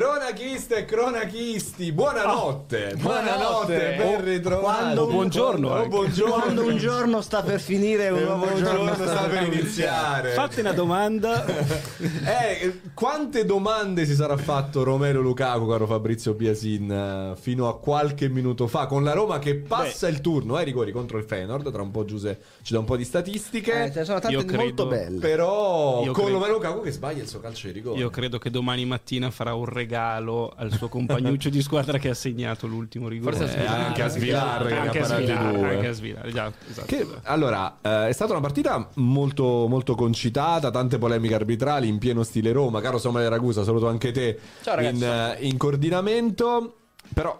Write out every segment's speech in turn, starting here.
Cronachiste e cronachisti, buonanotte, Ah, buonanotte, buonanotte. ben ritrovati. Quando- Oh, buongiorno oh, anche. buongiorno. Quando un giorno sta per finire, un un nuovo giorno giorno sta per iniziare. Fate una domanda. Eh, quante domande si sarà fatto Romero Lukaku, caro Fabrizio Biasin, eh, fino a qualche minuto fa, con la Roma che passa il turno, eh, rigori contro il Feyenoord, tra un po' Giuse ci dà un po' di statistiche, Eh, ce ne sono tante credo- molto belle. però Io con credo- Romero Lukaku che sbaglia il suo calcio di rigore. Io credo che domani mattina farà un regalo al suo compagnuccio di squadra che ha segnato l'ultimo rigore. Forse Eh, anche a Svilar che ne ha anche a Svilar, anche a Svilar, già, esatto. Che, allora, eh, è stata una partita molto, molto concitata, tante polemiche arbitrali in pieno stile Roma. Caro Samuele Ragusa, saluto anche te Ciao, in, eh, in coordinamento. Però,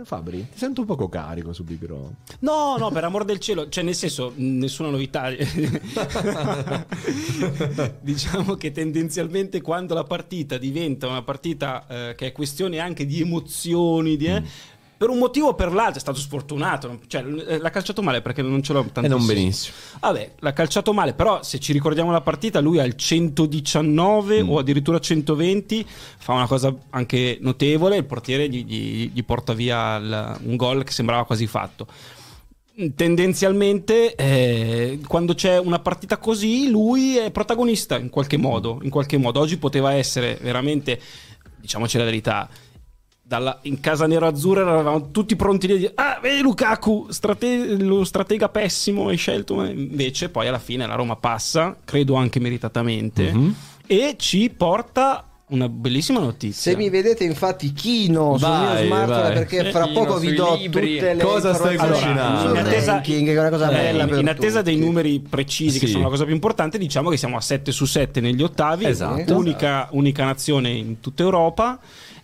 eh, Fabri, ti sento un poco carico su Big Roma. No, no, per amor del cielo, cioè nel senso, nessuna novità. diciamo che tendenzialmente quando la partita diventa una partita eh, che è questione anche di emozioni, di, eh, per un motivo o per l'altro è stato sfortunato, cioè l- l'ha calciato male perché non ce l'ho tantissimo. E non benissimo. Vabbè, l'ha calciato male, però se ci ricordiamo la partita, lui al 119 Mm. o addirittura 120 fa una cosa anche notevole, il portiere gli, gli- gli porta via il- un gol che sembrava quasi fatto. Tendenzialmente, eh, quando c'è una partita così, lui è protagonista in qualche modo. In qualche modo. Oggi poteva essere veramente, diciamoci la verità, dalla- in casa nero-azzurra eravamo tutti pronti a dire ah vedi Lukaku strate- lo stratega pessimo hai scelto invece poi alla fine la Roma passa credo anche meritatamente Mhm. e ci porta una bellissima notizia Se mi vedete infatti chino sul Vai, mio smartphone vai. perché fra Chino poco vi do libri. tutte le Cosa stai informazioni cucinando? sul in attesa, ranking, che è una cosa eh, bella in- attesa dei numeri precisi che Sì. sono la cosa più importante diciamo che siamo a 7 su 7 negli ottavi Esatto. unica, unica nazione in tutta Europa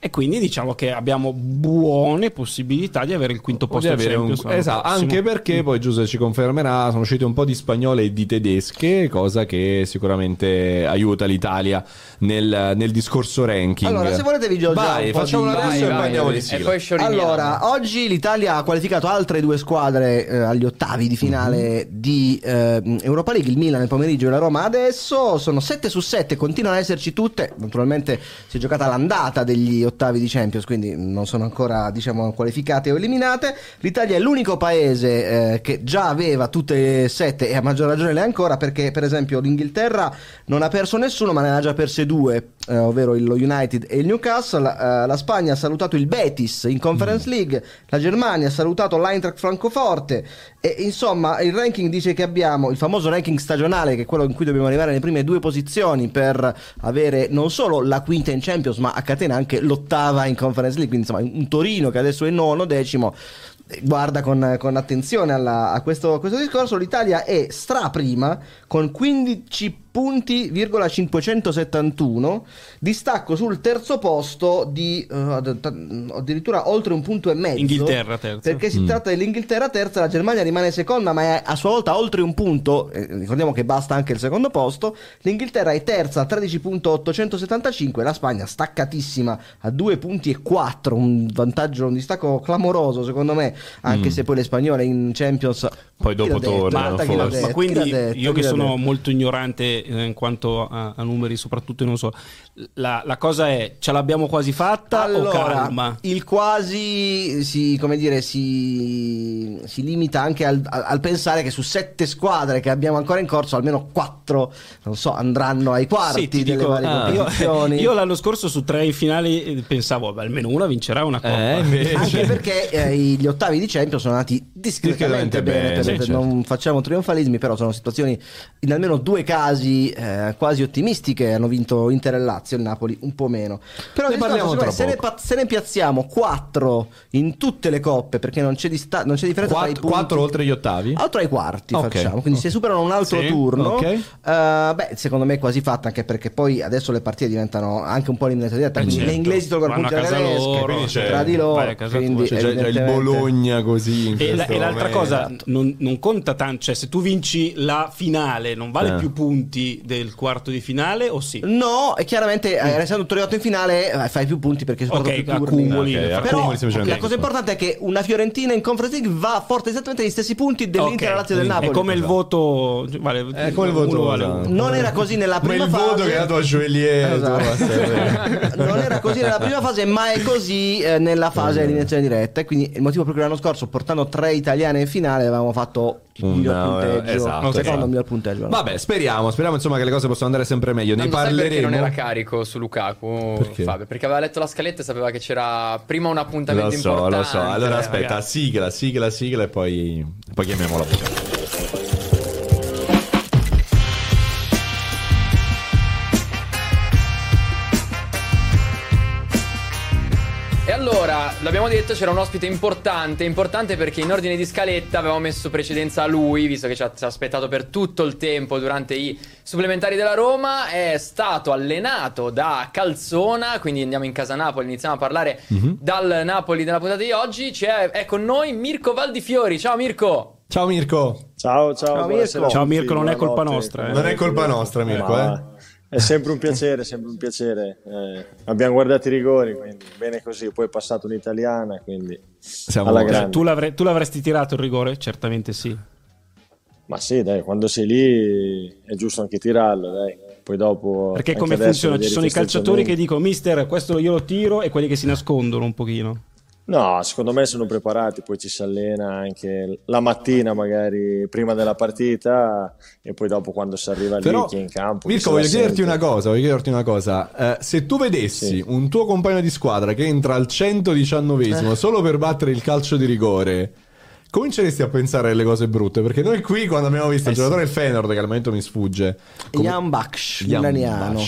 e quindi diciamo che abbiamo buone possibilità di avere il quinto Di posto al avere un- esatto, prossimo. anche perché poi Giuseppe ci confermerà, sono uscite un po' di spagnole e di tedesche, cosa che sicuramente aiuta l'Italia nel, nel discorso ranking. Allora, se volete vi già Vai, facciamo di- adesso Vai, e vai, poi andiamo vai. di sigla. poi scioriniamo. Allora, oggi l'Italia ha qualificato altre due squadre eh, agli ottavi di finale Mhm. di eh, Europa League, il Milan nel pomeriggio e la Roma adesso, sono 7 su 7, continuano ad esserci tutte, naturalmente si è giocata l'andata degli ottavi di Champions, quindi non sono ancora diciamo qualificate o eliminate, l'Italia è l'unico paese eh, che già aveva tutte e sette e a maggior ragione le ha ancora perché per esempio l'Inghilterra non ha perso nessuno ma ne ha già perse due, eh, ovvero lo United e il Newcastle, eh, la Spagna ha salutato il Betis in Conference League, la Germania ha salutato l'Eintracht Francoforte e insomma il ranking dice che abbiamo il famoso ranking stagionale che è quello in cui dobbiamo arrivare nelle prime due posizioni per avere non solo la quinta in Champions ma a catena anche l'ottava in Conference League, quindi insomma un Torino che adesso è nono, decimo guarda con, con attenzione alla- a, questo, a questo discorso. L'Italia è straprima con 15 punti, virgola 571, distacco sul terzo posto di ad- addirittura oltre un punto e mezzo. Inghilterra terza. Perché si tratta dell'Inghilterra terza, la Germania rimane seconda, ma è a sua volta oltre un punto. eh, ricordiamo che basta anche il secondo posto. L'Inghilterra è terza a 13.875, la Spagna staccatissima a 2 punti e 4, un vantaggio, un distacco clamoroso secondo me, anche se poi le spagnole in Champions Poi dopo tornano, Ma? Ma quindi detto? io che sono detto? molto ignorante eh, in quanto a, a numeri, soprattutto non so, la, la cosa è ce l'abbiamo quasi fatta o calma? il quasi si, come dire, si, si limita anche al, al- pensare che su sette squadre che abbiamo ancora in corso, almeno quattro, non so, andranno ai quarti Sì, dico, varie ah, io, competizioni. io l'anno scorso su tre finali eh, pensavo beh, almeno una vincerà una coppa. Eh, Anche perché eh, gli ottavi di Champions sono andati discretamente Discretamente bene, bene, sì, certo. non facciamo trionfalismi, però sono situazioni in almeno due casi eh, quasi ottimistiche. Hanno vinto Inter e Lazio, il Napoli un po' meno. Però Ne parliamo tra se, ne, se ne piazziamo quattro in tutte le coppe, perché non c'è, dista- non c'è differenza tra i Quattro, punti. quattro oltre gli ottavi? Altro ai quarti Ok. facciamo, quindi se superano un altro Sì, turno, ok. eh, beh, secondo me è quasi fatta anche perché poi adesso le partite diventano anche un po' eliminatoria diretta, Eh, quindi certo. le inglesi tolgono punti alle tedesche, tra di loro, quindi Cioè, il evidentemente- Bologna così. E, la- e l'altra cosa non, non conta tanto, cioè se tu vinci la finale non vale Eh. più punti del quarto di finale o sì? No, e chiaramente eh, essendo tu arrivato in finale eh, fai più punti perché sono Ok, più accumuli. Ok, Però, accumuli semplicemente. la cosa importante è che una Fiorentina in Conference League va a forte esattamente gli stessi punti dell'Inter, Ok. la Lazio e del È Napoli. È come il Esatto. voto. Vale, È come il voto, vale esatto. Non era così nella Come prima il fase. voto che ha dato a Joelier. Esatto. non era così nella prima fase, ma è così eh, nella fase di eliminazione diretta. E quindi il motivo per cui l'anno scorso, portando tre italiane in finale, avevamo fatto il Un- miglior no, punteggio. esatto, il secondo esatto. miglior punteggio. Vabbè, speriamo, speriamo insomma che le cose possano andare sempre meglio. Ne perché parleremo. non era carico su Lukaku, Perché? Fabio? Perché aveva letto la scaletta e sapeva che c'era prima un appuntamento Lo so, importante. lo so. Allora Eh, aspetta, ragazzi. sigla, sigla, sigla e poi, poi chiamiamo la puntata. L'abbiamo detto, c'era un ospite importante, importante perché in ordine di scaletta avevamo messo precedenza a lui, visto che ci ha, ci ha aspettato per tutto il tempo durante i supplementari della Roma, è stato allenato da Calzona, quindi andiamo in casa Napoli, iniziamo a parlare Mhm. dal Napoli della puntata di oggi, c'è, è con noi Mirko Valdifiori, ciao Mirko! Ciao Mirko. Ciao, ciao, Ciao, Mirko. Ciao, Mirko, non è colpa nostra, eh. Non è colpa nostra, Mirko, eh. È sempre un piacere, sempre un piacere. Eh, abbiamo guardato i rigori, quindi bene così. Poi è passata un'italiana, quindi Siamo alla grande. Tu, l'avrei- tu l'avresti tirato il rigore? Certamente sì. Ma sì, dai, quando sei lì è giusto anche tirarlo, dai. Poi dopo Perché come funziona? Ci sono i calciatori che dicono, mister, questo io lo tiro, e quelli che si nascondono un pochino. No, secondo me sono preparati, poi ci si allena anche la mattina, magari prima della partita, e poi dopo quando si arriva lì, Però, chi è in campo. Mirko, voglio chiederti cosa, voglio chiederti una cosa. Eh, se tu vedessi Sì. un tuo compagno di squadra che entra al 119esimo Eh. solo per battere il calcio di rigore, cominceresti a pensare alle cose brutte? Perché noi qui, quando abbiamo visto Eh il giocatore del Feyenoord, che al momento mi sfugge, come- Jan Baksh, iraniano,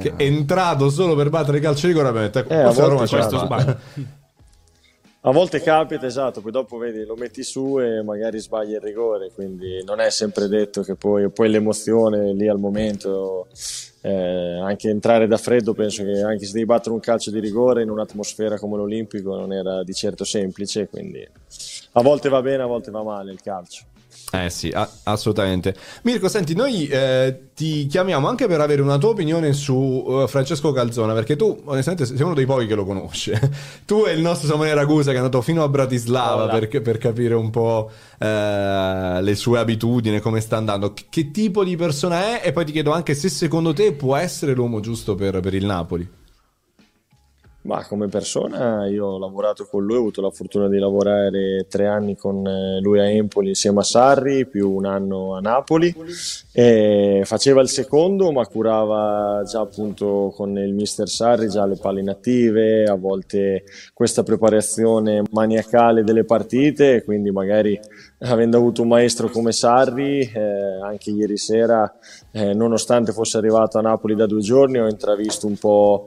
che è entrato solo per battere il calcio di rigore, abbiamo detto, ecco, Eh, Roma questo fa. A volte capita, esatto, poi dopo vedi, lo metti su e magari sbagli il rigore, quindi non è sempre detto che poi, poi l'emozione lì al momento, eh, anche entrare da freddo, penso che anche se devi battere un calcio di rigore in un'atmosfera come l'Olimpico non era di certo semplice, quindi a volte va bene, a volte va male il calcio. Eh sì, a- assolutamente. Mirko, senti, noi eh, ti chiamiamo anche per avere una tua opinione su eh, Francesco Calzona, perché tu onestamente sei uno dei pochi che lo conosce. tu e il nostro Samuele Ragusa che è andato fino a Bratislava per, per capire un po' eh, le sue abitudini, come sta andando. Che, che tipo di persona è? E poi ti chiedo anche se secondo te può essere l'uomo giusto per, per il Napoli. Ma come persona io ho lavorato con lui, ho avuto la fortuna di lavorare tre anni con eh, lui a Empoli insieme a Sarri, più un anno a Napoli. E faceva il secondo, ma curava già appunto con il mister Sarri già le palle inattive, a volte questa preparazione maniacale delle partite, quindi magari avendo avuto un maestro come Sarri, eh, anche ieri sera, eh, nonostante fosse arrivato a Napoli da due giorni, ho intravisto un po'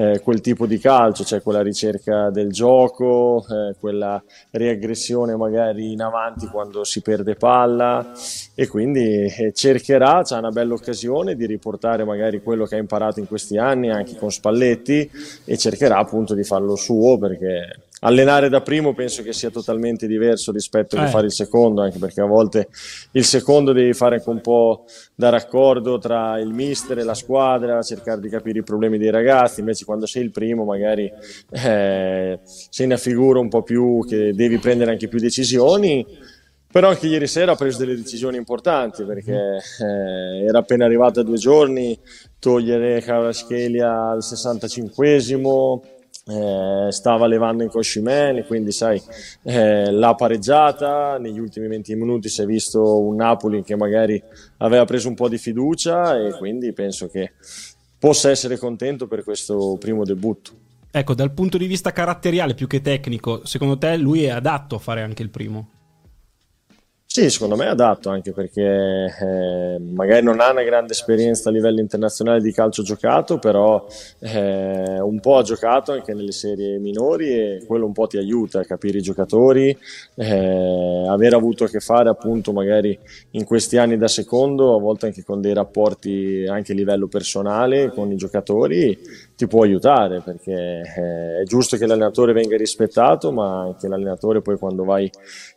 eh, quel tipo di calcio, cioè quella ricerca del gioco, eh, quella riaggressione magari in avanti quando si perde palla. E quindi eh, cercherà, c'ha una bella occasione di riportare magari quello che ha imparato in questi anni anche con Spalletti e cercherà appunto di farlo suo perché allenare da primo penso che sia totalmente diverso rispetto a Eh. fare il secondo, anche perché a volte il secondo devi fare anche un po' da raccordo tra il mister e la squadra, cercare di capire i problemi dei ragazzi, invece quando sei il primo magari eh, sei una figura un po' più che devi prendere anche più decisioni. Però anche ieri sera ha preso delle decisioni importanti perché eh, era appena arrivato a due giorni, togliere Kvaratskhelia al 65esimo, eh, stava levando in Coscimene, quindi sai, eh, l'ha pareggiata, negli ultimi 20 minuti si è visto un Napoli che magari aveva preso un po' di fiducia e quindi penso che possa essere contento per questo primo debutto. Ecco, dal punto di vista caratteriale più che tecnico, secondo te lui è adatto a fare anche il primo? Sì, secondo me è adatto anche perché eh, magari non ha una grande esperienza a livello internazionale di calcio giocato, però eh, un po' ha giocato anche nelle serie minori e quello un po' ti aiuta a capire i giocatori, eh, aver avuto a che fare appunto magari in questi anni da secondo, a volte anche con dei rapporti anche a livello personale con i giocatori, ti può aiutare perché eh, è giusto che l'allenatore venga rispettato, ma anche l'allenatore poi quando vai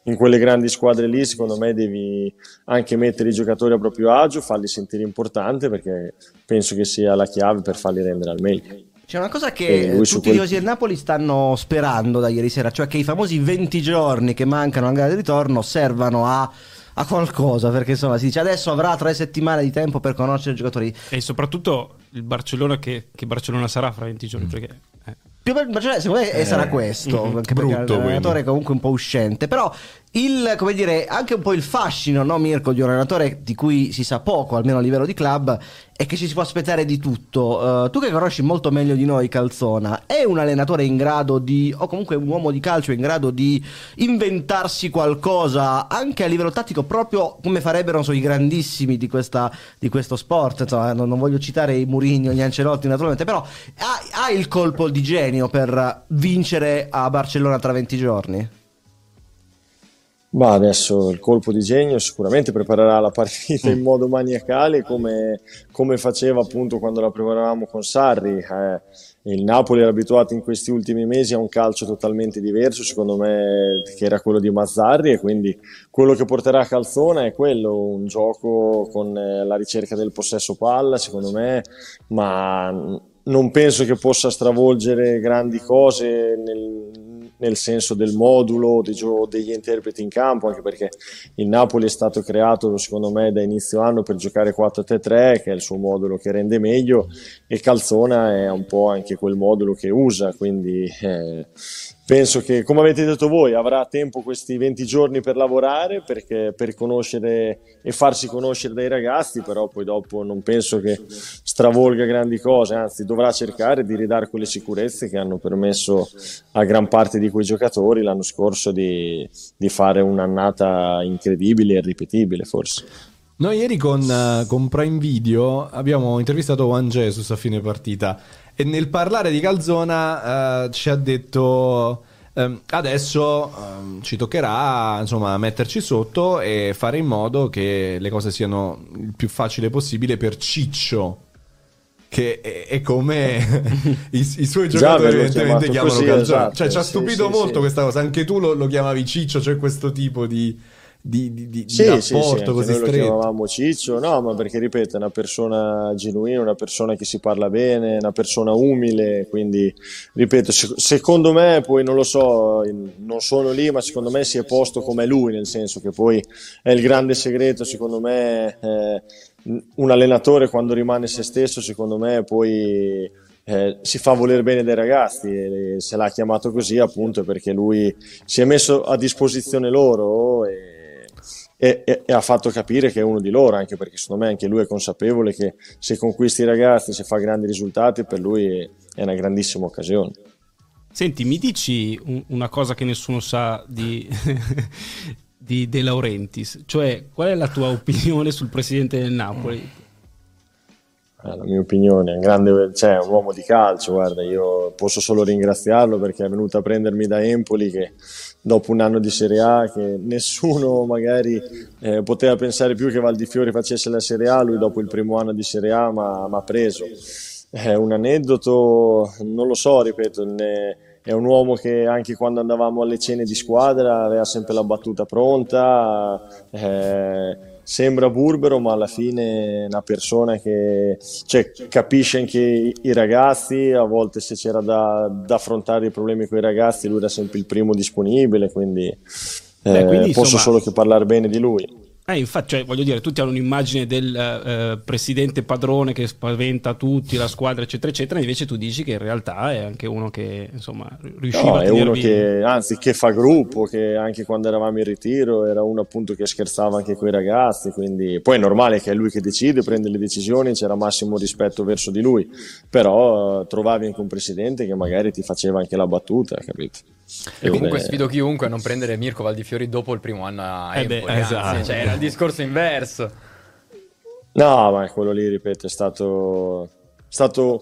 in quelle grandi squadre lì, secondo me devi anche mettere i giocatori a proprio agio, farli sentire importanti perché penso che sia la chiave per farli rendere al meglio. C'è una cosa che tutti quel... i tifosi del Napoli stanno sperando da ieri sera, cioè che i famosi 20 giorni che mancano alla gara di ritorno servano a a qualcosa perché insomma si dice adesso avrà tre settimane di tempo per conoscere i giocatori e soprattutto il Barcellona che, che Barcellona sarà fra 20 giorni mm. perché eh. più per Barcellona secondo me eh, sarà questo mm, anche brutto, perché è comunque un po' uscente però il, come dire, anche un po' il fascino, no, Mirko, di un allenatore di cui si sa poco, almeno a livello di club, è che ci si può aspettare di tutto. Uh, tu che conosci molto meglio di noi Calzona, è un allenatore in grado di, o comunque un uomo di calcio in grado di inventarsi qualcosa anche a livello tattico, proprio come farebbero so, i grandissimi di, questa, di questo sport? Insomma, non, non, voglio citare i Murigno, gli Ancelotti naturalmente, però ha, ha il colpo di genio per vincere a Barcellona tra 20 giorni? Ma adesso il colpo di genio sicuramente preparerà la partita in modo maniacale come, come faceva appunto quando la preparavamo con Sarri. Eh, il Napoli era abituato in questi ultimi mesi a un calcio totalmente diverso, secondo me, che era quello di Mazzarri e quindi quello che porterà a Calzona è quello, un gioco con eh, la ricerca del possesso palla, secondo me, ma non penso che possa stravolgere grandi cose nel, nel senso del modulo degli interpreti in campo, anche perché il Napoli è stato creato secondo me da inizio anno per giocare 4-3-3, che è il suo modulo che rende meglio, e Calzona è un po' anche quel modulo che usa, quindi eh, penso che, come avete detto voi, avrà tempo questi 20 giorni per lavorare, perché, per conoscere e farsi conoscere dai ragazzi, però poi dopo non penso che stravolga grandi cose, anzi dovrà cercare di ridare quelle sicurezze che hanno permesso a gran parte di quei giocatori l'anno scorso di, di fare un'annata incredibile e irripetibile forse. Noi ieri con, uh, con Prime Video abbiamo intervistato Juan Jesus a fine partita e nel parlare di Calzona uh, ci ha detto um, adesso um, ci toccherà insomma metterci sotto e fare in modo che le cose siano il più facile possibile per Ciccio che è, è come I, i, suoi giocatori evidentemente chiamano così, Calzona esatto, cioè ci ha stupito sì, molto sì, questa cosa. Anche tu lo, lo chiamavi Ciccio cioè questo tipo di di, di, di, sì, di rapporto sì, sì, così noi stretto. lo chiamavamo Ciccio, no, ma perché ripeto, è una persona genuina, una persona che si parla bene, una persona umile, quindi ripeto, secondo me, poi non lo so, non sono lì, ma secondo me si è posto come lui, nel senso che poi è il grande segreto, secondo me, eh, un allenatore quando rimane se stesso, secondo me poi eh, si fa voler bene dai ragazzi e se l'ha chiamato così appunto perché lui si è messo a disposizione loro e e, e, e, ha fatto capire che è uno di loro, anche perché secondo me anche lui è consapevole che se conquisti i ragazzi, se fa grandi risultati, per lui è una grandissima occasione. Senti, mi dici un, una cosa che nessuno sa di, di De Laurentiis, cioè qual è la tua opinione sul presidente del Napoli? Eh, la mia opinione, è un, grande, cioè, un uomo di calcio, guarda, io posso solo ringraziarlo perché è venuto a prendermi da Empoli che dopo un anno di Serie A che nessuno magari eh, poteva pensare più che Valdifiori facesse la Serie A, lui dopo il primo anno di Serie A mi ha preso. È un aneddoto, non lo so, ripeto, ne, è un uomo che anche quando andavamo alle cene di squadra aveva sempre la battuta pronta. Eh, sembra burbero, ma alla fine è una persona che cioè, capisce anche i, ragazzi. A volte, se c'era da, da, affrontare i problemi con i ragazzi, lui era sempre il primo disponibile. Quindi, Beh, eh, quindi posso insomma... solo che parlare bene di lui. Eh, infatti, cioè, voglio dire, tutti hanno un'immagine del eh, presidente padrone che spaventa tutti, la squadra, eccetera, eccetera. Invece tu dici che in realtà è anche uno che insomma riusciva no, a è uno che, anzi, che fa gruppo, che anche quando eravamo in ritiro era uno appunto che scherzava anche con i ragazzi. Quindi poi è normale che è lui che decide, prende le decisioni, c'era massimo rispetto verso di lui. Però eh, trovavi anche un presidente che magari ti faceva anche la battuta, capito? E comunque sfido chiunque a non prendere Mirko Valdifiori dopo il primo anno a eh Empoli, beh, esatto. cioè, il discorso inverso. No, ma quello lì, ripeto, è stato, stato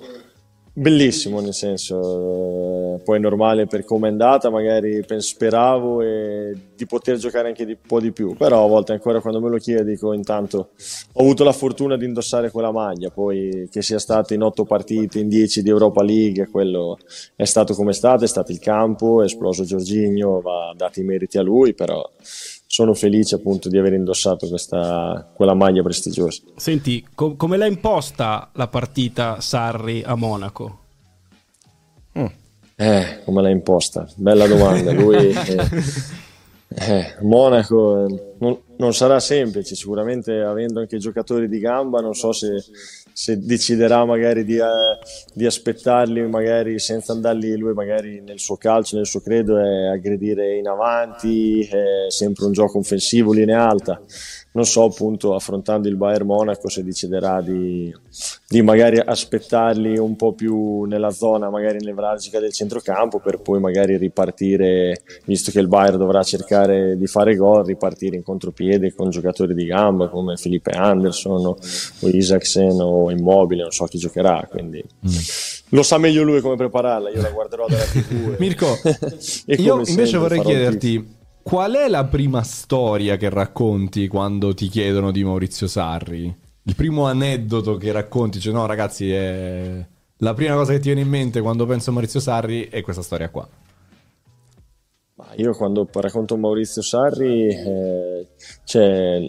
Bellissimo, nel senso, eh, poi è normale per come è andata, magari speravo e di poter giocare anche un po' di più, però a volte ancora quando me lo chiedo dico intanto ho avuto la fortuna di indossare quella maglia, poi che sia stato in otto partite, in dieci di Europa League, quello è stato come è stato, è stato il campo, è esploso Giorginio, va dati i meriti a lui, però sono felice appunto di aver indossato questa, quella maglia prestigiosa. Senti, com- come l'ha imposta la partita Sarri a Monaco? Mm. Eh, come l'ha imposta? Bella domanda. Lui, eh, eh, Monaco eh, non, non, sarà semplice, sicuramente avendo anche giocatori di gamba, non so se se deciderà magari di, eh, di, aspettarli magari senza andarli lui magari nel suo calcio, nel suo credo è aggredire in avanti, è sempre un gioco offensivo, linea alta non so appunto affrontando il Bayern Monaco se deciderà di, di, magari aspettarli un po' più nella zona magari nevralgica del centrocampo per poi magari ripartire visto che il Bayern dovrà cercare di fare gol ripartire in contropiede con giocatori di gamba come Felipe Anderson o, o Isaacsen o Immobile non so chi giocherà quindi mm. lo sa meglio lui come prepararla io la guarderò dalla tv Mirko io invece vorrei chiederti Qual è la prima storia che racconti quando ti chiedono di Maurizio Sarri? Il primo aneddoto che racconti, cioè no ragazzi, è... la prima cosa che ti viene in mente quando penso a Maurizio Sarri è questa storia qua. Io quando racconto Maurizio Sarri, eh, c'è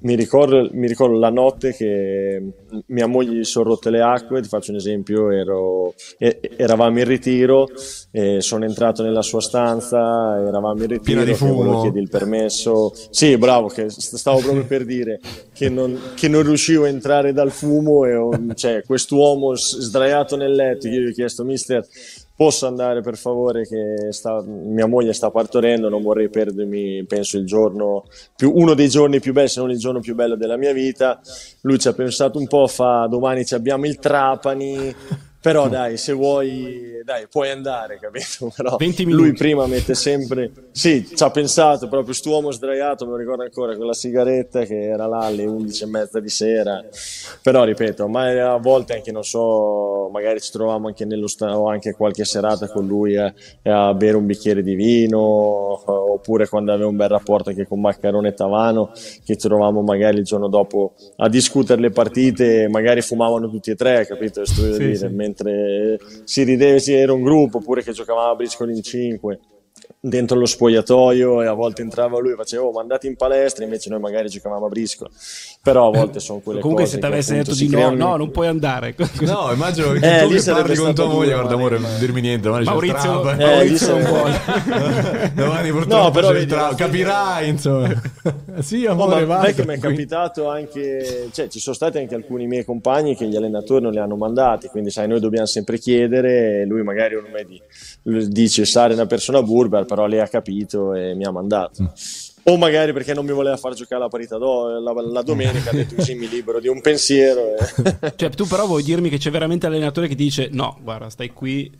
mi ricordo, mi ricordo, la notte che mia moglie gli sono rotte le acque, ti faccio un esempio, ero, eravamo in ritiro, sono entrato nella sua stanza, eravamo in ritiro, di fumo. chiedi il permesso, sì bravo, che stavo proprio per dire che non, che non riuscivo a entrare dal fumo e cioè, quest'uomo sdraiato nel letto, io gli ho chiesto mister posso andare per favore che sta, mia moglie sta partorendo, non vorrei perdermi, penso, più, uno dei giorni più belli, se non il giorno più bello della mia vita. Lui ci ha pensato un po', fa domani abbiamo il Trapani, però dai, se vuoi, dai, puoi andare, capito? Però 20 lui prima mette sempre, sì, ci ha pensato proprio, st'uomo sdraiato, me lo ricordo ancora, con la sigaretta che era là alle 11 e mezza di sera, però ripeto, ma a volte anche, non so, magari ci trovavamo anche nello sta- o anche qualche serata con lui eh, a bere un bicchiere di vino, oppure quando aveva un bel rapporto anche con Maccarone e Tavano, che ci trovavamo magari il giorno dopo a discutere le partite, magari fumavano tutti e tre, capito? Sto sì, dire, sì mentre si rideva, si era un gruppo, oppure che giocavamo a briscoli in 5 dentro lo spogliatoio e a volte entrava lui e faceva oh, mandati in palestra invece noi magari giocavamo a brisco. Però a volte sono quelle comunque cose se ti avessi detto di no no non puoi andare. No immagino che eh, tu che parli con tua moglie guarda amore non dirmi niente Maurizio, eh, Maurizio non vuole. domani purtroppo no, però vedi, capirai insomma. Sì amore oh, ma vai, che mi è capitato anche cioè ci sono stati anche alcuni miei compagni che gli allenatori non li hanno mandati quindi sai noi dobbiamo sempre chiedere lui magari uno dice Sare è una persona burba però lei ha capito e mi ha mandato. Mm. O magari perché non mi voleva far giocare la partita do, la, la, domenica, ha detto così mi libero di un pensiero. E... cioè, tu però vuoi dirmi che c'è veramente l'allenatore che ti dice no, guarda, stai qui.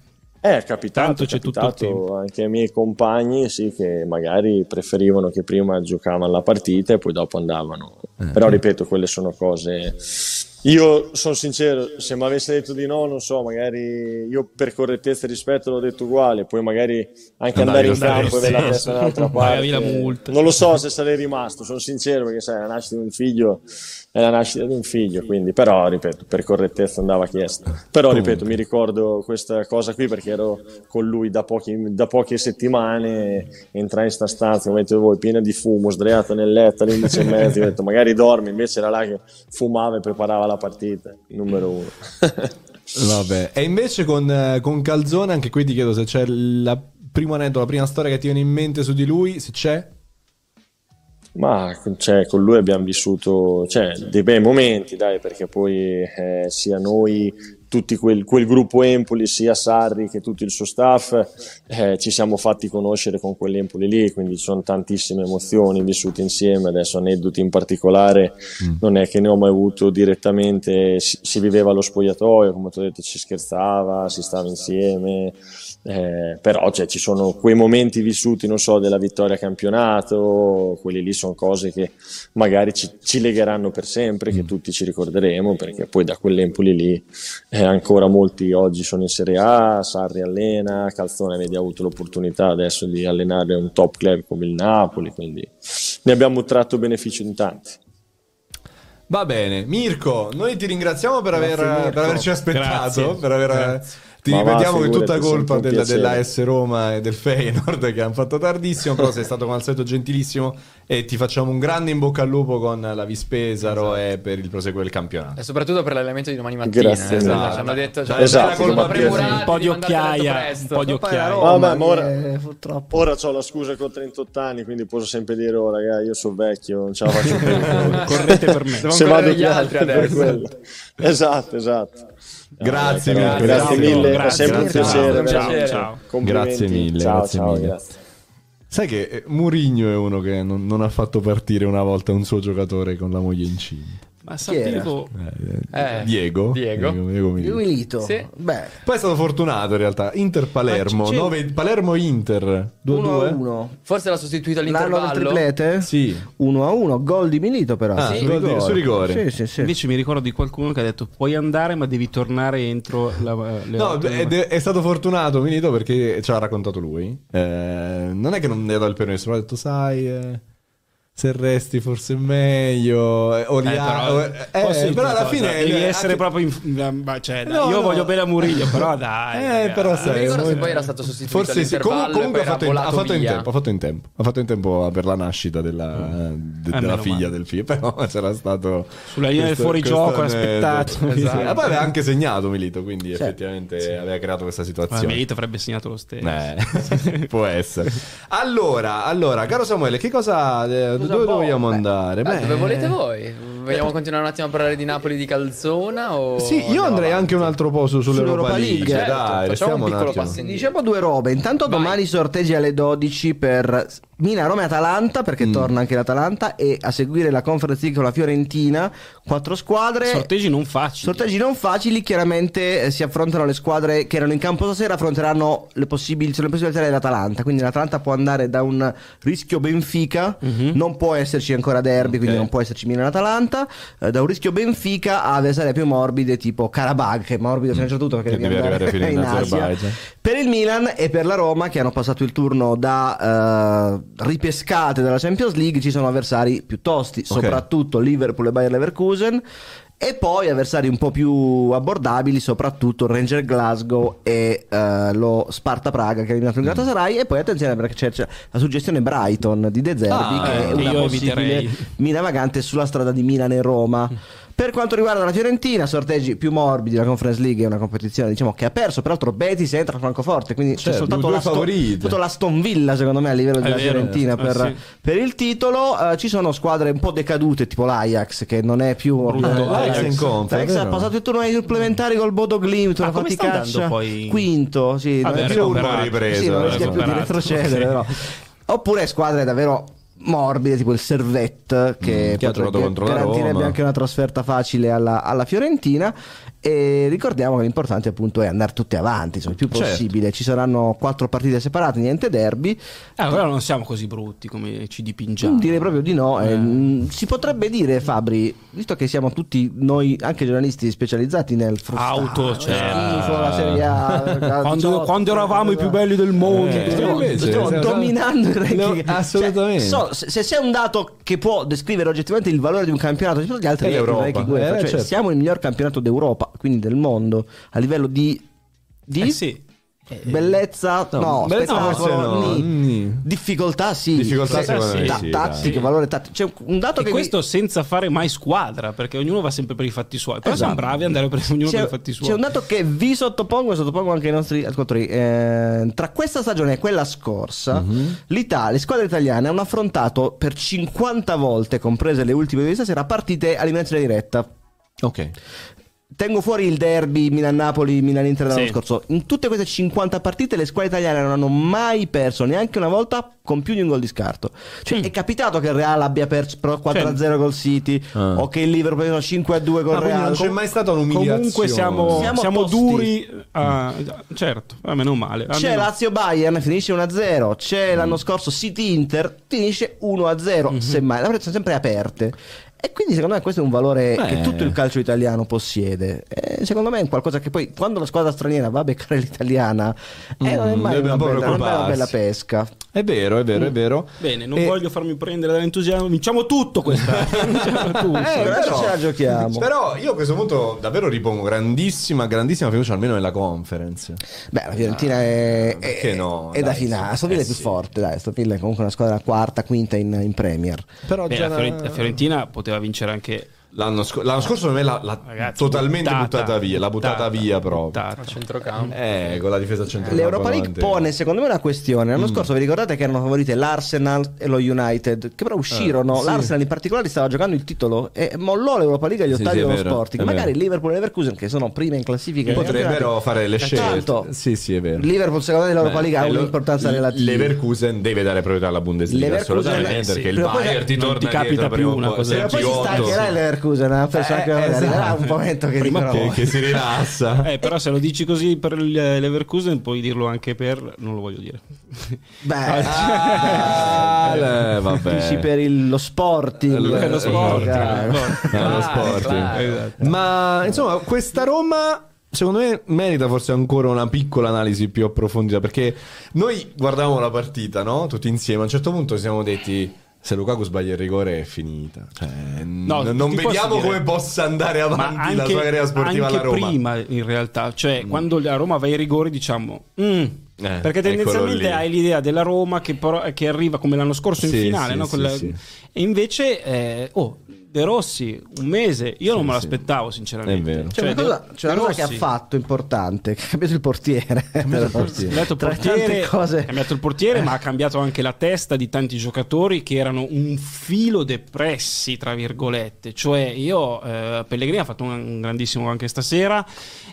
Eh, è capitato, Tanto c'è capitato tutto anche ai miei compagni, sì, che magari preferivano che prima giocavano la partita e poi dopo andavano. Eh. Però ripeto, quelle sono cose io sono sincero, se mi avesse detto di no, non so, magari io per correttezza e rispetto l'ho detto uguale, poi magari anche andare in campo e avere la testa un'altra parte. Non lo so se sarei rimasto, sono sincero perché sai, la nascita di un figlio è la nascita di un figlio, quindi però ripeto, per correttezza andava chiesto. Però ripeto, mi ricordo questa cosa qui perché ero con lui da, pochi, da poche settimane, entrai in sta stanza, come dite voi, piena di fumo, sdraiato nel letto alle 11 e mezza, ho detto magari dormi, invece era là che fumava e preparava la partita, numero uno. Vabbè, e invece con, con Calzone, anche qui ti chiedo se c'è il primo aneddoto, la prima storia che ti viene in mente su di lui, se c'è. Ma cioè, con lui abbiamo vissuto cioè, dei bei momenti, dai, perché poi eh, sia noi tutti quel, quel, gruppo Empoli, sia Sarri che tutto il suo staff, eh, ci siamo fatti conoscere con quell'Empoli lì, quindi ci sono tantissime emozioni vissute insieme, adesso aneddoti in particolare mm. non è che ne ho mai avuto direttamente, si, si viveva allo spogliatoio, come ti ho detto ci scherzava, si stava insieme, eh, però cioè, ci sono quei momenti vissuti, non so, della vittoria campionato, quelli lì sono cose che magari ci, ci legheranno per sempre, che mm. tutti ci ricorderemo, perché poi da quell'Empoli lì e ancora molti oggi sono in Serie A, Sarri allena, Calzone vedi ha avuto l'opportunità adesso di allenare un top club come il Napoli, quindi ne abbiamo tratto beneficio in tanti. Va bene, Mirko, noi ti ringraziamo per, aver, per averci aspettato, Grazie. per aver... Grazie. Ti Ma va, ripetiamo che è tutta colpa della, della S Roma e del Feyenoord che hanno fatto tardissimo, però sei stato come al solito gentilissimo e ti facciamo un grande in bocca al lupo con la Vispesaro e per il proseguo del campionato. E soprattutto per l'allenamento di domani mattina. Grazie eh, mille. Ci hanno detto, ci Esatto. hanno Esatto, premurati Un po' di occhiaia, un po' di la occhiaia. Roma, Vabbè, ma ora- purtroppo. Ora ho la scusa che ho 38 anni, quindi posso sempre dire, oh raga, io sono vecchio, non ce la faccio più. Correte per me. Se vado gli altri adesso. Esatto, esatto. Grazie Dai, Mirko, grazie grazie. mille, Grazie, sempre un piacere. Ciao, ciao. Grazie mille, Ciao, grazie ciao, mille. grazie. Sai che eh, Murigno è uno che non, non ha fatto partire una volta un suo giocatore con la moglie incinta. Ma Chi era? sapevo... Eh, Eh, Diego. Diego. Diego Milito. Io milito. Sì. Beh, Poi è stato fortunato in realtà. Inter-Palermo. Ma c'è- nove- Palermo-Inter. 1 a 2-2. 1. Forse l'ha sostituito L'anno del all'intervallo. triplete? Sì. 1 a 1, gol di Milito però. Ah, Sì. su rigore. Su rigore. Sì, sì, sì. Invece mi ricordo di qualcuno che ha detto puoi andare ma devi tornare entro la, le No, è, è stato fortunato Milito perché ce l'ha raccontato lui. Eh, non è che non ne ha dato il permesso, ma ha detto, sai, eh, se resti forse è meglio. eh, o Eh, però, eh, posso dirti però alla cosa? fine... devi eh, essere anche- proprio in... ma, cioè, No, io no. voglio bene a Murillo però dai Eh, però Non sai, ricordo se poi era stato sostituito Forse sì, all'intervallo comunque, ha fatto, in, ha fatto in tempo, ha fatto in tempo, ha fatto in tempo per la nascita della, de- Eh, della figlia male. del figlio, però c'era stato Sulla linea del fuorigioco, aneddoto. Esatto. E poi aveva anche segnato Milito, quindi effettivamente aveva creato questa Ma situazione. Milito avrebbe segnato lo stesso Eh, può essere. Allora, allora, caro Samuele, che cosa, dove vogliamo andare? Ah, Beh, dove volete voi? Vogliamo continuare un attimo a parlare di Napoli di Calzona? O Sì, io andrei avanti? anche un altro po' su, sull'Europa Sull'Europa League. Certo, Dai, facciamo un piccolo passo indietro. Diciamo due robe. Intanto Vai. domani sorteggi alle 12 per Milan, Roma e Atalanta, perché Mm. torna anche l'Atalanta. E a seguire la Conference League con la Fiorentina. Quattro squadre. sorteggi non facili Sorteggi non facili, chiaramente eh, si affrontano le squadre che erano in campo stasera, affronteranno le, possibili, sono le possibilità dell'Atalanta. Quindi l'Atalanta può andare da un rischio Benfica, Mhm. non può esserci ancora derby, quindi non può esserci Milan-Atalanta. eh, da un rischio Benfica a avversarie più morbide tipo Karabakh, che è morbido fino a un certo punto perché devi arrivare fino in in Asia. Per il Milan e per la Roma, che hanno passato il turno da eh, ripescate dalla Champions League, ci sono avversari più tosti, soprattutto Liverpool e Bayer Leverkusen. E poi avversari un po' più abbordabili, soprattutto Ranger Glasgow e eh, lo Sparta Praga che ha eliminato il Mm. Galatasaray. E poi attenzione perché c'è, la suggestione Brighton di De Zerbi, Ah, che è una possibile eviterei. mina vagante sulla strada di Milan e Roma. Per quanto riguarda la Fiorentina, sorteggi più morbidi, la Conference League è una competizione diciamo, che ha perso, peraltro Betis entra a Francoforte, quindi c'è Certo, soltanto due la, Sto- soltanto la Ston Villa secondo me a livello della vero, Fiorentina eh, per, sì. per il titolo. Eh, ci sono squadre un po' decadute tipo l'Ajax che non è più... Brutto, eh, l'Ajax in conf, è L'Ajax ha passato il turno ai supplementari col Bodo Glimt, una Ah, come sta faticaccia. andando poi? Quinto, sì, Vabbè, non è più- ripreso, sì, non rischia più di retrocedere, sì. però. Oppure squadre davvero morbide, tipo il Servette, che, Mm, che potrebbe- garantirebbe anche una trasferta facile alla, alla Fiorentina. E ricordiamo che l'importante appunto è andare tutti avanti, insomma, il più Certo. possibile. Ci saranno quattro partite separate, niente derby. Ah, però non siamo così brutti come ci dipingiamo Direi proprio di no. Eh. Eh, si potrebbe dire, Fabri, visto che siamo tutti noi, anche giornalisti specializzati nel frustrare, Auto, lo cioè. schifo, la Serie A, la quando, 18, quando eravamo i più belli del mondo Eh, Stiamo, stiamo dominando il ranking. No, assolutamente. Cioè, so- se, c'è un dato che può descrivere oggettivamente il valore di un campionato rispetto agli altri È è UEFA. Eh, Cioè, certo. siamo il miglior campionato d'Europa, quindi del mondo, a livello di, di Eh sì bellezza, no, bellezza spettacolo, forse no. ni. Ni. difficoltà sì, Difficoltà Sì, ta- sì, tattiche, dai. valore tattico. C'è un dato e che questo senza fare mai squadra perché ognuno va sempre per i fatti suoi però siamo Esatto. bravi ad andare per ognuno c'è, per i fatti suoi c'è un dato che vi sottopongo e sottopongo anche ai nostri ascoltatori. Eh, tra questa stagione e quella scorsa, Mhm. l'Italia, le squadre italiane hanno affrontato per 50 volte, comprese le ultime di stasera, partite a eliminazione diretta. Ok. Tengo fuori il derby Milan-Napoli, Milan-Inter dell'anno Sì. scorso. In tutte queste 50 partite le squadre italiane non hanno mai perso neanche una volta con più di un gol di scarto. Cioè, Mm. è capitato che il Real abbia perso però 4-0 col City Ah. o che il Liverpool abbia perso 5-2 col Ah, Real. non c'è mai stata un'umiliazione. comunque siamo, Siamo siamo duri a- certo a meno male C'è almeno- Lazio Bayern, finisce 1-0. C'è l'anno scorso City Inter, finisce 1-0. Semmai, le partite sono sempre aperte. E quindi secondo me questo è un valore Beh. che tutto il calcio italiano possiede. E secondo me è qualcosa che poi quando la squadra straniera va a beccare l'italiana eh, non è Mm, mai una bella, una bella pesca. È vero, è vero, è vero. Bene, non E- voglio farmi prendere dall'entusiasmo. Vinciamo tutto questa. Vinciamo tutto. Eh, adesso ce la giochiamo. Però io a questo punto davvero ripongo grandissima, grandissima fiducia almeno nella conference. Beh, la Fiorentina è, Ah, perché è- no? è da Dai, finale. sì. Sto Villa Eh, è più sì. forte, dai. Sto Villa è comunque una squadra quarta, quinta in, in Premier. Però Beh, già la, Fiorent- la Fiorentina poteva vincere anche l'anno, sc- l'anno scorso per me l'ha, l'ha Ragazzi, totalmente buttata, buttata, via, l'ha buttata, buttata, via proprio. buttata. A centrocampo. Eh, con la difesa centrale. L'Europa League pone secondo me una questione. L'anno scorso vi ricordate che erano favorite l'Arsenal e lo United, che però uscirono. Eh, sì. L'Arsenal in particolare stava giocando il titolo e mollò l'Europa League agli Sì, ottavi sì, dello vero, Sporting. Magari vero. Liverpool e Leverkusen, che sono prime in classifica, Potrebbero fare le scelte. Tanto, Sì, sì, è vero. Liverpool secondo me l'Europa Beh, League ha lo- un'importanza l- relativa. Leverkusen deve dare priorità alla Bundesliga assolutamente perché il Bayern ti torna ti capita più una cosa Però poi si G8, stancherà il Eh, penso Eh, anche esatto. arriverà un momento che che, "Oh, che si rilassa. Eh, però se lo dici così per il Leverkusen, puoi dirlo anche per. Non lo voglio dire. Beh, Ah, eh, vabbè. dici per il- lo Sporting, Eh, lo Sporting. Eh, lo Sporting. claro. Esatto. Ma insomma, questa Roma. Secondo me merita forse ancora una piccola analisi più approfondita perché noi guardavamo la partita, no? Tutti insieme. A un certo punto ci siamo detti: Se Lukaku sbaglia il rigore è finita. Cioè, No, n- non vediamo dire- come possa andare avanti Ma la anche, sua carriera sportiva anche alla Roma. Mm. prima, in realtà, cioè quando la Roma va ai rigori, diciamo. "Mm", perché eccolo tendenzialmente hai l'idea della Roma che, però, che arriva come l'anno scorso in Sì, finale, sì, no? sì, Quella- e invece, eh, oh, De Rossi, un mese, io non me sì. l'aspettavo, sinceramente. È vero. C'è Cioè, una cosa, c'è una cosa che ha fatto importante, che ha cambiato il portiere. il portiere. Ha cambiato il portiere, cose. ha cambiato il portiere, ma ha cambiato anche la testa di tanti giocatori che erano un filo depressi, tra virgolette. Cioè, io, eh, Pellegrini ha fatto un, un grandissimo anche stasera.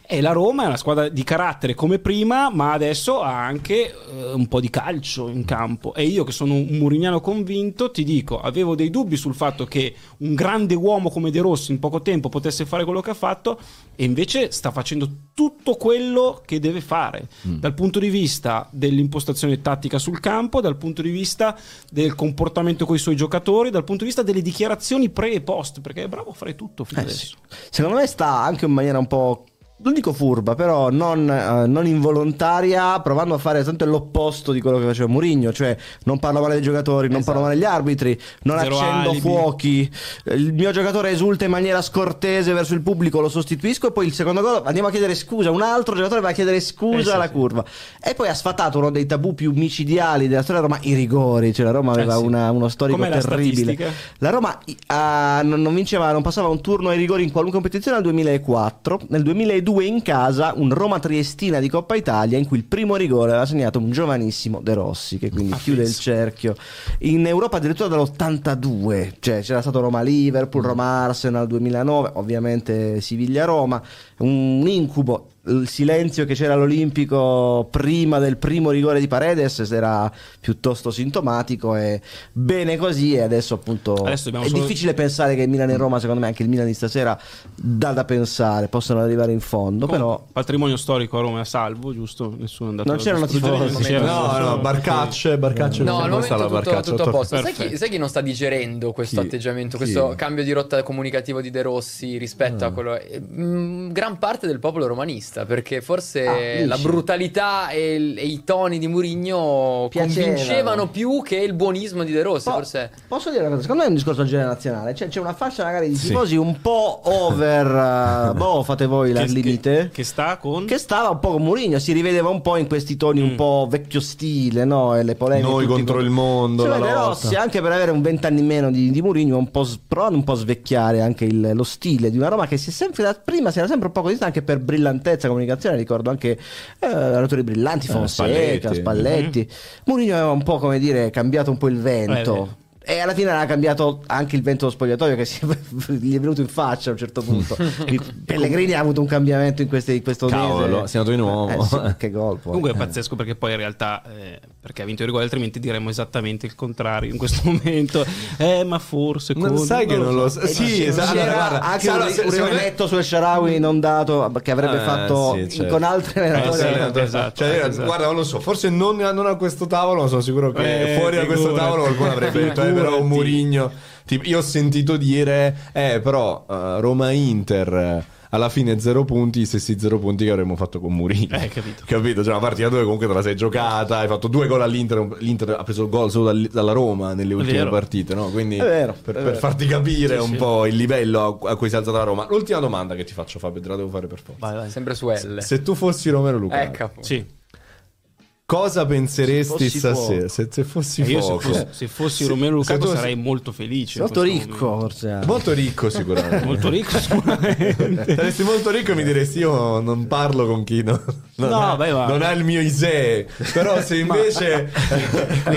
E la Roma è una squadra di carattere come prima, ma adesso ha anche eh, un po' di calcio in campo. E io, che sono un murignano convinto, ti dico: avevo dei dubbi sul fatto che un grande uomo come De Rossi in poco tempo potesse fare quello che ha fatto, e invece sta facendo tutto quello che deve fare dal punto di vista dell'impostazione tattica sul campo, dal punto di vista del comportamento con i suoi giocatori, dal punto di vista delle dichiarazioni pre e post, perché è bravo a fare tutto fino Eh, adesso. sì. Secondo me sta anche in maniera un po'. Non dico furba, però non, eh, non involontaria, provando a fare tanto l'opposto di quello che faceva Mourinho, cioè non parlo male dei giocatori, non parlo male degli arbitri, non Zero accendo alibi. fuochi, eh, il mio giocatore esulta in maniera scortese verso il pubblico, lo sostituisco e poi il secondo gol andiamo a chiedere scusa, un altro giocatore va a chiedere scusa Eh, sì, alla sì. curva. E poi ha sfatato uno dei tabù più micidiali della storia Roma, i rigori, cioè la Roma aveva Eh, sì. una- uno storico Com'è la terribile. statistica? La Roma ah, non, non vinceva, non passava un turno ai rigori in qualunque competizione dal 2004. Nel 2002 in casa un Roma Triestina di Coppa Italia in cui il primo rigore aveva segnato un giovanissimo De Rossi che quindi Ah, chiude il cerchio. In Europa addirittura dall'82, cioè c'era stato Roma Liverpool. Roma Arsenal 2009, ovviamente Siviglia Roma, un incubo. Il silenzio che c'era all'Olimpico prima del primo rigore di Paredes era piuttosto sintomatico e bene così e adesso appunto Adesso è solo- difficile pensare che Milan e Roma, secondo me anche il Milan di stasera dà da pensare, possano arrivare in fondo, però patrimonio storico a Roma è a salvo, giusto? Nessuno è andato Non a c'erano tifosi. c'era No, no, Barcacce, Barcacce No, al come sta momento la tutto, Barcacce? tutto a posto. Sai chi, sai chi non sta digerendo questo Chi? atteggiamento, Chi? questo cambio di rotta comunicativo di De Rossi rispetto a quello... eh, mm, gran parte del popolo romanista, perché forse Ah, la brutalità e, il- e i toni di Murigno Piacevano. convincevano più che il buonismo di De Rossi, Po- forse... Posso dire una cosa? Secondo me è un discorso generazionale. Cioè, c'è una fascia magari di Sì. tifosi un po' over. eh, boh, fate voi la Che- limite. Che, che sta con... Che stava un po' con Mourinho, si rivedeva un po' in questi toni un po' vecchio stile, no? E le polemiche. Noi contro con- il mondo, Cioè, la De lotta. Rossi, anche per avere un vent'anni in meno di, di Mourinho, un po' provando un po' a svecchiare anche il- lo stile di una Roma che si è sempre, da prima si era sempre un po' così anche per brillantezza, comunicazione. Ricordo anche eh, allenatori brillanti, Fonseca, Spalletti. Spalletti. Mourinho aveva un po', come dire, cambiato un po' il vento. E alla fine era cambiato anche il vento dello spogliatoio che si- gli è venuto in faccia a un certo punto. Pellegrini ha avuto un cambiamento in, queste, in questo Cavolo, mese. si è nato di nuovo. Eh sì, che gol. Comunque è Eh. pazzesco perché poi in realtà eh, perché ha vinto i rigori, altrimenti diremmo esattamente il contrario in questo momento. Eh, ma forse Non con- sai che non lo so. so. Sì, esatto. C'era Allora, guarda, anche se- allora, un, me- rimetto su El Sharawi non dato che avrebbe Eh, fatto sì, certo. con altri Eh, allenatori. sì, esatto, allenatore. esatto, Cioè, esatto. Guarda, non lo so, forse non, non a questo tavolo, ma sono sicuro che Eh, fuori da questo tavolo qualcuno avrebbe detto, eh, però un. Murigno. Tipo, io ho sentito dire, eh, però eh, Roma-Inter eh, alla fine zero punti, gli stessi zero punti che avremmo fatto con Murigno. Eh, capito. Capito? Cioè, una partita dove comunque te la sei giocata, hai fatto due gol all'Inter, l'Inter ha preso il gol solo dal- dalla Roma nelle ultime vero. partite, no? Quindi È vero, per, è per farti capire Sì, un sì. po' il livello a, cui si è alzata la Roma. L'ultima domanda che ti faccio, Fabio, te la devo fare per forza. Vai, vai. Sempre su L. Se tu fossi Romero Luca, Ecco. Sì. Cosa penseresti Se stasera? Se, se fossi E io se fuoco. fossi, se fossi Se- Romero Lukaku sarei molto felice. Molto ricco, anche. Molto ricco sicuramente. Molto ricco sicuramente. Saresti molto ricco e mi diresti io non parlo con chi non, non No, ha, beh, non ha il mio Isee. Però se invece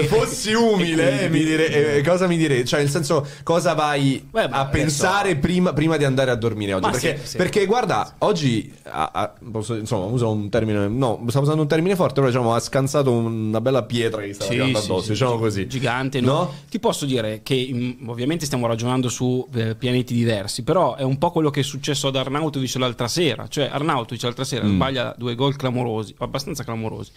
fossi umile, eh, mi dire, eh, cosa mi direi? Cioè, nel senso, cosa vai Beh, ma a pensare prima, prima di andare a dormire oggi? Ma Perché, sì, sì. perché, guarda, oggi, a- a- posso- insomma, uso un termine, no, stavo usando un termine forte, però diciamo, ha scansato una bella pietra che stava Sì, sì, addosso, sì, diciamo così. Gigante, no? no? Ti posso dire che ovviamente stiamo ragionando su eh, pianeti diversi, però è un po' quello che è successo ad Arnautovic l'altra sera. Cioè, Arnautovic l'altra sera Mm. sbaglia due gol clamorosi, abbastanza clamorosi.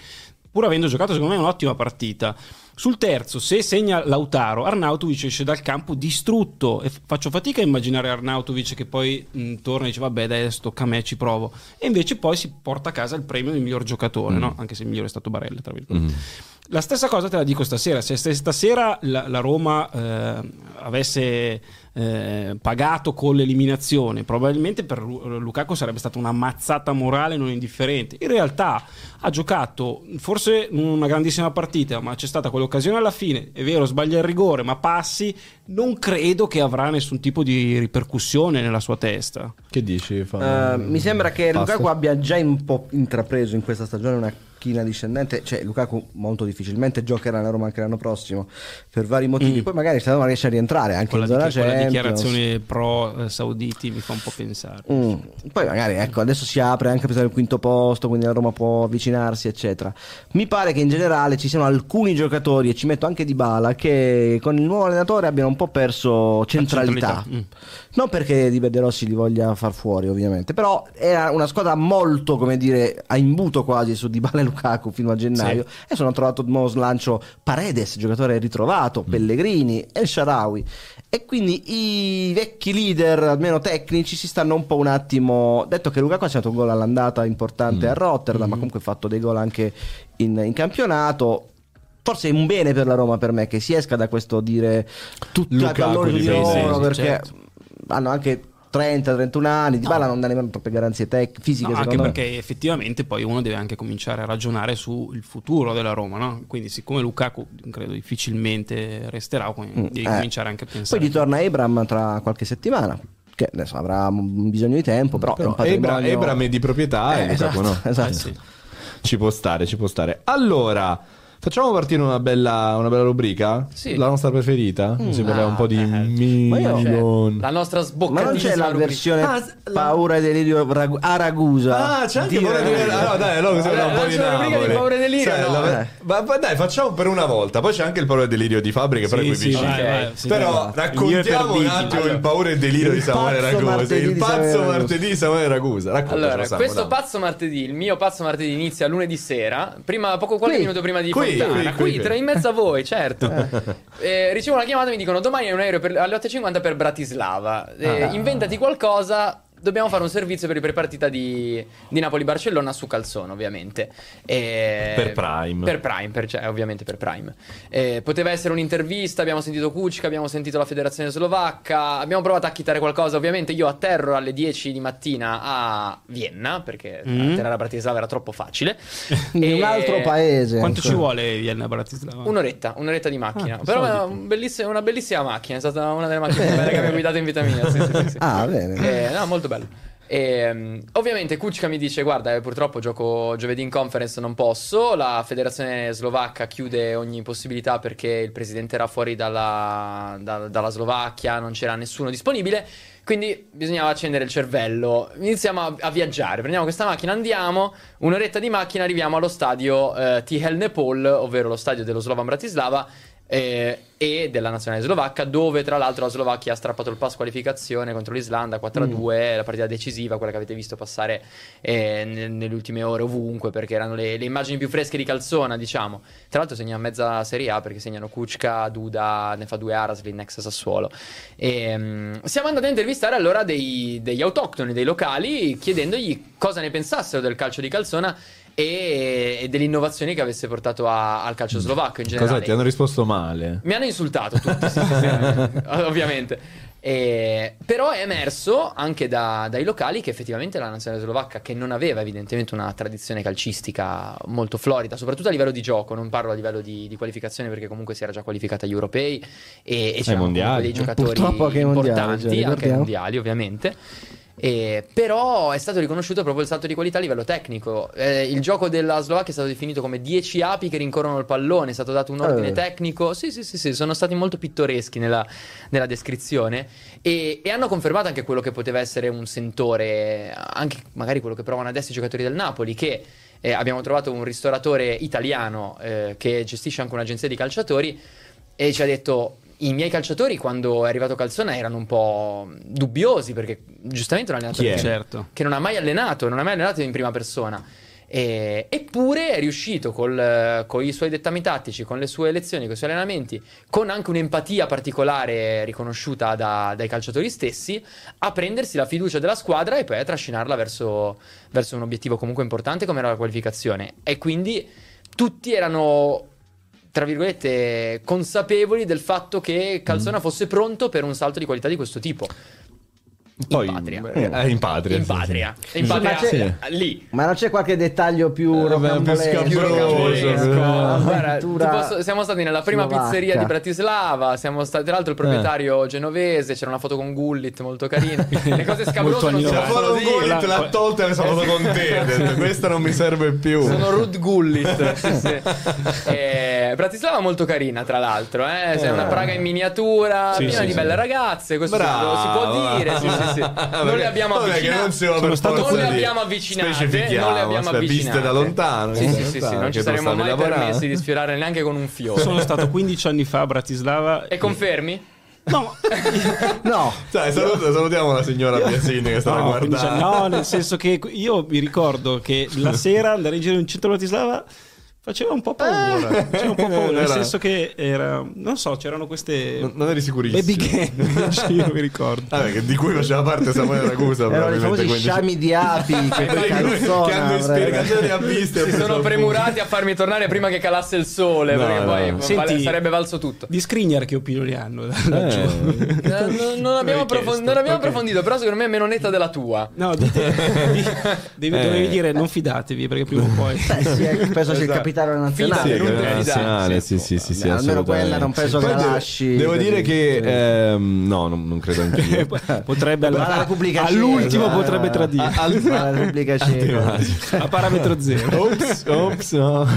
Pur avendo giocato, secondo me, un'ottima partita. Sul terzo, se segna Lautaro, Arnautovic esce dal campo distrutto. E f- faccio fatica a immaginare Arnautovic che poi mh, torna e dice: Vabbè, dai, tocca a me, ci provo. E invece poi si porta a casa il premio del miglior giocatore, no? Anche se il migliore è stato Barella, tra virgolette. La stessa cosa te la dico stasera. Se se stasera la, la Roma eh, avesse eh, pagato con l'eliminazione, probabilmente per Lu- Lukaku sarebbe stata una mazzata morale non indifferente. In realtà ha giocato forse una grandissima partita, ma c'è stata quell'occasione alla fine. È vero, sbaglia il rigore, ma passi. Non credo che avrà nessun tipo di ripercussione nella sua testa. Che dici? Fabio? Eh, mi sembra che Passa. Lukaku abbia già un po' intrapreso in questa stagione una china discendente. Cioè, Lukaku molto difficilmente giocherà nella Roma anche l'anno prossimo per vari motivi. Poi magari se no riesce a rientrare anche Con in la, zona la Champions. dichiarazione pro eh, sauditi mi fa un po' pensare. Mm. Poi magari ecco, adesso si apre anche per il quinto posto, quindi la Roma può avvicinarsi, eccetera. Mi pare che in generale ci siano alcuni giocatori, e ci metto anche di bala, che con il nuovo allenatore abbiano un po' perso centralità. centralità, mm. Non perché Di Berderossi li voglia far fuori, ovviamente, però era una squadra molto, come dire, a imbuto quasi su Di Bala e Lukaku fino a gennaio. E sono trovato di nuovo slancio Paredes, giocatore ritrovato, Pellegrini e Sharawi. E quindi i vecchi leader, almeno tecnici, si stanno un po' un attimo. Detto che Lukaku ha segnato un gol all'andata importante a Rotterdam, ma comunque ha fatto dei gol anche in, in campionato. Forse è un bene per la Roma per me che si esca da questo dire tutto a Lukaku pallone di sì, perché certo. Hanno anche 30-31 anni. Di Bala non nemmeno troppe garanzie tec- fisiche. No, anche me. perché effettivamente poi uno deve anche cominciare a ragionare sul futuro della Roma, no? Quindi siccome Lukaku credo difficilmente resterà, quindi devi eh. cominciare anche a Poi pensare. gli torna Ebram tra qualche settimana. Che adesso avrà bisogno di tempo, però, è Però un patrimonio... Ebra, Ebram è di proprietà Eh, e Lukaku esatto, no. esatto. Eh sì. Ci può stare, ci può stare. Allora, facciamo partire una bella, una bella rubrica? Sì. La nostra preferita? Così parliamo un po' di Ah, Milan. La nostra Ma sboccatissima non c'è la rubrica. versione Ah, paura e delirio a Ragusa? Ah, c'è anche paura di eh. Ah, no, dai, allora Allora, parliamo un po' di rubrica di Napoli. paura e delirio, Cioè, no? la- Eh. ma, ma dai, facciamo per una volta. Poi c'è anche il paura e delirio di fabbrica, però Sì, qui sì, vicino. vai, vai, sì, Però vai. Il mio è raccontiamo un attimo Allora, il paura e delirio di Samuele pazzo Ragusa. martedì Il pazzo martedì di Samuele Ragusa. Raccontacelo, Allora, questo pazzo martedì, il mio pazzo martedì inizia lunedì sera, prima, poco qualche minuto prima di Qui, qui, qui, qui. tra in mezzo a voi, certo. Eh, ricevo una chiamata e mi dicono domani è un aereo per- alle 8.50 per Bratislava, Eh, Ah. inventati qualcosa. Dobbiamo fare un servizio per il prepartita di, di Napoli-Barcellona su Calzone, ovviamente. E- Per Prime. Per Prime, per- cioè, ovviamente per Prime. Eh, poteva essere un'intervista, abbiamo sentito Kuczka, abbiamo sentito la federazione slovacca, abbiamo provato a chitare qualcosa. Ovviamente io atterro alle 10 di mattina a Vienna, perché Mm. atterrare a Bratislava era troppo facile. In E- un altro paese. Quanto ci insomma. vuole Vienna Bratislava? Un'oretta, un'oretta di macchina. Ah, Però è una bellissima, una bellissima macchina. È stata una delle macchine più belle che abbia guidato in vita mia. Sì, sì, sì, sì. Ah, bene. Eh, no, molto bello. E, um, ovviamente Kuczka mi dice guarda eh, purtroppo gioco giovedì in conference non posso la federazione slovacca chiude ogni possibilità perché il presidente era fuori dalla, da, dalla Slovacchia non c'era nessuno disponibile quindi bisognava accendere il cervello. Iniziamo a, a, viaggiare. Prendiamo questa macchina, andiamo. Un'oretta di macchina, arriviamo allo stadio eh, Tihel Nepal, ovvero lo stadio dello Slovan Bratislava eh, e della nazionale slovacca, dove tra l'altro la Slovacchia ha strappato il pass qualificazione contro l'Islanda 4-2, mm. la partita decisiva, quella che avete visto passare eh, nelle ultime ore ovunque, perché erano le, le, immagini più fresche di Calzona, diciamo. Tra l'altro segna mezza Serie A perché segnano Kuczka, Duda, ne fa due Araslin, ex Sassuolo. E, um, siamo andati a intervistare allora dei, degli autoctoni, dei locali, chiedendogli cosa ne pensassero del calcio di Calzona e, e delle innovazioni che avesse portato a, al calcio slovacco in generale. Cosa ti hanno risposto male? Mi hanno insultato tutti, sì, ovviamente. E, però è emerso anche da, dai locali che effettivamente la nazionale slovacca, che non aveva evidentemente una tradizione calcistica molto florida, soprattutto a livello di gioco, non parlo a livello di, di qualificazione perché comunque si era già qualificata agli europei e, e c'erano dei giocatori importanti, mondiali, anche ai mondiali ovviamente. Eh, però è stato riconosciuto proprio il salto di qualità a livello tecnico. Eh, il gioco della Slovacchia è stato definito come 10 api che rincorrono il pallone, è stato dato un ordine eh. tecnico. Sì, sì, sì, sì, sono stati molto pittoreschi nella, nella descrizione e, e, hanno confermato anche quello che poteva essere un sentore, anche magari quello che provano adesso i giocatori del Napoli, che eh, abbiamo trovato un ristoratore italiano eh, che gestisce anche un'agenzia di calciatori e ci ha detto i miei calciatori quando è arrivato Calzona erano un po' dubbiosi perché giustamente un allenatore certo. che non ha mai allenato, non ha mai allenato in prima persona. E, eppure è riuscito col, con i suoi dettami tattici, con le sue lezioni, con i suoi allenamenti, con anche un'empatia particolare riconosciuta da, dai calciatori stessi, a prendersi la fiducia della squadra e poi a trascinarla verso, verso un obiettivo comunque importante come era la qualificazione. E quindi tutti erano tra virgolette, consapevoli del fatto che Calzona mm. fosse pronto per un salto di qualità di questo tipo. Poi, in patria. Eh, in patria. In patria. Sì, sì. In patria ma sì. lì. Ma non c'è qualche dettaglio più eh, rocambolesco? Più rocambolesco. siamo stati nella prima Slovacca. pizzeria di Bratislava. Siamo stati, tra l'altro, il proprietario eh. genovese. C'era una foto con Gullit molto carina. Le cose scabrose non sono foto con Gullit l'ha tolta e sono foto con te. Questa non mi serve più. Sono Rud Gullit. sì, sì. Eh, Bratislava molto carina, tra l'altro. Eh. È una Praga in miniatura, piena di belle ragazze. Questo si può dire. Sì, sì, sì. non le abbiamo avvicinate. Non, non, non le abbiamo avvicinate. Non le abbiamo avvicinate. Viste da lontano. Sì, sì, sì, sì, non ci saremmo mai permessi di sfiorare neanche con un fiore. Sono stato 15 anni fa a Bratislava. E confermi? No, no. Cioè, salut- salutiamo la signora Biasini che sta no, guardando. No, nel senso che io mi ricordo che la sera andare in giro in centro Bratislava Faceva un po' paura, eh. faceva un po' paura, nel senso che era, non so, c'erano queste... Non, non eri sicurissimo. Baby gang, io mi ricordo. Ah, di cui faceva parte Samuele Ragusa. Erano i famosi quindi... sciami di api che, canzona, che hanno spiegazioni a viste. Si sono premurati a farmi tornare prima che calasse il sole, no, perché no. poi Senti, sarebbe valso tutto. Di Skriniar che opinioni hanno? Eh. non, non, abbiamo, approfond- non abbiamo okay. approfondito, però secondo me è meno netta della tua. No, dite, di, devi, eh. dovevi dire non fidatevi, perché prima o poi... Beh, sì, penso sia il capitano capitano nazionale. Sì, nazionale, sì, sì, sì, sì, almeno quella non penso che la lasci. Devo dire che ehm, no, non, non credo anch'io. potrebbe alla, Repubblica all'ultimo potrebbe tradire. Al, alla Repubblica Ceca. A parametro zero. Ops, ops, no. uh,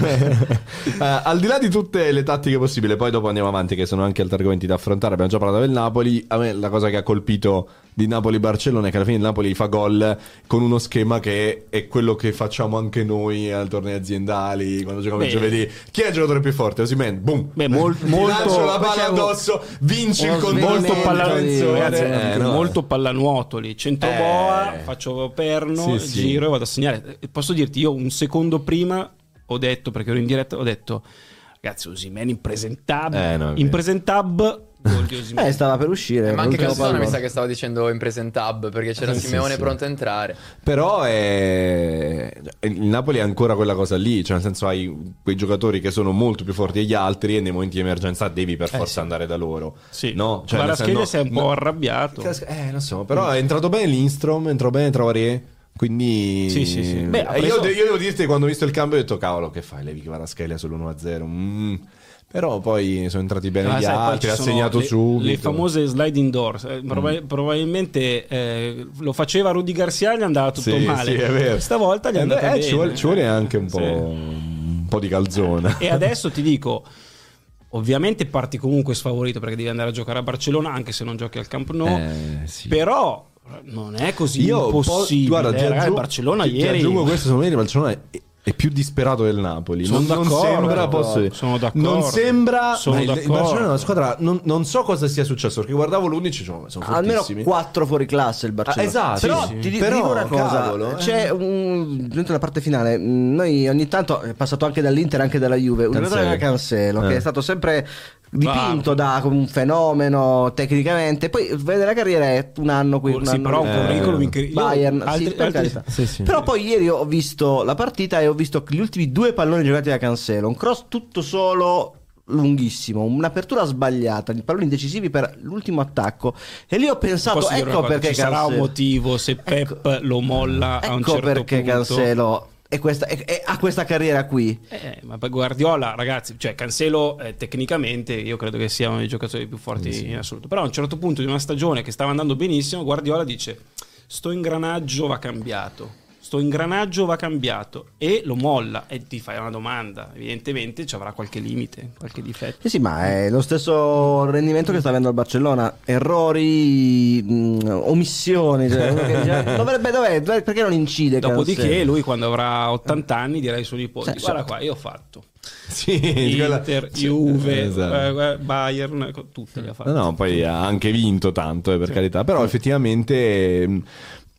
al di là di tutte le tattiche possibili, poi dopo andiamo avanti che sono anche altri argomenti da affrontare, abbiamo già parlato del Napoli, a me la cosa che ha colpito di Napoli-Barcellona che alla fine il Napoli fa gol con uno schema che è quello che facciamo anche noi al tornei aziendali quando giochiamo il giovedì. Chi è il giocatore più forte? Osimen, boom. Beh, mol- molto la palla addosso, vinci il controllo. Molto, palla- eh, no. molto pallanuoto lì. Centro eh. faccio perno, sì, giro e vado a segnare. Posso dirti, io un secondo prima ho detto, perché ero in diretta, ho detto ragazzi, Osimen impresentabile. Eh, no, impresentabile eh, stava per uscire. Eh, ma anche Calzone mi sa che stava dicendo in present hub perché c'era eh, Simeone sì, pronto a entrare. Però è... il Napoli è ancora quella cosa lì, cioè nel senso hai quei giocatori che sono molto più forti degli altri e nei momenti di emergenza devi per eh, forza sì. andare da loro. Sì. No? Cioè, ma la scheda no, si è un po' arrabbiato. Eh, non so, però è entrato bene Lindstrom, è entrato bene Traoré Quindi Sì, sì, sì. Beh, Eh, io, preso- io devo dirti quando ho visto il cambio ho detto cavolo che fai Levi Kvaratskhelia sull'1-0 Mm. Però poi sono entrati bene Ah, gli sai, altri ha segnato le, subito Mm. le famose sliding doors. Eh, proba- Probabilmente eh, lo faceva Rudy Garcia e gli andava tutto Sì, male. sì, è vero. Stavolta gli è Eh, andata beh, bene. ci, vuole, ci vuole anche un po', Sì. un po' di calzone E adesso ti dico, ovviamente parti comunque sfavorito perché devi andare a giocare a Barcellona anche se non giochi al Camp Nou. Eh, sì. Però non è così Io po- impossibile. guarda, ti eh, ragazzi, aggiungo- Barcellona ti- ti ieri aggiungo questo, secondo me il Barcellona è, è più disperato del Napoli. Sono non, non d'accordo, sembra, d'accordo. posso- Sono d'accordo. non sembra. Sono il, il d'accordo. Barcellona è una squadra. Non, non so cosa sia successo perché guardavo l'11 e dicevo, sono Almeno fortissimi. 4 fuori classe il Barcellona. Ah, esatto, Però sì, sì. ti dico una cosa: cavolo, eh. c'è un, dentro la parte finale. Noi ogni tanto è passato anche dall'Inter, anche dalla Juve. Un giocatore come Cancelo, che Eh. è stato sempre dipinto da come un fenomeno tecnicamente. Poi vede la carriera è un anno qui. un Sì, anno però un curriculum Eh, incredibile. Bayern, altri- sì, per altri- carità. Sì, sì. Però poi ieri ho visto la partita e ho visto gli ultimi due palloni giocati da Cancelo, un cross tutto solo lunghissimo, un'apertura sbagliata, i palloni decisivi per l'ultimo attacco e lì ho pensato Posso ecco cosa? perché ci sarà un Cancelo motivo se Pep lo molla a un ecco certo perché punto. Cancelo è questa, è- è- ha questa carriera qui. Eh, ma poi Guardiola, ragazzi, cioè Cancelo eh, tecnicamente io credo che sia uno dei giocatori più forti in assoluto. Però a un certo punto di una stagione che stava andando benissimo, Guardiola dice: Sto ingranaggio va cambiato. Sto ingranaggio va cambiato e lo molla e ti fai una domanda. Evidentemente ci avrà qualche limite, qualche difetto. Sì, sì, ma è lo stesso rendimento che sta avendo il Barcellona. Errori, mh, omissioni. Cioè, dice, dovrebbe, dov'è? Dov'è? Perché non incide? Dopodiché lui quando avrà 80 anni dirà ai suoi nipoti: Sì, Guarda sì. qua, io ho fatto. Sì, Inter, sì, Juve, esatto. eh, eh, Bayern, tutte le ha fatte. No, no, poi ha anche vinto tanto, eh, per carità. Però effettivamente ehm,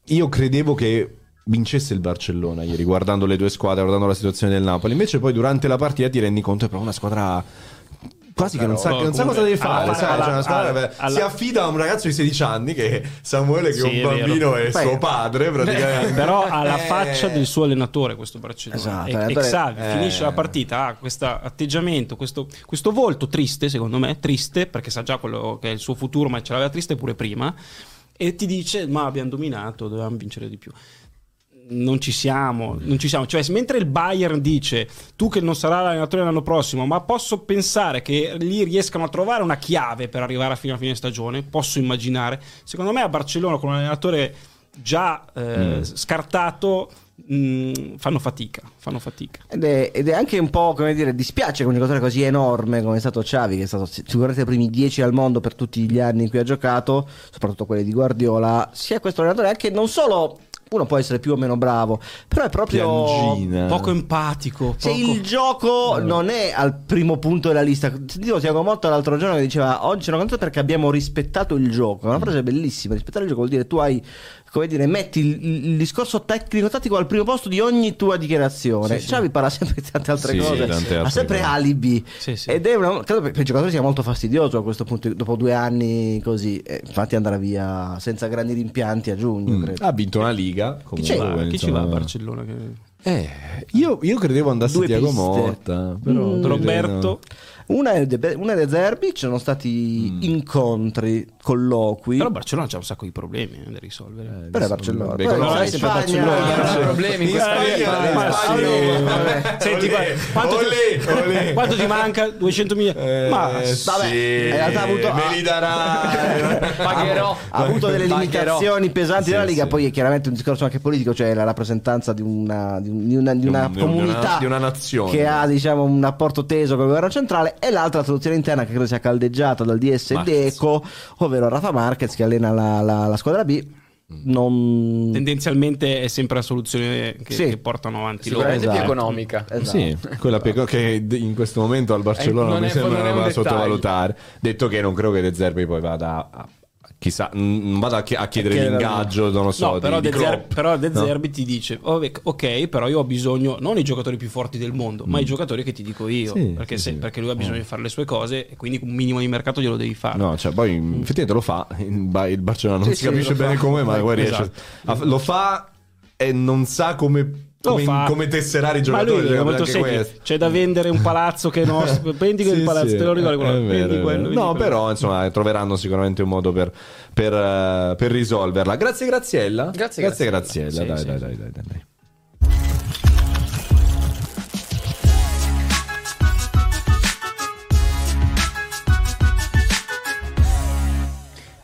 io credevo che vincesse il Barcellona ieri, guardando le due squadre, guardando la situazione del Napoli. Invece poi durante la partita ti rendi conto che è proprio una squadra... Quasi che non sa, che non sa cosa deve fare, alla- sai? Cioè, una squadra alla- che alla- si affida a un ragazzo di 16 anni che Samuele che Sì, è un è bambino e Poi- suo padre praticamente. Però ha la Eh, faccia del suo allenatore questo Barcellona Esatto, e, e allenatore- Xavi eh. finisce la partita ha questo atteggiamento questo, questo volto triste secondo me triste perché sa già quello che è il suo futuro ma ce l'aveva triste pure prima e ti dice ma abbiamo dominato dovevamo vincere di più non ci siamo, non ci siamo. Cioè, mentre il Bayern dice tu che non sarà l'allenatore l'anno prossimo, ma posso pensare che lì riescano a trovare una chiave per arrivare a fine a fine stagione, posso immaginare. Secondo me a Barcellona con un allenatore già eh, scartato mh, fanno fatica, fanno fatica. Ed è, ed è anche un po', come dire, dispiace con un giocatore così enorme come è stato Xavi, che è stato sicuramente i primi 10 al mondo per tutti gli anni in cui ha giocato, soprattutto quelli di Guardiola, sia questo allenatore che non solo uno può essere più o meno bravo, però è proprio... Piangina. Poco empatico. Se poco- il gioco non è al primo punto della lista, sentivo Tiago Motta l'altro giorno che diceva oggi sono contento perché abbiamo rispettato il gioco. È una frase bellissima. Rispettare il gioco vuol dire tu hai, come dire, metti il, il discorso tecnico-tattico al primo posto di ogni tua dichiarazione. Sì, sì. Xavi parla sempre di tante altre Sì, cose, tante ha altre sempre cose. alibi. Sì, sì. Ed è una, credo che per i giocatori sia molto fastidioso a questo punto, dopo due anni così. E infatti andrà via senza grandi rimpianti a giugno, Mm. credo. Ha vinto una liga. Chi ci Comunque, va, chi ci va a. Barcellona? Che- Eh, io, io credevo andasse Due Tiago piste. Motta. Però Mm. Roberto, Una è, De, una è De Zerbi, ci sono stati incontri, colloqui. però Barcellona c'ha un sacco di problemi eh, da risolvere. Però è Barcellona. Beh, conosci sai, sempre Barcellona. C'erano problemi in Spagna, Ma Spagna. sì, vabbè. Senti, quanto ti- olè. Quanto ti manca? 200 milioni? Eh, Ma vabbè, in realtà ha avuto- me li darà. Pagherò. ha avuto delle limitazioni pesanti della Liga, poi è chiaramente un discorso anche politico, cioè la rappresentanza di una, di un- di una, di una Di un- di una- comunità di una nazione. che ha diciamo un rapporto teso con il governo centrale e l'altra la traduzione interna che credo sia caldeggiata dal DS Marquez. Deco, ovvero Rafa Marquez che allena la, la- la squadra B. Non... tendenzialmente è sempre la soluzione che, Sì. che portano avanti loro. Sicuramente più Esatto. economica. Esatto. Sì, quella pe- che in questo momento al Barcellona Eh, non mi è- sembra non è un da sottovalutare. Detto che non credo che De Zerbi poi vada a, chissà, non vada a, chi- a chiedere chiedere- l'ingaggio, non lo so, No, però di De, Zer- però De No? Zerbi ti dice: "Oh, Ok, però io ho bisogno non i giocatori più forti del mondo, ma i giocatori che ti dico io. Mm. Sì, perché, sì, se- sì. perché lui ha bisogno di fare le sue cose e quindi un minimo di mercato glielo devi fare. No, cioè, poi effettivamente lo fa. Il, Ba- il Barcellona non si capisce lo fa. bene come, ma poi riesce. Esatto. a- lo fa e non sa come come, fa. come tesserare i Ma lui giocatori. è gioca molto anche semplice. questo. C'è da vendere un palazzo che nostro. Prendi quel Sì, palazzo, sì, te lo ricordi quello. vero, quello. No, quello. però insomma troveranno sicuramente un modo per, per, eh, per risolverla. Grazie Graziella. Grazie, Grazie Graziella. Graziella. Sì, dai, sì, dai, sì. dai, dai, dai, dai.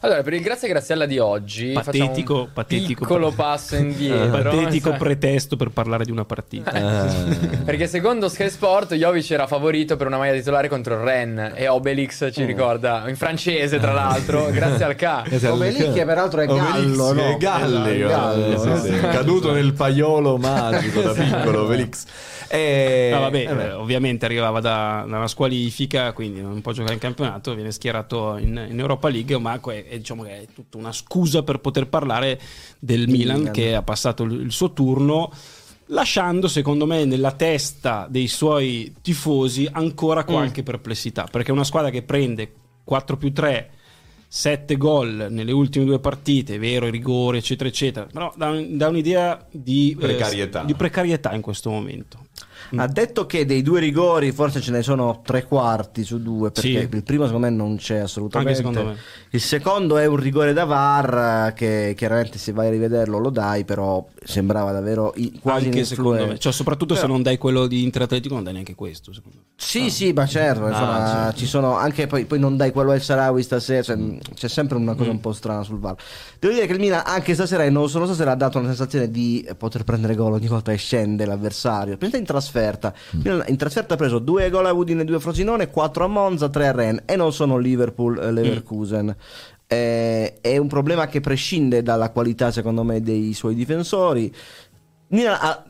Allora, per il grazie Graziella di oggi Patetico, facciamo un patetico. piccolo passo indietro. Patetico Sai? pretesto per parlare di una partita. Eh. Perché secondo Sky Sport Jovic era favorito per una maglia titolare contro il Ren e Obelix ci ricorda, in francese tra l'altro, grazie al K. Obelix, che peraltro è Obelix, gallo, no? è gallo, È gallo, sì, no? sì, sì. caduto nel paiolo magico da piccolo Obelix. E... No, vabbè, eh beh. eh, ovviamente arrivava da, da una squalifica, quindi non può giocare in campionato, viene schierato in, in Europa League, ma que- è, diciamo che è tutta una scusa per poter parlare del Milan, Milan. che ha passato il, suo turno, lasciando secondo me nella testa dei suoi tifosi ancora qualche perplessità, perché è una squadra che prende 4 più 3 7 gol nelle ultime due partite, vero, i rigori, eccetera, eccetera, però dà, un- dà un'idea di eh, Precarietà. di precarietà in questo momento. Ha detto che dei due rigori forse ce ne sono tre quarti su due, perché Sì. il primo secondo me non c'è assolutamente. Il secondo è un rigore da VAR eh, che chiaramente se vai a rivederlo lo dai, però sembrava davvero quasi anche secondo me, cioè, soprattutto se Però- non dai quello di Interatletico, non dai neanche questo. Secondo me. Sì, sì, ma certo, insomma, certo. ci sono anche poi, poi non dai quello al Sarawi stasera, cioè, c'è sempre una cosa un po' strana sul VAR. Devo dire che il Milan anche stasera e non solo stasera ha dato una sensazione di poter prendere gol ogni volta che scende l'avversario. Pensa in trasferta. Il Milan in trasferta ha preso due gol a Udine, due a Frosinone, quattro a Monza, tre a Rennes e non sono Liverpool e Leverkusen. Eh, è un problema che prescinde dalla qualità, secondo me, dei suoi difensori. Milan ha-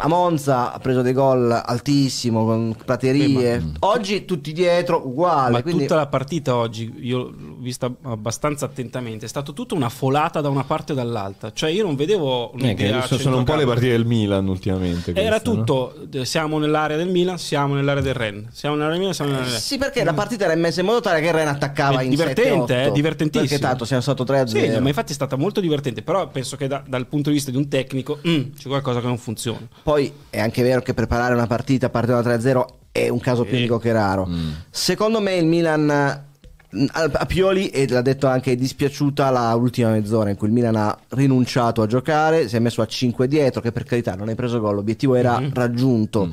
a Monza ha preso dei gol altissimo con praterie. Oggi tutti dietro, uguale. Ma quindi- tutta la partita oggi, io l'ho vista abbastanza attentamente, è stata tutta una folata da una parte e dall'altra. Cioè io non vedevo Eh, sono- sono un po' le partite del Milan ultimamente. Era queste, no? tutto, eh, siamo nell'area del Milan, siamo nell'area del Ren, siamo nell'area del Milan, siamo nell'area del Sì, perché la partita era messa in modo tale che Ren attaccava È in divertente, 7-8. eh, divertentissimo. Perché tanto siamo stato 3-0. Sì, no, ma infatti è stata molto divertente, però penso che da- dal punto di vista di un tecnico mm, c'è qualcosa che non funziona. Poi è anche vero che preparare una partita partendo da 3-0 è un caso più unico che raro. Secondo me il Milan eh, a Pioli, e l'ha detto anche, è dispiaciuta la ultima mezz'ora in cui il Milan ha rinunciato a giocare, si è messo a 5 dietro, che per carità non hai preso gol, l'obiettivo era raggiunto.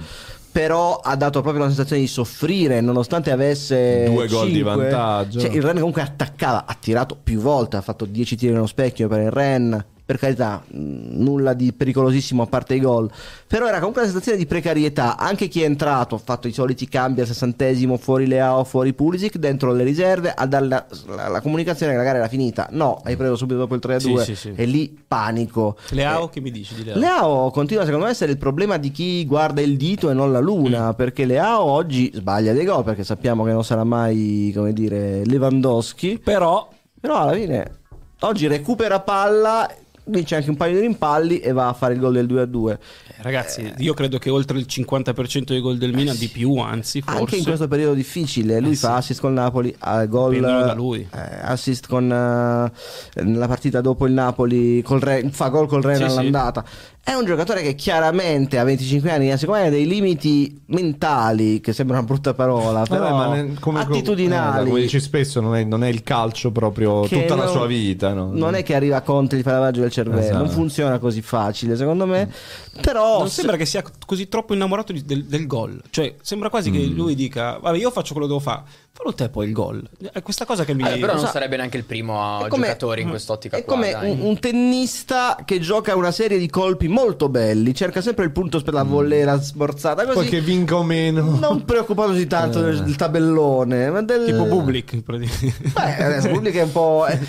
Però ha dato proprio la sensazione di soffrire, nonostante avesse Due gol di vantaggio. Cioè, il Ren comunque attaccava, ha tirato più volte, ha fatto 10 tiri nello specchio per il Ren. Per carità, nulla di pericolosissimo a parte i gol. Però era comunque una sensazione di precarietà. Anche chi è entrato ha fatto i soliti cambi al sessantesimo, fuori Leao, fuori Pulisic, dentro le riserve, a dare la, la- la comunicazione che la gara era finita. No, hai preso subito dopo il 3-2 Sì, sì, sì. e lì panico. Leao, che mi dici di Leao? Leao continua secondo me a essere il problema di chi guarda il dito e non la luna, perché Leao oggi sbaglia dei gol perché sappiamo che non sarà mai, come dire, Lewandowski, Però però alla fine oggi recupera palla, vince anche un paio di rimpalli e va a fare il gol del 2-2. eh, ragazzi, io credo che oltre il 50% dei gol del Milan, di più, anzi, forse. Anche in questo periodo difficile, lui Eh, fa sì. assist con Napoli, gol da lui. eh, assist con eh, nella partita dopo il Napoli Re- fa gol col Real Sì, sì. È un giocatore che chiaramente a 25 anni ha secondo me dei limiti mentali, che sembra una brutta parola, Vabbè, però ma ne- come, attitudinali. eh, come dici spesso, non è, non è il calcio proprio tutta la non- sua vita. no? Non è che arriva a Conte e gli fa lavaggio del cervello, Esatto. non funziona così facile, secondo me. Però non se- sembra che sia così troppo innamorato di- del, del gol. Cioè, sembra quasi Mm. che lui dica: Vabbè, io faccio quello che devo fare. Fallo te poi il gol. È questa cosa che mi. Vabbè, però non Sa- sarebbe neanche il primo È come- giocatore in quest'ottica È qua. come dai. un, un tennista che gioca una serie di colpi molto belli, cerca sempre il punto per la Mm. vollera smorzata Poi che così. vinca o meno. Non preoccupatosi tanto del, del tabellone, ma del Tipo Public. praticamente. Beh, adesso Public è un po'. eh,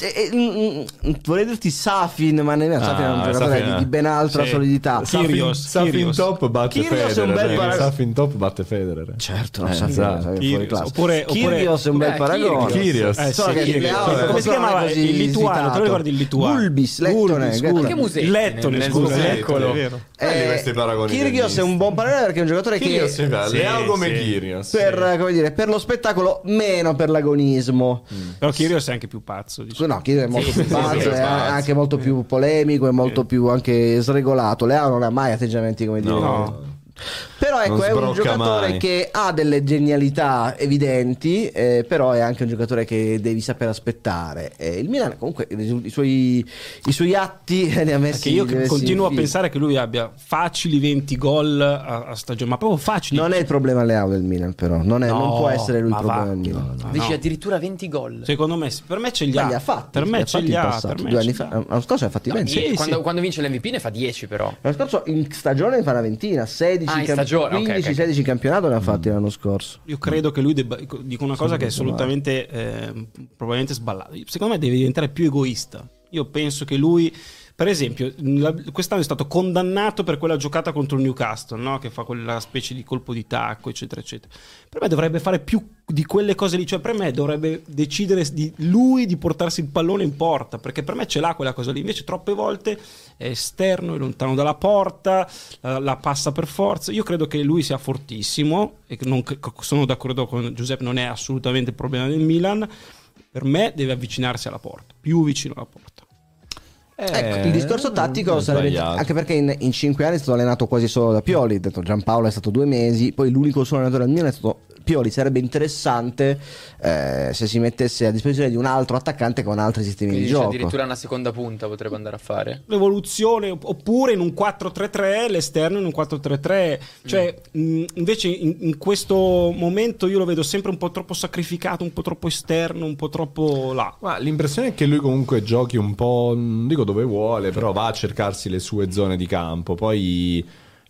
eh, eh, mm, mm, vorrei dirti Safin, ma nemmeno Safin è un Ah, giocatore Safin, di, di ben altra sì. solidità. Kyrgios, Safin Kyrgios. top batte Kyrgios è un Federer. bel eh, Safin top batte Federer. Certo, no, Eh, Safin, esatto. Safin è Kyrgios, fuori classe. Oppure- oppure- Kyrgios è un bel Eh, paragone. Kyrgios. Eh, sì, che è Come si chiamava così il lituano? Te lo ricordi il lituano? Gulbis, Lettone. Anche Musetti Lettone, scusa, è. Belli Eh, tennisti. è un buon paragone perché è un giocatore che Leao come sì. Kyrgios. per, come dire, per lo spettacolo meno per l'agonismo. Però Kyrgios è anche più pazzo. diciamo. No, Kyrgios è molto più pazzo, è anche molto più polemico, è molto più anche sregolato. Leao non ha mai atteggiamenti come dire. No. Però ecco, Non è un giocatore mai. che ha delle genialità evidenti, eh, però è anche un giocatore che devi saper aspettare. Eh, il Milan comunque i, suoi, i suoi atti ne ha messi Perché io messi continuo in a pensare che lui abbia facili 20 gol a, a stagione, ma proprio facili. Non è il problema Leao del Milan, però. Non, è- non No, può essere lui il ma problema va. del Milan. No, Dici no. addirittura 20 gol. Secondo me, per me ce li Ma ha. li ha fatti. per me ce li ha. passato, per me due anni fa. ha. L'anno scorso ha fatti No, 20. sì, quando, sì. quando vince l'MVP ne fa 10 però. L'anno scorso in stagione ne fa una ventina, 16 Ah, in camp- stagione, ok, 15, ok. 16 in campionato ne ha fatti l'anno scorso. Io credo che lui debba. Dico una cosa che è assolutamente. eh, probabilmente sballata. Secondo me deve diventare più egoista. Io penso che lui. Per esempio, la- quest'anno è stato condannato per quella giocata contro il Newcastle, no? che fa quella specie di colpo di tacco, eccetera, eccetera. Per me dovrebbe fare più di quelle cose lì, cioè per me dovrebbe decidere di lui di portarsi il pallone in porta, perché per me ce l'ha quella cosa lì. Invece, troppe volte è esterno, è lontano dalla porta, la, la passa per forza. Io credo che lui sia fortissimo e non- sono d'accordo con Giuseppe, non è assolutamente il problema del Milan. Per me deve avvicinarsi alla porta, più vicino alla porta. Ecco, il discorso tattico non è sarebbe sbagliato. anche perché in, in 5 anni è stato allenato quasi solo da Pioli. Detto Giampaolo è stato due mesi, poi l'unico suo allenatore al Milan è stato Pioli. Sarebbe interessante eh, se si mettesse a disposizione di un altro attaccante con altri sistemi Quindi di gioco. addirittura una seconda punta potrebbe andare a fare. L'evoluzione, oppure in un 4-3-3, l'esterno in un 4-3-3. Cioè, mh, invece in, in questo momento io lo vedo sempre un po' troppo sacrificato, un po' troppo esterno, un po' troppo là. Ma l'impressione è che lui comunque giochi un po', non dico dove vuole, però va a cercarsi le sue zone di campo. Poi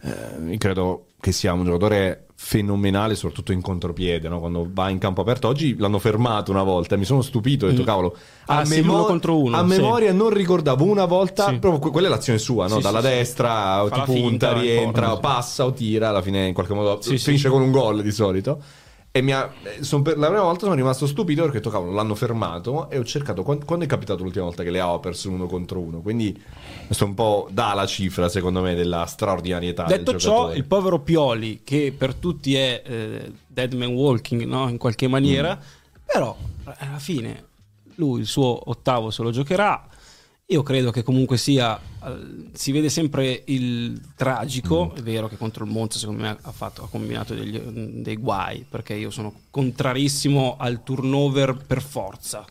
eh, credo che sia un giocatore fenomenale, soprattutto in contropiede, no? quando va in campo aperto. Oggi l'hanno fermato una volta mi sono stupito, ho detto cavolo, Ah, a, sì, memo- contro uno, a sì. memoria non ricordavo una volta, Sì. proprio que- quella è l'azione sua, no? Sì, dalla sì, sì. destra o ti punta, finta, rientra, sì. passa o tira, alla fine in qualche modo Sì, sì. finisce con un gol di solito. E mi ha, eh, son per la prima volta sono rimasto stupito perché ho detto, cavolo, l'hanno fermato e ho cercato quando, quando è capitato l'ultima volta che le ha perso uno contro uno. Quindi questo un po' dà la cifra, secondo me, della straordinarietà Detto del ciò, il povero Pioli, che per tutti è eh, dead man walking no? in qualche maniera, però eh, alla fine lui il suo ottavo se lo giocherà. Io credo che comunque sia, eh, si vede sempre il tragico, è vero che contro il Monza secondo me ha, fatto, ha combinato degli- dei guai, perché io sono contrarissimo al turnover per forza.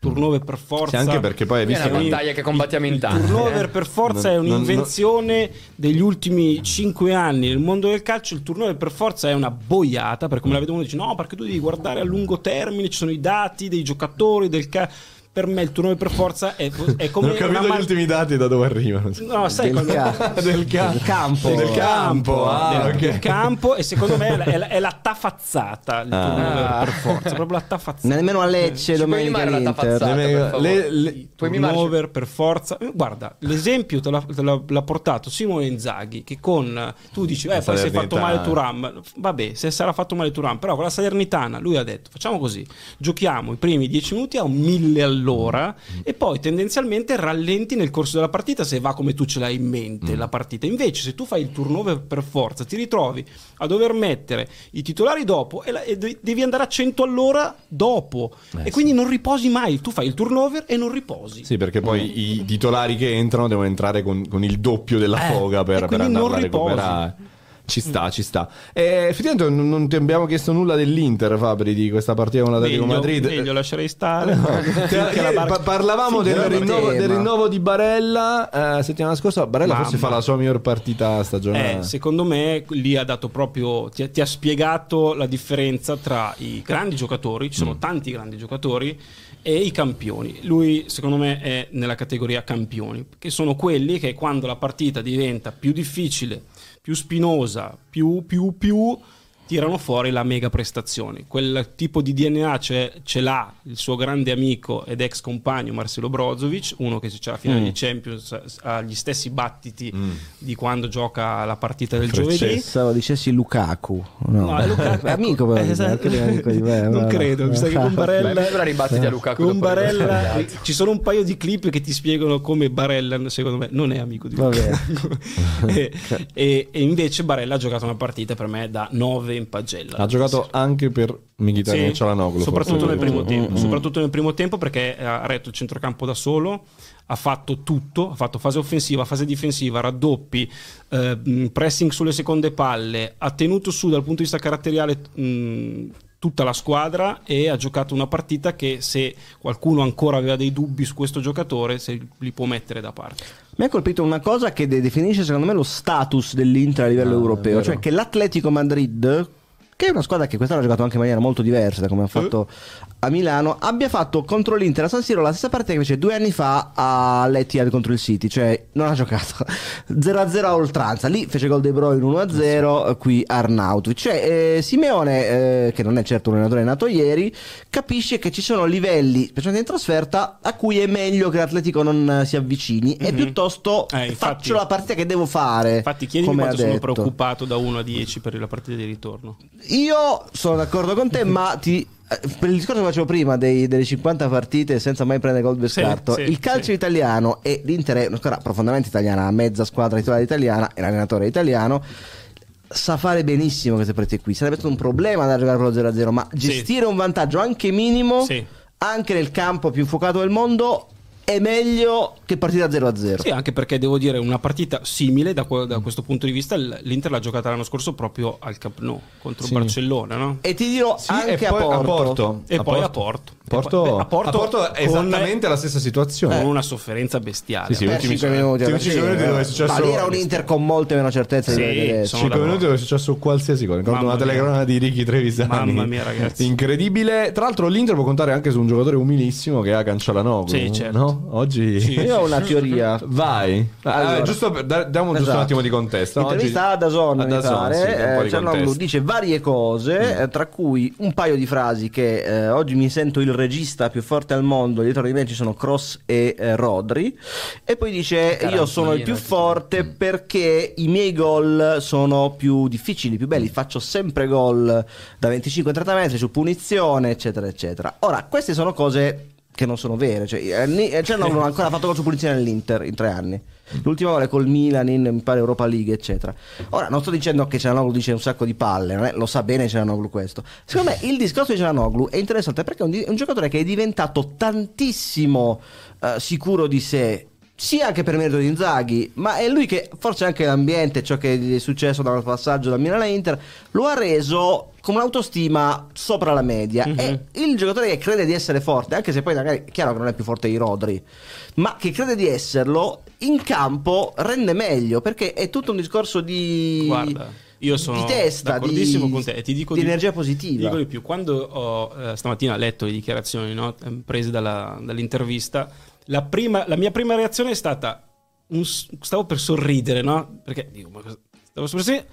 Turnover per forza. Sì, anche perché poi hai È visto una che- battaglia che combattiamo in tanti. turnover eh. per forza è un'invenzione degli ultimi cinque anni nel mondo del calcio. Il turnover per forza è una boiata. Perché come la vedo uno dice: No, perché tu devi guardare a lungo termine, ci sono i dati dei giocatori, del ca- Per me il turnover per forza è, è come Non ho capito una gli mar- ultimi dati da dove arrivano. No, sai Del ca- del, ca- del campo. Del campo, ah, del, ok. del campo e secondo me è la, è la- è la taffazzata il Ah. turnover per forza, proprio la taffazzata. Nemmeno a Lecce Ci puoi domenica mimare la tafazzata, Le- per le- Puoi turnover per forza. Eh, Guarda, l'esempio te l'ha, te l'ha- l'ha portato Simone Inzaghi che con tu dici eh, La poi si è fatto male Turam. Vabbè, se sarà fatto male Turam, però con la Salernitana lui ha detto "Facciamo così. Giochiamo i primi 10 minuti a un 1000 all'ora e poi tendenzialmente rallenti nel corso della partita se va come tu ce l'hai in mente Mm. la partita. Invece se tu fai il turnover per forza, ti ritrovi a dover mettere i titolari dopo e, la- e de- devi andare a 100 all'ora dopo Eh, e quindi non riposi mai, tu fai il turnover e non riposi. Sì, perché poi i titolari che entrano devono entrare con, con il doppio della Eh, foga per, per non a recuperare. Ci sta, ci sta. E effettivamente non, non ti abbiamo chiesto nulla dell'Inter, Fabri, di questa partita con l'Atletico Meglio, Madrid. meglio lascerei stare. La barca- pa- parlavamo del Finché la rinnovo, del rinnovo di Barella eh, settimana scorsa. Barella Mamma. forse fa la sua miglior partita stagionale. Eh, secondo me lì ha dato proprio ti, ha- ti ha spiegato la differenza tra i grandi giocatori, ci sono Mm. tanti grandi giocatori e i campioni. Lui secondo me è nella categoria campioni, che sono quelli che quando la partita diventa più difficile, più spinosa, più più più tirano fuori la mega prestazione. Quel tipo di DNA ce, ce l'ha il suo grande amico ed ex compagno Marcelo Brozovic, uno che se c'è la finale Mm. di Champions ha gli stessi battiti di quando gioca la partita del Francesco. giovedì. Pensavo dicessi Lukaku. No, No, è Lukaku, amico però. Eh, esatto. amico di me, non guarda. credo, mi sa che con Barella Beh, ora ribattiti a Lukaku con Barella ci sono un paio di clip che ti spiegano come Barella secondo me non è amico di Lukaku e, e- e invece Barella ha giocato una partita per me da 9 in pagella Ha giocato anche per Mkhitaryan Sì, Cialanoglu. soprattutto forse. nel primo Mm, tempo mm, soprattutto nel primo tempo perché ha retto il centrocampo da solo ha fatto tutto ha fatto fase offensiva fase difensiva raddoppi eh, mh, pressing sulle seconde palle ha tenuto su dal punto di vista caratteriale mh, tutta la squadra e ha giocato una partita che se qualcuno ancora aveva dei dubbi su questo giocatore se li può mettere da parte Mi ha colpito una cosa che de- definisce secondo me lo status dell'Inter a livello Ah, europeo, cioè che l'Atletico Madrid, che è una squadra che quest'anno ha giocato anche in maniera molto diversa da come ha fatto a Milano, abbia fatto contro l'Inter a San Siro la stessa partita che fece due anni fa all'Etihad contro il City, cioè non ha giocato 0-0 a oltranza, lì fece gol De Bruyne 1-0, qui Arnautovic, cioè eh, Simeone, eh, che non è certo un allenatore nato ieri, capisce che ci sono livelli, specialmente in trasferta, a cui è meglio che l'Atletico non eh, si avvicini e Mhm. piuttosto Eh, infatti- faccio la partita che devo fare. infatti chiedimi come quanto sono preoccupato da 1 a 10 per la partita di ritorno Io sono d'accordo con te, ma ti. Eh, Per il discorso che facevo prima dei- delle 50 partite senza mai prendere gol per Sì, scarto, sì, il calcio sì. italiano e l'Inter è una squadra profondamente italiana, ha mezza squadra titolare italiana e l'allenatore italiano. Sa fare benissimo queste partite qui. Sarebbe stato un problema da giocare con lo 0-0, ma gestire un vantaggio anche minimo, anche nel campo più infuocato del mondo, è meglio che partita 0-0. Sì, anche perché devo dire una partita simile da, da questo punto di vista. L'Inter l'ha giocata l'anno scorso proprio al Camp Nou contro il Sì. Barcellona, no? E ti dirò Sì, anche e a poi Porto. a Porto. E poi a Porto. Porto, beh, a Porto a Porto è con- esattamente la stessa situazione. Con una sofferenza bestiale. Sì, sì, ultimi 5 minuti, ultimi alla cinque fine, minuti dove è successo- Ma lì era un Inter con molte meno certezze Sì, di quello che adesso. sono 5 d'accordo. minuti dove è successo qualsiasi cosa. Ricordo Mamma una telecronaca di Ricky Trevisani. Mamma mia, ragazzi. Incredibile. Tra l'altro, l'Inter può contare anche su un giocatore umilissimo che ha Cancialanoglu. Sì, certo. No? Oggi. Sì. Io ho una teoria. Vai. Allora. Eh, giusto per, da- diamo giusto un Esatto. attimo di contesto. Oggi- Intervista a Dazon, a mi Dazon, pare. sì, eh, contesto. dice varie cose, eh, tra cui un paio di frasi che eh, oggi mi sento il regista più forte al mondo, dietro di me ci sono Cross e eh, Rodri. E poi dice io sono il più forte perché i miei gol sono più difficili, più belli, faccio sempre gol da 25-30 metri su punizione, eccetera, eccetera. Ora, queste sono cose che non sono vere, cioè, eh, eh, Cianoglu non ha ancora fatto gol su punizione nell'Inter in tre anni. L'ultima volta col Milan in pare Europa League, eccetera. Ora, non sto dicendo che Cianoglu dice un sacco di palle, è- lo sa bene Cianoglu questo. Secondo me il discorso di Cianoglu è interessante perché è un, è un giocatore che è diventato tantissimo eh, sicuro di sé. Sia anche per merito di Inzaghi, ma è lui che forse anche l'ambiente, ciò che è successo dal passaggio da Milan a Inter, lo ha reso con un'autostima sopra la media. E il giocatore che crede di essere forte, anche se poi magari è chiaro che non è più forte di Rodri, ma che crede di esserlo, in campo rende meglio perché è tutto un discorso di, Guarda, io sono di testa, d'accordissimo di, con te e ti dico di di- energia Ti positiva. dico di più, quando ho eh, stamattina letto le dichiarazioni no, prese dalla- dall'intervista, la, prima- la mia prima reazione è stata: un stavo per sorridere, no? Perché dico, ma cosa- stavo per sorridere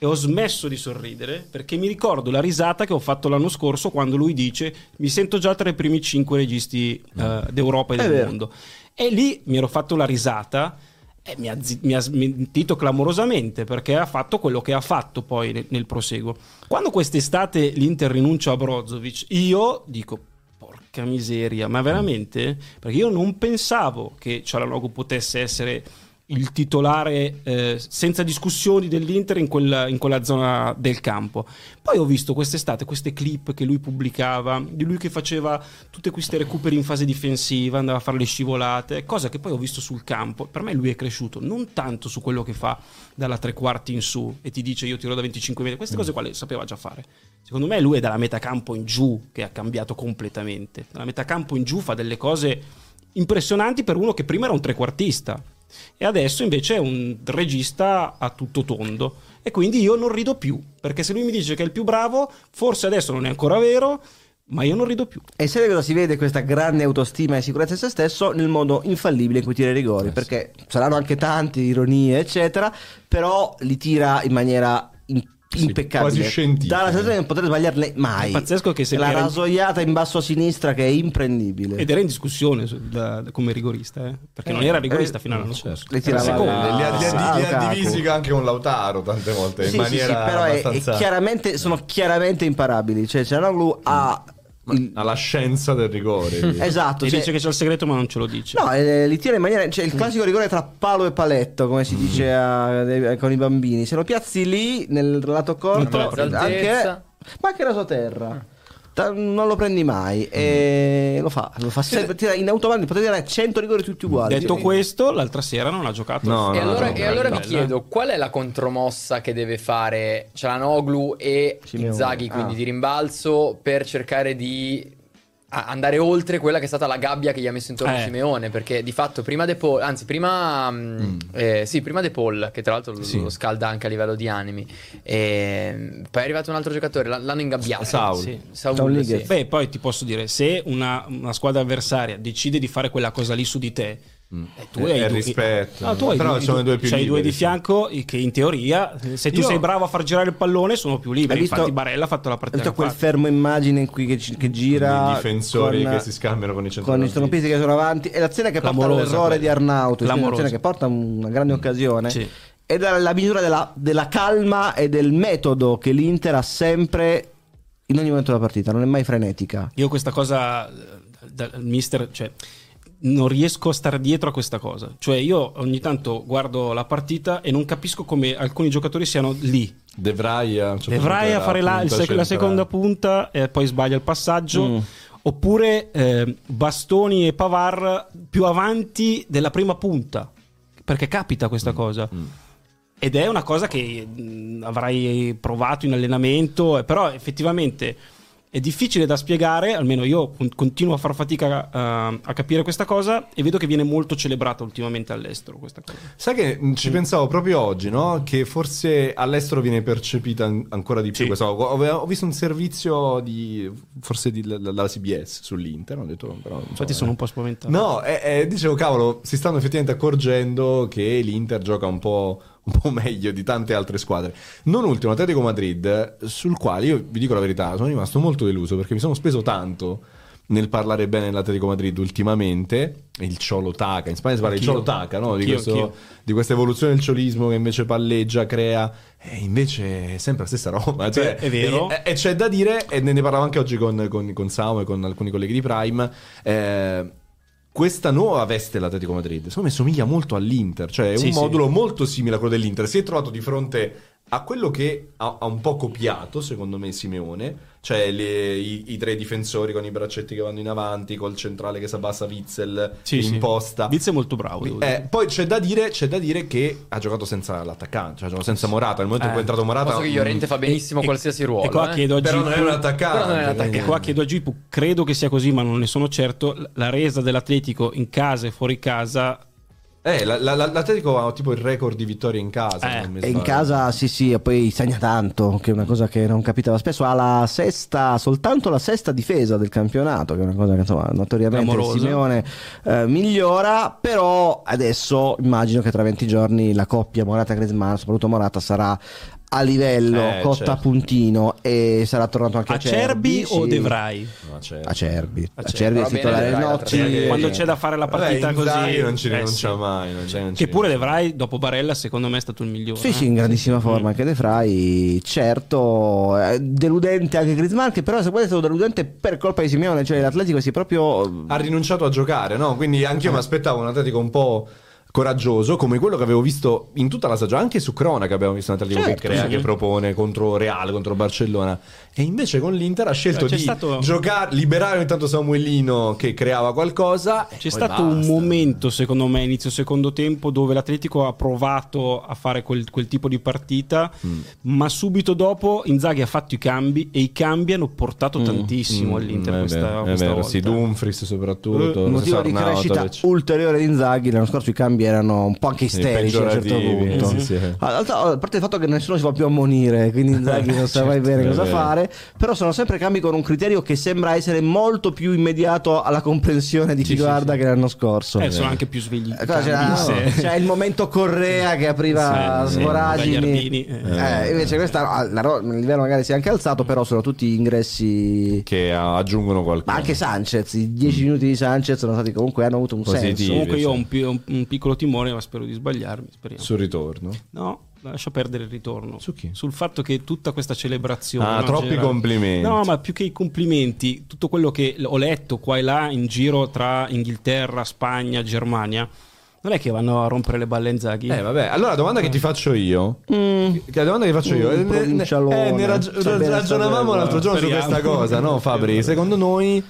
e ho smesso di sorridere perché mi ricordo la risata che ho fatto l'anno scorso quando lui dice: Mi sento già tra i primi cinque registi eh, d'Europa e È del vero. mondo. E lì mi ero fatto la risata. E mi ha, mi ha smentito clamorosamente perché ha fatto quello che ha fatto poi nel, nel proseguo. Quando quest'estate l'Inter rinuncia a Brozovic, io dico. Porca miseria, ma veramente? Perché io non pensavo che Cialanoglu potesse essere il titolare eh, senza discussioni dell'Inter in quella, in quella zona del campo. Poi ho visto quest'estate queste clip che lui pubblicava di lui che faceva tutte queste recuperi in fase difensiva, andava a fare le scivolate, cosa che poi ho visto sul campo. Per me lui è cresciuto non tanto su quello che fa dalla tre quarti in su e ti dice io tiro da 25 metri, queste cose qua le sapeva già fare. Secondo me lui è dalla metà campo in giù che ha cambiato completamente. Dalla metà campo in giù fa delle cose impressionanti per uno che prima era un trequartista e adesso invece è un regista a tutto tondo e quindi io non rido più perché se lui mi dice che è il più bravo forse adesso non è ancora vero ma io non rido più E sai cosa si vede questa grande autostima e sicurezza in se stesso nel modo infallibile in cui tira i rigori? Perché saranno anche tanti, ironie, eccetera, però li tira in maniera in- impeccabile. quasi scientifiche. Dalla sensazione di non poter sbagliarle mai. È pazzesco che se la era- rasoiata in basso a sinistra che è imprendibile. Ed era in discussione su- da- da- come rigorista, eh? perché non era rigorista eh, fino all'anno scorso. Le tirava la- li ha, li ha- Ah, li ha Lukaku. divisi anche con Lautaro tante volte in Sì, sì, sì, maniera però è- è abbastanza chiaramente, sono chiaramente imparabili. Cioè, Cianoglu ha. Il- alla scienza del rigore. Esatto, E cioè- dice che c'è il segreto ma non ce lo dice. No, eh, li tira in maniera. Cioè, il classico rigore tra palo e paletto, come si dice a- eh, con i bambini. Se lo piazzi lì nel lato corto, la anche, ma anche raso terra. Ta- Non lo prendi mai e lo fa, lo fa sempre, tira in automatico, potete tirare 100 rigori tutti uguali. Detto questo, l'altra sera non ha giocato. No, E no, allora, no, e allora vi bella. chiedo qual è la contromossa che deve fare Cialanoglu e Simeone. Inzaghi quindi Ah. di rimbalzo per cercare di andare oltre quella che è stata la gabbia che gli ha messo intorno Eh. Simeone perché di fatto prima De Paul anzi prima mm, eh, sì prima De Paul che tra l'altro lo- Sì. lo scalda anche a livello di animi e poi è arrivato un altro giocatore l'hanno ingabbiato Saul. sì. Saul Saul, sì. Beh, poi ti posso dire, se una, una squadra avversaria decide di fare quella cosa lì su di te, eh, tu Eh, hai è due- rispetto. No, tu hai Però due- sono i due più c'hai due liberi, di sì. fianco che in teoria, se tu Io- sei bravo a far girare il pallone, sono più liberi. Hai visto- Infatti, Barella ha fatto la Hai partita. visto quel fermo immagine in cui che, che gira I difensori con- che si scambiano con i con i centrocampisti. centrocampisti che sono avanti e l'azione che porta Clamorosa all'errore quella. di Arnauto un'azione che porta a una grande occasione Sì. è la misura della, della calma e del metodo che l'Inter ha sempre in ogni momento della partita non è mai frenetica Io questa cosa, eh, da- mister, cioè, non riesco a stare dietro a questa cosa. Cioè, io ogni tanto guardo la partita e non capisco come alcuni giocatori siano lì. De Vrij Vrij a fare la, sec- la seconda punta e poi sbaglia il passaggio. Mm. Oppure eh, Bastoni e Pavar più avanti della prima punta. Perché capita Mm. questa cosa. Ed è una cosa che mh, avrai provato in allenamento, eh, però effettivamente è difficile da spiegare, almeno io con- continuo a far fatica a, a capire questa cosa e vedo che viene molto celebrata ultimamente all'estero questa cosa. Sai che mh, ci pensavo proprio oggi, no? Che forse all'estero viene percepita an- ancora di più. Sì. questa. Ho, visto un servizio di forse di- dalla CBS sull'Inter. Ho detto, però, insomma, Infatti sono un po' spaventato. No, eh, eh, dicevo, cavolo, si stanno effettivamente accorgendo che l'Inter gioca un po', un po' meglio di tante altre squadre. Non ultimo, Atletico Madrid, sul quale io vi dico la verità, sono rimasto molto deluso perché mi sono speso tanto nel parlare bene dell'Atletico Madrid ultimamente. Il Ciolo Taca, in Spagna si parla di. Ciolo Taca, no? di, questo- questa evoluzione del ciolismo che invece palleggia, crea. E invece è sempre la stessa roba. Cioè, È vero. E, e c'è da dire, e ne ne parlavo anche oggi con, con, con Samu e con alcuni colleghi di Prime. eh, questa nuova veste dell'Atletico Madrid, secondo me somiglia molto all'Inter, cioè è Sì, un sì. modulo molto simile a quello dell'Inter. Si è trovato di fronte a quello che ha, ha un po' copiato, secondo me, Simeone, cioè le- i, i tre difensori con i braccetti che vanno in avanti, col centrale che si abbassa Witzel Sì, sì. imposta. Viz è molto bravo. devo Eh, dire. poi c'è da, dire, c'è da dire che ha giocato senza l'attaccante, cioè senza Morata. Nel momento in cui è Eh. entrato Morata, Posso che Llorente fa benissimo E- qualsiasi e ruolo qua eh. chiedo a però Gipu- non è un attaccante. Però non è un quindi- attaccante. E qua chiedo a Gipu, credo che sia così, ma non ne sono certo. La resa dell'Atletico in casa e fuori casa. Eh, la- la- la- l'Atletico ha tipo il record di vittorie in casa. Eh, se non mi in casa sì sì e poi segna tanto che è una cosa che non capitava spesso ha la sesta soltanto la sesta difesa del campionato che è una cosa che insomma notoriamente Clamorosa. Simeone eh, migliora però adesso immagino che tra 20 giorni la coppia Morata-Griezmann soprattutto Morata sarà a livello Eh, cotta certo. a puntino e sarà tornato anche a Acerbi o sì. De Vrij? No, c'è. Acerbi Acerbi. Acerbi è titolare Notti. Quando c'è da fare la partita Vabbè, così. non ci eh, rinuncia sì. mai. non c'è- non Che pure De rinuncia. Vrij, dopo Barella, secondo me è stato il migliore. Sì, eh. sì, in grandissima forma anche De Frey, certo, eh, deludente anche Griezmann, che però se vuoi è stato deludente per colpa di Simeone, cioè l'Atletico si è proprio... ha rinunciato a giocare, no? Quindi anche io mi aspettavo un Atletico un po' coraggioso, come quello che avevo visto in tutta la stagione, anche su Cronaca abbiamo visto un Atletico Certo, che crea, sì. che propone contro Real, contro Barcellona. E invece con l'Inter ha scelto C'è di stato- giocare, liberare intanto Samuelino che creava qualcosa. C'è stato un basta. momento, secondo me, inizio secondo tempo, dove l'Atletico ha provato a fare quel, quel tipo di partita, Mm. ma subito dopo Inzaghi ha fatto i cambi e i cambi hanno portato tantissimo all'Inter Mm, è questa, vero, è questa vero, volta. sì, Dumfries soprattutto. Il motivo di crescita ulteriore di Inzaghi l'anno scorso i cambi erano un po' anche isterici a un certo punto. sì, sì. Realtà, a parte il fatto che nessuno si fa più ammonire, quindi Inzaghi non sa mai bene è cosa fare, però sono sempre cambi con un criterio che sembra essere molto più immediato alla comprensione di chi guarda che l'anno scorso. Eh, sono anche più svegli. Eh, c'era, cambi, se- c'era il momento Correa che apriva Sì, svoragini. Eh. Eh, invece questa ah, il livello magari si è anche alzato, però sono tutti ingressi. Che aggiungono qualcosa. Ma anche Sanchez, i 10 minuti di Sanchez sono stati comunque hanno avuto un Positivi. senso. Comunque io ho un, pi- un- un piccolo timore, ma spero di sbagliarmi. Speriamo. sul ritorno. No, lascia perdere il ritorno. Su chi? Sul fatto che tutta questa celebrazione. Ah, no, troppi generale- complimenti. No, ma più che i complimenti, tutto quello che ho letto qua e là in giro tra Inghilterra, Spagna, Germania, non è che vanno a rompere le balle a Inzaghi. Eh, vabbè. Allora, domanda che ti faccio io. Che la domanda che faccio io. Mm, ne- ne, eh, ne raggi- Sapere ragionavamo l'altro giorno su speriamo. questa cosa, no, Fabri? Secondo noi.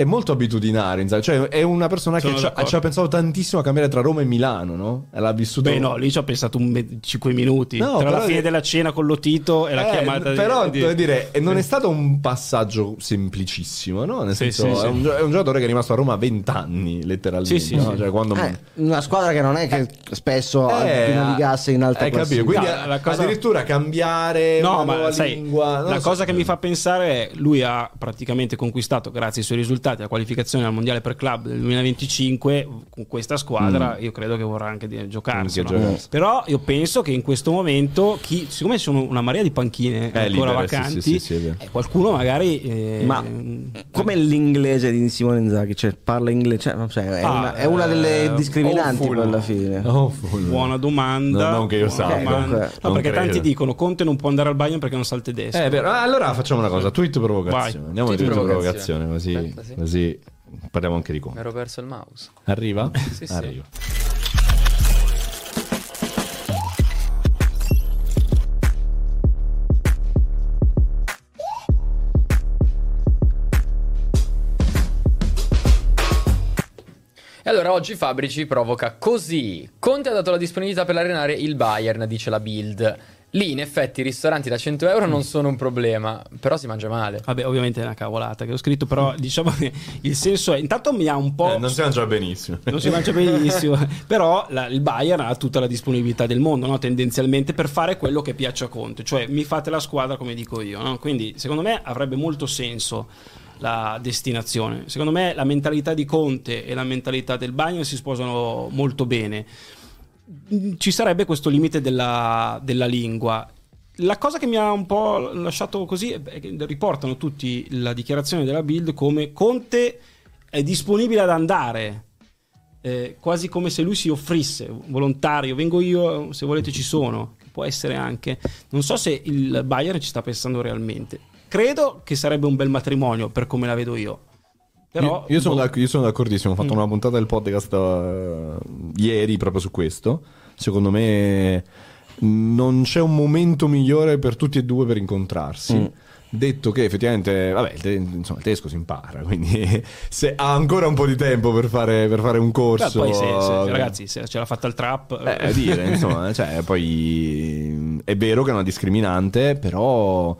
È molto abitudinario, Inzaghi. cioè è una persona Sono che ci ha, d'accordo. ci ha pensato tantissimo a cambiare tra Roma e Milano, no? L'ha vissuto. Beh, no, lì ci ho pensato un me- 5 minuti. No, tra la fine della cena con Lotito e la Eh, chiamata però di, devo dire, eh, non è stato un passaggio semplicissimo, no? Nel Sì, senso, sì, è, sì. Un, gio- è un giocatore che è rimasto a Roma 20 anni, letteralmente. Sì, sì, no? sì. Cioè, quando... Eh, una squadra che non è che spesso Eh, navigasse in alta hai capito? classifica. Quindi No, la cosa- addirittura cambiare No, una ma nuova sai, lingua. la so. cosa che mi fa pensare è lui ha praticamente conquistato, grazie ai suoi risultati, la qualificazione al mondiale per club del 2025 con questa squadra. Io credo che vorrà anche di- giocarsela. Mm. Anche giocarsi. Però io penso che in questo momento, chi, siccome ci sono una marea di panchine Eh, ancora libere, sì, vacanti, sì, sì, sì, eh, qualcuno magari. eh, Ma come l'inglese di Simone Inzaghi? Cioè, parla inglese, cioè, so, è, Ah, una, è una delle eh, discriminanti poi alla fine. Oh. Buona domanda. No, non che io buona sappia. domanda. Comunque, No, non perché tanti credo. dicono Conte non può andare al Bayern perché non sa il tedesco. Eh, vero. Ah, allora facciamo una cosa: tweet provocazione. Vai. Andiamo a Tweet tweet provocazione. provocazione, così, Aspetta, sì. Così parliamo anche di Mi Conte. ero perso il mouse. Arriva? Sì, sì. Arriva. E allora oggi Fabrici provoca così. Conte ha dato la disponibilità per allenare il Bayern, dice la Bild. Lì in effetti i ristoranti da 100 euro non sono un problema, però si mangia male. Vabbè, ovviamente è una cavolata che ho scritto, però diciamo che il senso è. Intanto mi ha un po'. Eh, non si mangia benissimo. non si mangia benissimo, però la- il Bayern ha tutta la disponibilità del mondo, no? tendenzialmente per fare quello che piace a Conte, cioè mi fate la squadra come dico io. no? Quindi secondo me avrebbe molto senso la destinazione. Secondo me la mentalità di Conte e la mentalità del Bayern si sposano molto bene. Ci sarebbe questo limite della, della lingua. La cosa che mi ha un po' lasciato così è che riportano tutti la dichiarazione della Bild come Conte è disponibile ad andare eh, quasi come se lui si offrisse volontario, vengo io, se volete ci sono, può essere anche. Non so se il Bayern ci sta pensando realmente. Credo che sarebbe un bel matrimonio per come la vedo io. Però io, io sono boh, io sono d'accordissimo. Ho fatto Mm. una puntata del podcast eh, ieri proprio su questo. Secondo me non c'è un momento migliore per tutti e due per incontrarsi. Mm. Detto che effettivamente, vabbè, il, te- insomma, il tedesco si impara, quindi se ha ancora un po' di tempo per fare, per fare un beh, corso. poi se, se- ragazzi, se ce l'ha fatta il trap, Eh, dire, insomma, cioè, poi è vero che è una discriminante, però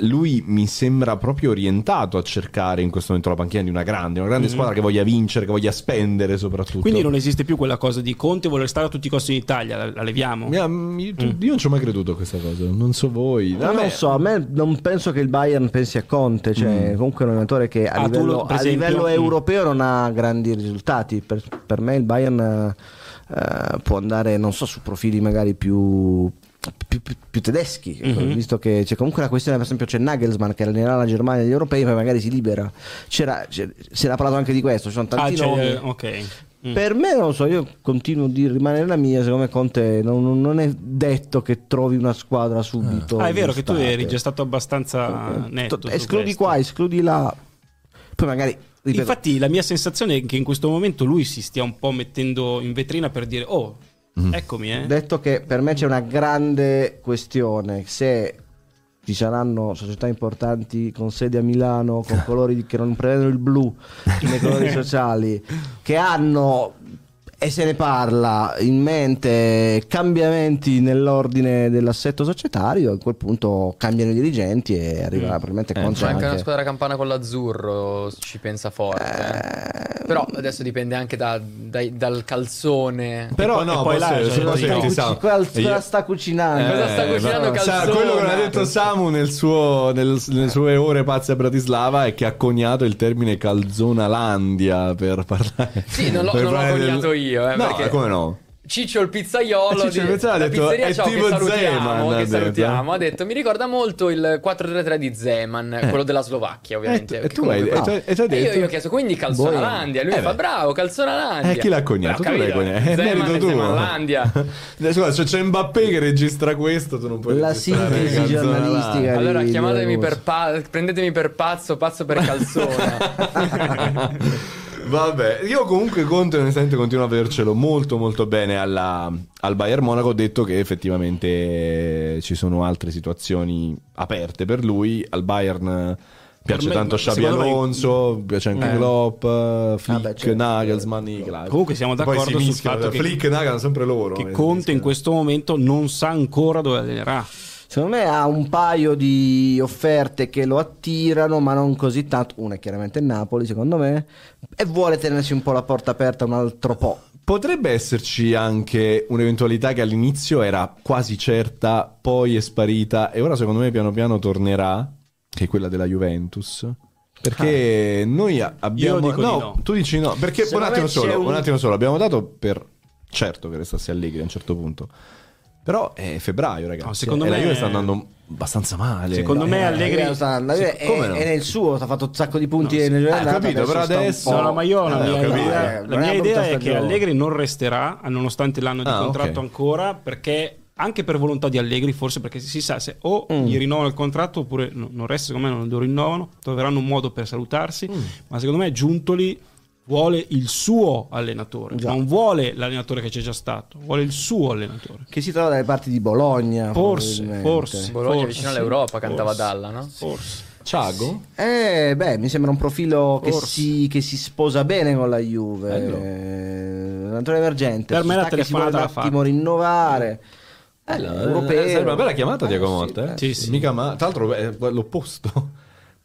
lui mi sembra proprio orientato a cercare in questo momento la panchina di una grande, una grande squadra che voglia vincere, che voglia spendere soprattutto. Quindi non esiste più quella cosa di Conte voler stare a tutti i costi in Italia, la, la leviamo. Mi ha- mi- tu- Io non ci ho mai creduto a questa cosa, non so voi. Non lo so, a me non penso che il Bayern pensi a Conte, cioè comunque è un allenatore che a, Ah, livello, lo- per a esempio? livello Mm. europeo non ha grandi risultati. Per, per me il Bayern eh, può andare, non so, su profili magari più, più, più- più tedeschi, Mhm. visto che c'è comunque la questione, per esempio c'è Nagelsmann che allenerà la Germania degli europei, poi magari si libera. C'era, c'è- si era parlato anche di questo, ci sono Ah, tanti cioè, nomi. ok. Mm. Per me non lo so, io continuo di rimanere la mia, secondo me Conte non, non- è detto che trovi una squadra subito. Ah, è vero che tu eri già stato abbastanza netto. su escludi qua, escludi là. Poi magari ripeto, Infatti, la mia sensazione è che in questo momento lui si stia un po' mettendo in vetrina per dire: Oh, eccomi, eh. detto che per me c'è una grande questione, se ci saranno società importanti con sede a Milano con colori che non prevedono il blu nei colori sociali che hanno e se ne parla in mente cambiamenti nell'ordine dell'assetto societario a quel punto cambiano i dirigenti e arriva probabilmente Conte C'è anche anche- una squadra campana con l'azzurro, ci pensa forte. eh. Eh, Però adesso dipende anche da- dai- dal calzone. Però poi- no, e poi là, cioè, sa- Cosa cosa io- sta cucinando? Cosa sta cucinando ma- sa- Calzona? quello che ha detto Samu nel suo, nel- nelle sue ore pazze a Bratislava è che ha coniato il termine calzonalandia per parlare. Sì, non l'ho- non l'ho coniato io, eh, no, perché- come no? Ciccio il pizzaiolo Eh, Ciccio il di- ha detto, pizzeria è ciao, che tipo salutiamo, Zeman, ha che detto. salutiamo. Ha detto mi ricorda molto il 433 di Zeman, quello della Slovacchia ovviamente. Eh, che tu hai- e tu hai- e tu hai E io detto? gli ho chiesto quindi Calzonalandia, lui Eh, mi fa bravo Calzonalandia. Eh, chi l'ha coniato? Ho Tu l'hai coniato. È Zeman merito e tuo. Zemanlandia. Eh, Scusa, se c'è Mbappé che registra questo, tu non puoi La sintesi giornalistica. Allora chiamatemi per pa- prendetemi per pazzo, pazzo per calzona. Vabbè, io comunque Conte onestamente continuo a vedercelo molto molto bene alla- al Bayern Monaco. Ho detto che effettivamente ci sono altre situazioni aperte per lui. Al Bayern eh, piace me- tanto Xabi secondo me- Alonso, piace anche Eh. Klopp, eh, Flick, Vabbè, certo. Nagelsmann, Ikla. Comunque siamo d'accordo sul fatto che- Flick e Nagelsmann sempre loro. che eh, Conte in questo momento non sa ancora dove allenerà. Secondo me ha un paio di offerte che lo attirano, ma non così tanto. Una è chiaramente il Napoli, secondo me, e vuole tenersi un po' la porta aperta un altro po'. Potrebbe esserci anche un'eventualità che all'inizio era quasi certa, poi è sparita e ora secondo me piano piano tornerà, che è quella della Juventus. Perché noi a- abbiamo... dico di no, no. tu dici no, perché un attimo solo, un- un attimo solo, abbiamo dato per certo che restasse Allegri a un certo punto. Però è febbraio, ragazzi. No, secondo e la me- Juve sta andando abbastanza male. Secondo me Eh, Allegri- sta- Juve Sì, come è, no? è nel suo, ha fatto un sacco di punti No, sì. nel Eh, giornata, capito, però adesso- No, no, ma io la Eh, mia, idea, Eh, la mia idea è che. Allegri non resterà, nonostante l'anno di Ah, contratto ok. ancora, perché anche per volontà di Allegri, forse perché si sa se o Mm. gli rinnovano il contratto oppure no- non resta, secondo me non lo rinnovano, troveranno un modo per salutarsi, Mm. ma secondo me Giuntoli vuole il suo allenatore, Già. non vuole l'allenatore che c'è già stato, vuole il suo allenatore. Che si trova dalle parti di Bologna. Forse, forse. Bologna Forse, vicino all'Europa, cantava forse, Dalla, no? Forse. Ciago? Eh, beh, mi sembra un profilo che si, che si sposa bene con la Juve. Bello. Eh, un attore emergente. Per me la telefonata attimo fatta. rinnovare. Eh, europeo. Eh, sarebbe una bella chiamata Eh, Agomotte. sì, eh? Sì, sì. Mica ma- Tra l'altro è l'opposto.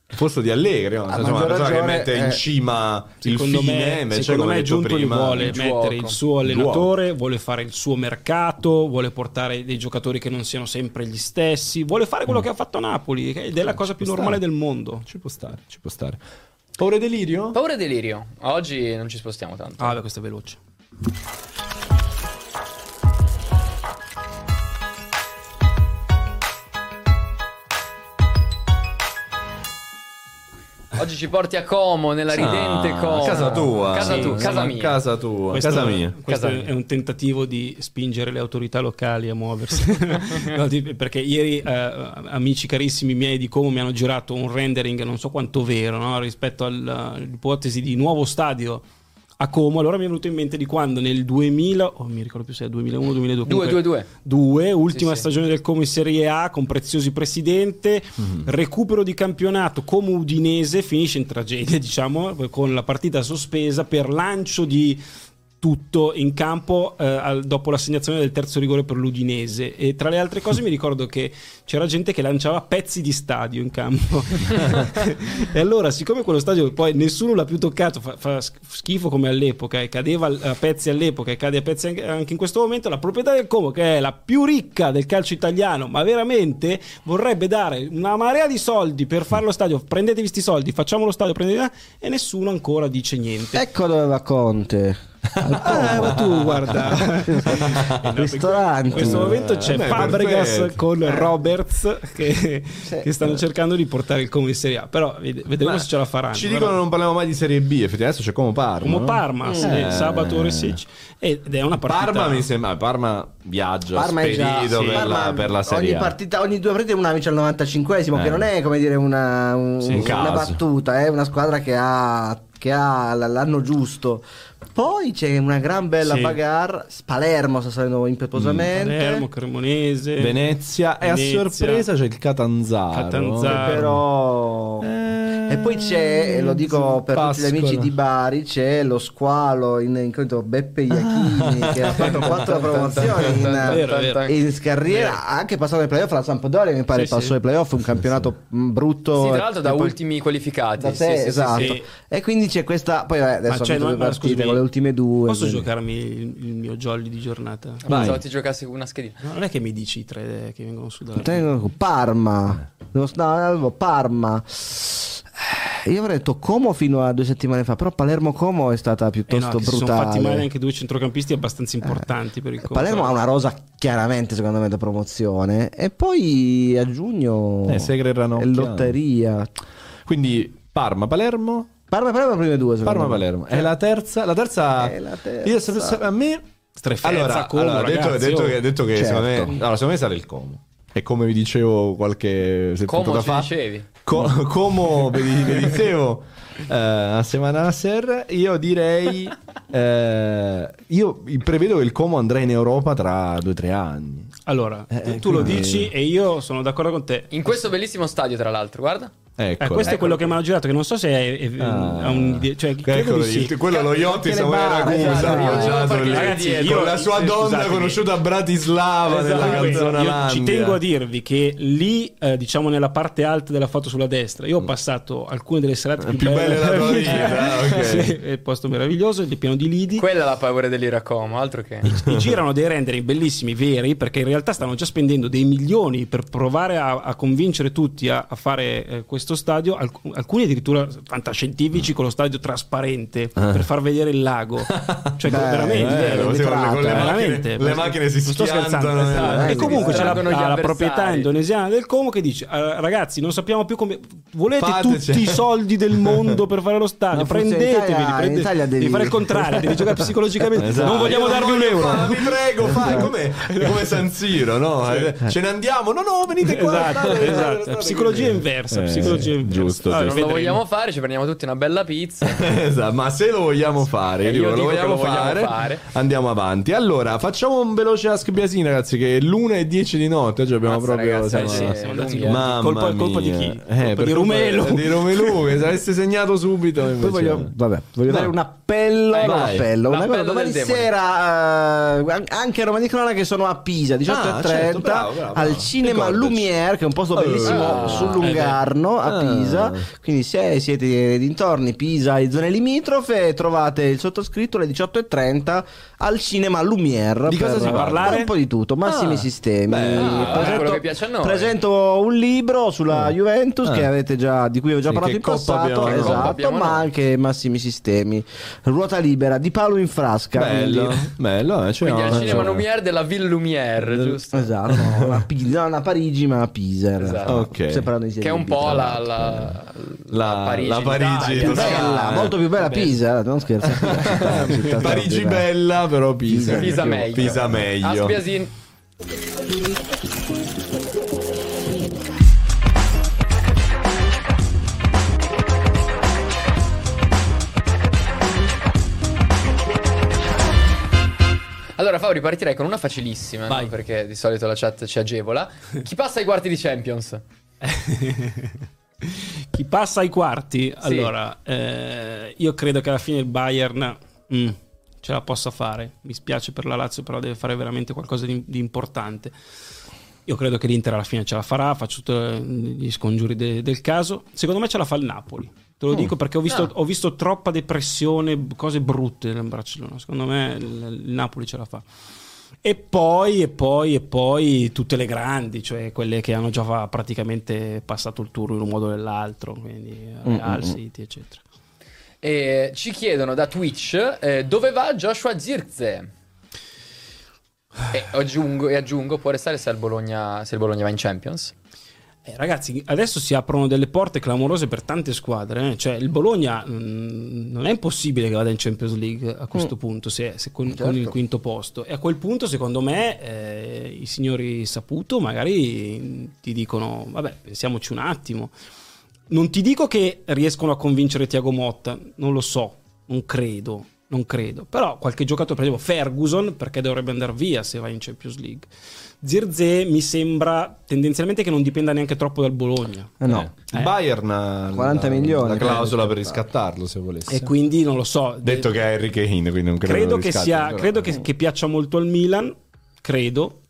L'opposto di Allegri, no? Insomma, una persona che ragione, mette in eh, cima Secondo il fine, me, invece secondo come me detto Giuntoli prima, vuole il mettere il suo allenatore, vuole fare il suo mercato, vuole portare dei giocatori che non siano sempre gli stessi, vuole fare quello che ha fatto Napoli, che- ed è la cosa più normale stare. del mondo. Ci può stare, ci può stare. Paura e delirio? Paura e delirio. Oggi non ci spostiamo tanto. Ah, beh, questo è veloce. Oggi ci porti a Como, nella ridente Ah, Como. Casa tua. Casa, Sì, tu, casa mia. Casa tua. Questo, casa mia. questo Casa mia. è un tentativo di spingere le autorità locali a muoversi. No, di- perché ieri eh, amici carissimi miei di Como mi hanno girato un rendering non so quanto vero no, rispetto al- all'ipotesi di nuovo stadio a Como. Allora mi è venuto in mente di quando nel 2000, oh, mi ricordo più se è 2001 2002, Due, comunque- due, due. Due, ultima Sì, sì. stagione del Como in Serie A con Preziosi presidente, recupero di campionato Como Udinese, finisce in tragedia diciamo, con la partita sospesa per lancio di tutto in campo eh, al- dopo l'assegnazione del terzo rigore per l'Udinese. E tra le altre cose mi ricordo che c'era gente che lanciava pezzi di stadio in campo. E allora siccome quello stadio poi nessuno l'ha più toccato fa, fa schifo come all'epoca e cadeva a pezzi all'epoca e cade a pezzi anche- anche in questo momento la proprietà del Como che è la più ricca del calcio italiano ma veramente vorrebbe dare una marea di soldi per fare lo stadio prendetevi sti soldi facciamo lo stadio prendetevi e nessuno ancora dice niente. Ecco dove va Conte. Ah, ma tu guarda. Ristoranti. In questo momento c'è Beh, Fabregas perfetto. con Roberts che, che stanno cercando di portare il Como in Serie A. Però ved- vedremo Beh, se ce la faranno. Ci Però- dicono non parliamo mai di Serie B, effettivamente adesso c'è come Parma. Como no? Parma, sì, Eh. sabato ore 16. Ed è una partita. Parma mi sembra, Parma viaggia Parma è già sì. per, Parma la, per la ogni Serie A. partita, ogni due partite una vince al 95esimo, Eh. che non è come dire una, un- Sì, un una battuta, è una squadra che ha, che ha l'anno giusto. Poi c'è una gran bella Sì. bagarre. Palermo sta salendo impetuosamente. Palermo, Cremonese. Venezia e a sorpresa c'è il Catanzaro. Catanzaro. Però Eh. E poi c'è, e lo dico per tutti gli Pascola. amici di Bari, c'è lo squalo in incontro Beppe Iachini che ha fatto quattro promozioni in, Vero, vero. in carriera, ha anche passato ai playoff la Sampdoria, mi pare Sì, passò sì. ai playoff, un campionato brutto. Sì, tra l'altro da poi- ultimi qualificati. da sì, te, esatto. sì. sì. E quindi c'è questa. Poi vabbè, adesso Ma cioè, ma partite scusami, con le ultime due. Posso quindi- giocarmi il, il mio jolly di giornata? Vai. Pensavo ti giocassi con una schedina. No, non è che mi dici i tre che vengono su dalla Tengo Parma. No, avevo Parma. Eh, Io avrei detto Como fino a due settimane fa, però Palermo-Como è stata Eh no, piuttosto si sono brutale. fatti male anche due centrocampisti abbastanza importanti per il Como. Palermo ha una rosa chiaramente secondo me da promozione e poi a giugno Eh, e è lotteria. Quindi Parma, Palermo, Parma Palermo le prime due secondo Parma, me. Palermo. È la terza. La terza. È la terza. Io so- a me. Strefezza, Allora, Como, allora, detto, detto che, detto che Certo. secondo me. Allora, secondo me sarà il Como. E come vi dicevo qualche ci fa. dicevi? Co- como vi, vi dicevo eh, a Semana Nasser, io direi. eh, io prevedo che il Como andrà in Europa tra due o tre anni. Allora, Eh, tu lo quindi- dici e io sono d'accordo con te. In questo bellissimo stadio, tra l'altro, guarda. Ecco. Eh, questo è Eccolo quello che mi hanno girato, che non so se è, è- Ah. ha un'idea. Cioè, credo Eccolo di lì, sì. quello lo Iotti Samuele Ragusa esatto. con la sua eh, donna scusatemi. conosciuta a Bratislava nella Esatto, canzone io ci tengo a dirvi che lì, eh, diciamo nella parte alta della foto sulla destra, Mm. io ho passato alcune delle serate più, Più belle della tua vita. vita, ok. Sì, è un posto meraviglioso, è pieno di lidi. Quella è la paura dell'Iracomo, altro che. I girano dei rendering bellissimi, veri, perché in realtà stanno già spendendo dei milioni per provare a, a convincere tutti a, a fare eh, questo stadio, alc- alcuni addirittura fantascientifici con lo stadio trasparente per far vedere il lago. Cioè, Beh, veramente, eh, Eh, così con le, veramente. macchine, le macchine si schiantano. Esatto. E comunque c'è la, la proprietà indonesiana del Como che dice: "Eh, Ragazzi, non sappiamo più come. Volete Fateci." tutti i soldi del mondo per fare lo stadio? No, Prendetevi, prendete- devi- devi fare il contrario, devi giocare psicologicamente. Esatto. Non vogliamo Io darvi un euro. fare, vi prego, fai come, come San Siro, no? Eh, Ce ne andiamo. No, no, venite qua. Esatto, esatto. Psicologia inversa, Eh, psicologia inversa. giusto, Vabbè, Non lo vedremo. vogliamo fare, ci prendiamo tutti una bella pizza. Esatto, ma se lo vogliamo fare, io Eh, dico, io lo vogliamo, lo vogliamo fare, fare. andiamo avanti. Allora, facciamo un veloce Ask Biasini, ragazzi, che è l'una e 10 di notte. Oggi abbiamo Mazza, proprio. ragazzi, siamo- sì, Siamo andati lunghi, lunghi. Mamma colpa, colpa di mia. chi? Eh, Colpa di Rumelo. Di Romelu, che se avesse segnato subito. Poi voglio, vabbè, voglio No. dare un appello. Eh, vai. appello. Una cosa, domani sera, eh, an- anche a Roma di Cronaca che sono a Pisa, 18.30 Ah, certo, bravo, bravo, al. Cinema. Lumière, che è un posto bellissimo Ah, sul Lungarno a Ah. Pisa. Quindi, se siete nei dintorni, Pisa e zone limitrofe, trovate il sottoscritto alle 18.30 al Cinema Lumière. Di cosa per si parla? parlare? Un po' di tutto, massimi Ah, sistemi. bello. Ah, quello che piace a noi. presento un libro sulla Juventus Ah. che avete già, di cui ho già Sì, parlato in passato, esatto, ma noi. anche massimi sistemi. Ruota libera di Paolo in frasca. Bello, quindi- bello. eh, cioè, Quindi no, al cinema insomma. Lumière della Ville Lumière, giusto? Esatto, no, a Pisa, non a Parigi ma a Pisa. Esatto. Ok. Separando i Che è un po' tra la, la, La- Parigi. la Parigi toscana. Bella, molto più bella Pisa, eh, non scherzate. Parigi bella, però Pisa. Pisa meglio. Pisa meglio. Aspiasin. Allora Fabri partirei con una facilissima, no? perché di solito la chat ci agevola. Chi passa ai quarti di Champions? Chi passa ai quarti, allora, eh, io credo che alla fine il Bayern mm, ce la possa fare. Mi spiace per la Lazio, però deve fare veramente qualcosa di, di importante. Io credo che l'Inter alla fine ce la farà, faccio tutti gli scongiuri de- del caso. Secondo me ce la fa il Napoli. Te lo dico perché ho visto, Ah. ho visto troppa depressione, cose brutte nel Barcellona. Secondo me il, il Napoli ce la fa. E poi, e poi, e poi tutte le grandi, cioè quelle che hanno già praticamente passato il turno in un modo o nell'altro, quindi Real, City, eccetera. E ci chiedono da Twitch eh, dove va Joshua Zirkze. E aggiungo, e aggiungo, può restare se il Bologna, se il Bologna va in Champions? Eh, ragazzi, adesso si aprono delle porte clamorose per tante squadre. eh. Cioè, il Bologna mh, non è impossibile che vada in Champions League a questo punto, se, se con, con il quinto posto. E a quel punto, secondo me, eh, i signori Saputo magari ti dicono: Vabbè, pensiamoci un attimo. Non ti dico che riescono a convincere Tiago Motta, non lo so, non credo. Non credo. Però qualche giocatore, per esempio Ferguson, perché dovrebbe andare via se va in Champions League. Zirze mi sembra tendenzialmente che non dipenda neanche troppo dal Bologna. Eh, no. Il Bayern ha 40 la- milioni la per clausola per riscattarlo. se volesse. E quindi non lo so. Detto che è Harry Kane, quindi non credo, credo che, sia, però- credo che, che piaccia molto al Milan, credo.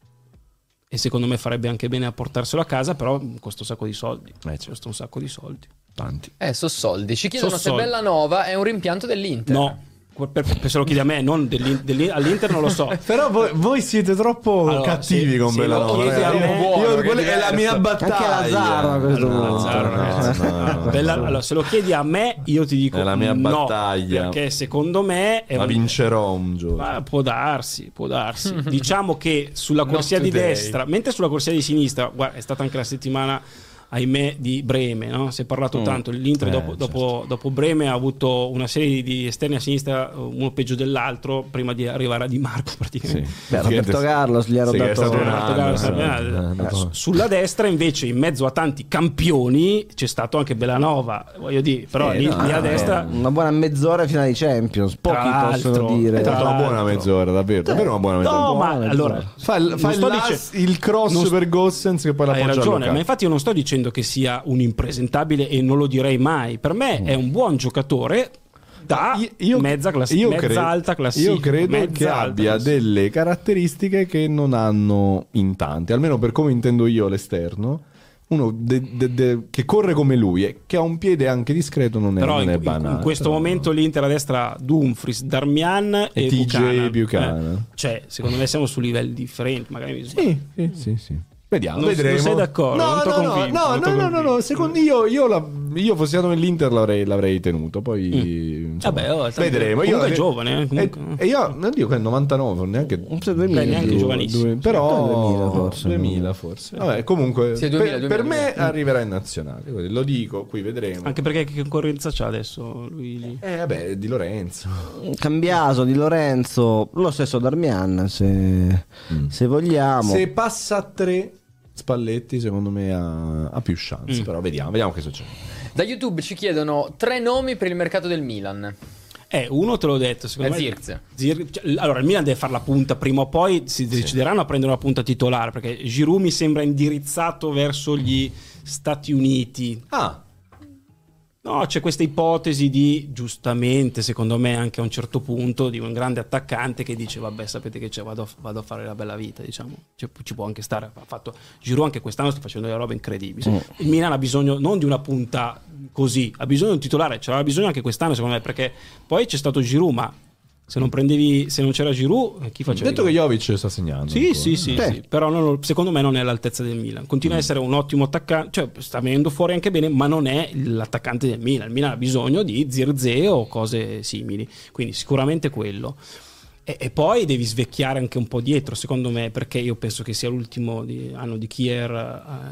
E secondo me farebbe anche bene a portarselo a casa, però costa un sacco di soldi. certo. Costa un sacco di soldi. tanti. Eh, so soldi. Ci chiedono So se soldi. Bellanova è un rimpianto dell'Inter. No, se lo chiedi a me, non dell'in- dell'in- all'Inter non lo so. Però voi, voi siete troppo Allora, cattivi se- con lo Bellanova. Io- quella è è la mia battaglia. Anche Lazzaro Allora. Lazzaro, no, no, no, no. Bella- allora, se lo chiedi a me, io ti dico È la mia no, battaglia. Perché secondo me è La un- vincerò un giorno. Ma può darsi, può darsi. diciamo che sulla corsia di destra, mentre sulla corsia di sinistra, guarda, è stata anche la settimana ahimè di Breme, no? si è parlato tanto, l'Inter Eh, dopo, dopo- dopo Breme ha avuto una serie di esterni a sinistra, uno peggio dell'altro, prima di arrivare a Di Marco praticamente. Beh, Roberto Carlos gli ha Sì, dato- sì. eh, Eh, dopo- Sulla destra invece in mezzo a tanti campioni c'è stato anche Bellanova, voglio dire, però Sì, lì, no, lì a no. destra Una buona mezz'ora ai finali di Champions. Pochi possono dire. È stata una buona mezz'ora, davvero. Davvero una buona mezz'ora. No, ma buona allora mezz'ora. Fa, il, fa non il, las- dice- il cross non- per Gossens che poi la Hai ragione, ma infatti io non sto dicendo che sia un impresentabile e non lo direi mai. Per me è un buon giocatore da Io- io- mezza, class- io mezza credo- alta classifica. Io credo mezza che abbia classifica. delle caratteristiche che non hanno in tanti, almeno per come intendo io l'esterno. Uno de- de- de- che corre come lui e che ha un piede anche discreto non è, Però non in, è in- banale. in questo però- momento l'Inter a destra Dumfries, Darmian e, E TJ Buchanan. Buchanan. Eh, cioè, secondo me siamo su livelli differenti. Magari mi sbaglio. Sì, sì, sì, sì. Vediamo, Non- vedremo. non sei d'accordo? No, Non no, no, convinto, no, non no, no, no, no, secondo io, io, la- io fossi stato nell'Inter l'avrei, l'avrei tenuto, poi insomma, Vabbè, oh, vedremo. io, è giovane, eh. E, e io non dico che è 99, neanche Un 2000, Beh, neanche giovanissimo. due- però 2000 forse. 2000 forse. Vabbè, comunque Sì, 2000, per, 2000, per me 2000. arriverà in nazionale, lo dico, qui vedremo. Anche perché che concorrenza c'ha adesso lui lì? Eh vabbè, di Lorenzo. Cambiaso di Lorenzo, lo stesso Darmian, se, se vogliamo. Se passa a tre Spalletti, secondo me ha, ha più chance, però vediamo, vediamo che succede. Da YouTube ci chiedono tre nomi per il mercato del Milan. Eh, uno te l'ho detto, secondo È me. Zirkzee. Zir- cioè, allora, il Milan deve fare la punta prima o poi si decideranno a prendere una punta titolare perché Giroud mi sembra indirizzato verso gli Stati Uniti. Ah, No, c'è questa ipotesi di, giustamente, secondo me, anche a un certo punto, di un grande attaccante che dice: Vabbè, sapete che c'è, vado, a- vado a fare la bella vita. Diciamo, Cioè, ci può anche stare. Ha fatto Giroud anche quest'anno, sta facendo delle robe incredibili. Il Milan ha bisogno non di una punta così, ha bisogno di un titolare. Ce l'aveva bisogno anche quest'anno, secondo me, perché poi c'è stato Giroud, ma se non prendevi, se non c'era Giroud, eh, chi faceva? detto che? Jovic sta segnando. Sì, sì, sì, sì. però non- secondo me non è all'altezza del Milan. Continua a essere un ottimo attaccante, cioè sta venendo fuori anche bene, ma non è l'attaccante del Milan. Il Milan ha bisogno di Zirze o cose simili, quindi sicuramente quello. E, e poi devi svecchiare anche un po' dietro, secondo me, perché io penso che sia l'ultimo di- anno di Kier,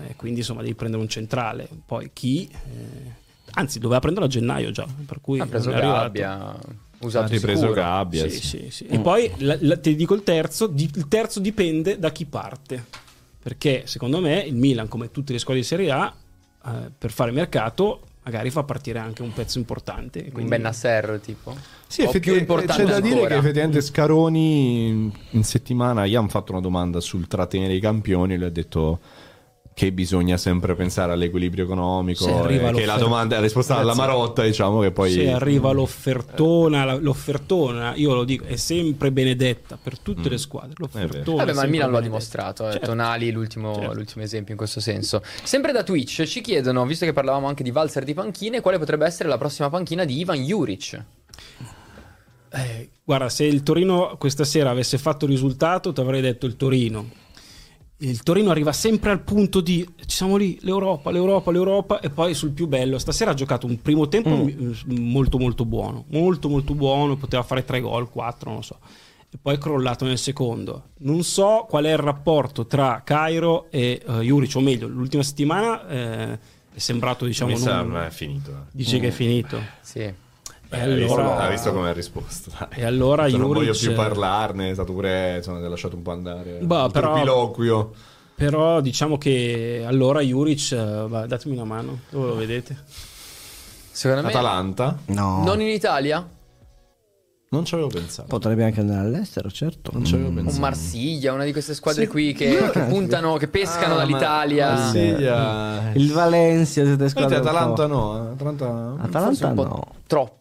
eh, e quindi insomma devi prendere un centrale. Poi chi? eh, anzi, doveva prenderlo a gennaio già, per cui Ha preso non è arrivato. Gabbia. Usato Ha ripreso sicuro. Gabbia. Sì, sì. sì, sì. E poi la- la- ti dico il terzo, di- il terzo dipende da chi parte. Perché secondo me il Milan, come tutte le squadre di Serie A, eh, per fare mercato, magari fa partire anche un pezzo importante. Un Quindi, Ben Nasser, tipo. Sì, O effetti- più importante c'è da dire che effettivamente Scaroni in, in settimana gli hanno fatto una domanda sul trattenere i campioni e lui ha detto che bisogna sempre pensare all'equilibrio economico Se arriva e che la domanda la risposta alla Marotta diciamo che poi se arriva l'offertona, l'offertona, io lo dico, è sempre benedetta per tutte le squadre. L'offertona Vabbè, è ma il Milan lo ha dimostrato. Eh. Certo. Tonali, l'ultimo, Certo. l'ultimo esempio in questo senso. Sempre da Twitch ci chiedono, visto che parlavamo anche di valzer di panchine, quale potrebbe essere la prossima panchina di Ivan Juric? Eh, guarda, se il Torino questa sera avesse fatto risultato, ti avrei detto il Torino. Il Torino arriva sempre al punto di ci siamo lì, l'Europa, l'Europa, l'Europa e poi sul più bello. Stasera ha giocato un primo tempo m- molto molto buono, molto molto buono, poteva fare tre gol, quattro, non lo so. E poi è crollato nel secondo. Non so qual è il rapporto tra Cairo e uh, Juric, o meglio, l'ultima settimana eh, è sembrato diciamo mi sa, non- ma è finito eh. dice che è finito. Sì. E Eh, hai visto- allora- hai visto come ha risposto dai. E allora Cioè, non voglio Juric- più parlarne è stato pure insomma ti ha lasciato un po' andare Bah, un però- turpiloquio Però diciamo che allora Juric, eh, va, datemi una mano, dove lo vedete? Secondo me... Atalanta No. Non in Italia? Non ci avevo pensato. Potrebbe anche andare all'estero, certo. Non ci avevo Un pensato. Marsiglia, una di queste squadre Sì. qui che, che puntano, che pescano Ah, dall'Italia. ma- Marsiglia. Il Valencia, siete un po'- Atalanta no. eh. Atalanta... Atalanta un po' no. troppo.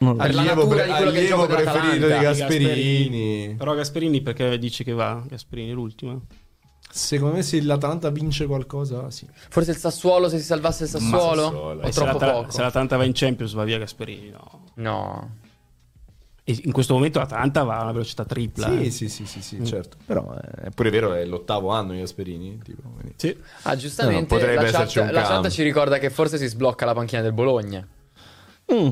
Non lo Per la Allievo, pre- allievo preferito di dell'Atalanta. Gasperini. Però Gasperini perché dici che va? Gasperini l'ultima? Secondo me se l'Atalanta vince qualcosa, sì. Forse il Sassuolo, se si salvasse il Sassuolo? Sassuolo, O Eh, se, troppo poco? se l'Atalanta va in Champions va via Gasperini, no. No. E in questo momento l'Atalanta va a una velocità tripla. Sì, eh. sì, sì, sì, sì, certo. Però eh, è pure vero, è l'ottavo anno di Gasperini. Tipo, quindi- Sì. Ah, giustamente No, potrebbe la, chat, esserci un la chat ci ricorda che forse si sblocca la panchina del Bologna. Mm.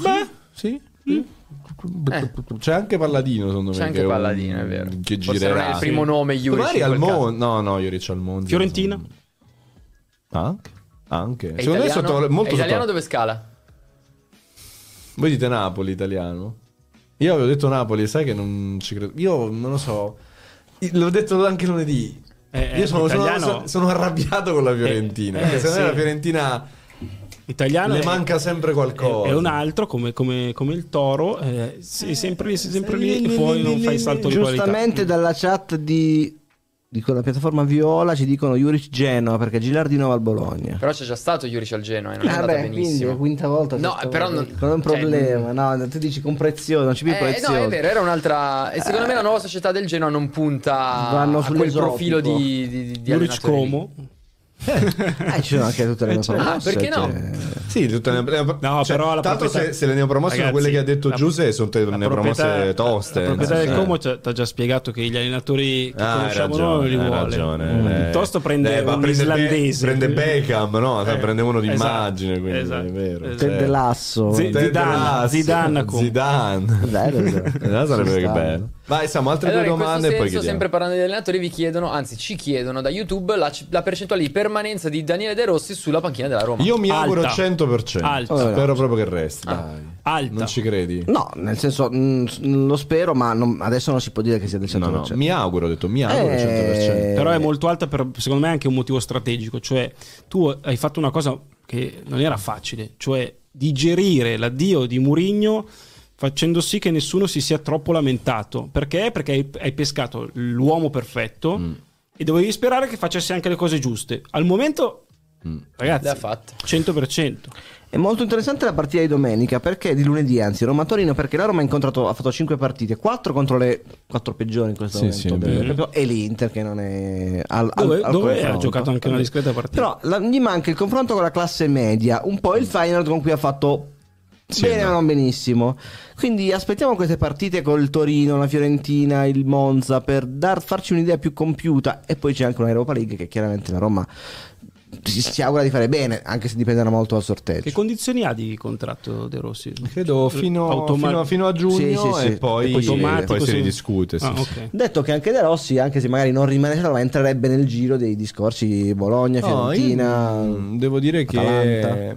Beh, sì. sì. C'è anche Palladino, secondo me. C'è anche che è un- Palladino, è vero. Che Forse girerà. non è il primo nome Juric Magari al. Monza. No, no, Juric al Monza. Fiorentina? Anche. Anche. È Secondo me è italiano, sotto, molto è italiano sotto- dove scala? Voi dite Napoli, italiano? Io avevo detto Napoli, sai che non ci credo. Io non lo so. L'ho detto anche lunedì. Eh, Io sono, sono- sono- arrabbiato con la Fiorentina. Eh, perché eh, secondo me sì. la Fiorentina Italiano le è- manca sempre qualcosa. È un altro come, come- come il Toro, eh, sei sempre, sei sempre lì e poi non fai il salto di qualità. Giustamente dalla chat di, di quella piattaforma Viola ci dicono Juric Genoa perché Gilardino va al Bologna. Però c'è già stato Juric al Genoa e non è Ah, andata beh, quindi è benissimo. la quinta volta. No, però non- non è un cioè, problema. no, tu dici con prezioso, non c'è più Eh, prezioso. no, è vero, era un'altra. E secondo me la nuova società del Genoa non punta a quel profilo di, di, di Juric allenatore lì. Eh, ci sono anche tutte le cioè, promosse, ah, perché no? cioè- Sì, tutte le, le- No, però la tanto proprietà- se, se le neopromosse sono Ragazzi, quelle che ha detto la- Giuse sono te- La neopromosse proprietà- toste. La proprietà nel del Como ti ha già spiegato che gli allenatori che Ah, conosciamo ragione, noi non li vuole. ragione, Mm. eh. Piuttosto prende Eh, un prende Be- islandese. prende Beckham, no? Sai, Eh, prende uno di esatto, immagine, quindi esatto, è vero. esatto. Ted Lasso. Sì, Ted Zidane, Zidane come- Zidane. Bello, bello. Eh, sarebbe Ci che sta. bello. Vai, Samu, altre Allora, due domande e poi senso, chiediamo. sempre parlando degli allenatori, vi chiedono, anzi, ci chiedono da YouTube la, la percentuale di permanenza di Daniele De Rossi sulla panchina della Roma. Io mi auguro Alta. 100%. Alta. Spero proprio che resti, Ah. dai. Alta. Non ci credi? No, nel senso, mh, lo spero, ma non- adesso non si può dire che sia del 100%. No, no, mi auguro, ho detto, mi auguro Eh, 100%. Però è molto alta per, secondo me, anche un motivo strategico. Cioè, tu hai fatto una cosa che non era facile, cioè digerire l'addio di Murigno facendo sì che nessuno si sia troppo lamentato. Perché? Perché hai, hai pescato l'uomo perfetto Mm. e dovevi sperare che facesse anche le cose giuste. Al momento, Mm. ragazzi, Le ha fatte. 100%. È molto interessante la partita di domenica, perché di lunedì, anzi, Roma-Torino, perché la Roma ha incontrato, ha fatto 5 partite, 4 contro le 4 peggiori in questo Sì, momento, sì, e l'Inter che non è al, al- Dove, al dove ha giocato anche una discreta partita. Però la- gli manca il confronto con la classe media, un po' il Feyenoord con cui ha fatto Sì, bene no. ma non benissimo. Quindi aspettiamo queste partite con il Torino, la Fiorentina, il Monza per dar, farci un'idea più compiuta e poi c'è anche una Europa League che chiaramente la Roma si, si augura di fare bene, anche se dipenderà molto dal sorteggio. Che condizioni ha di contratto De Rossi? Credo fino, Automa- fino, fino a giugno Sì, sì, sì. e poi, E poi si- poi si sì. ridiscute. sì, Ah, sì. ok. Detto che anche De Rossi, anche se magari non rimane a Roma, entrerebbe nel giro dei discorsi Bologna, No, Fiorentina. io, mm, devo dire che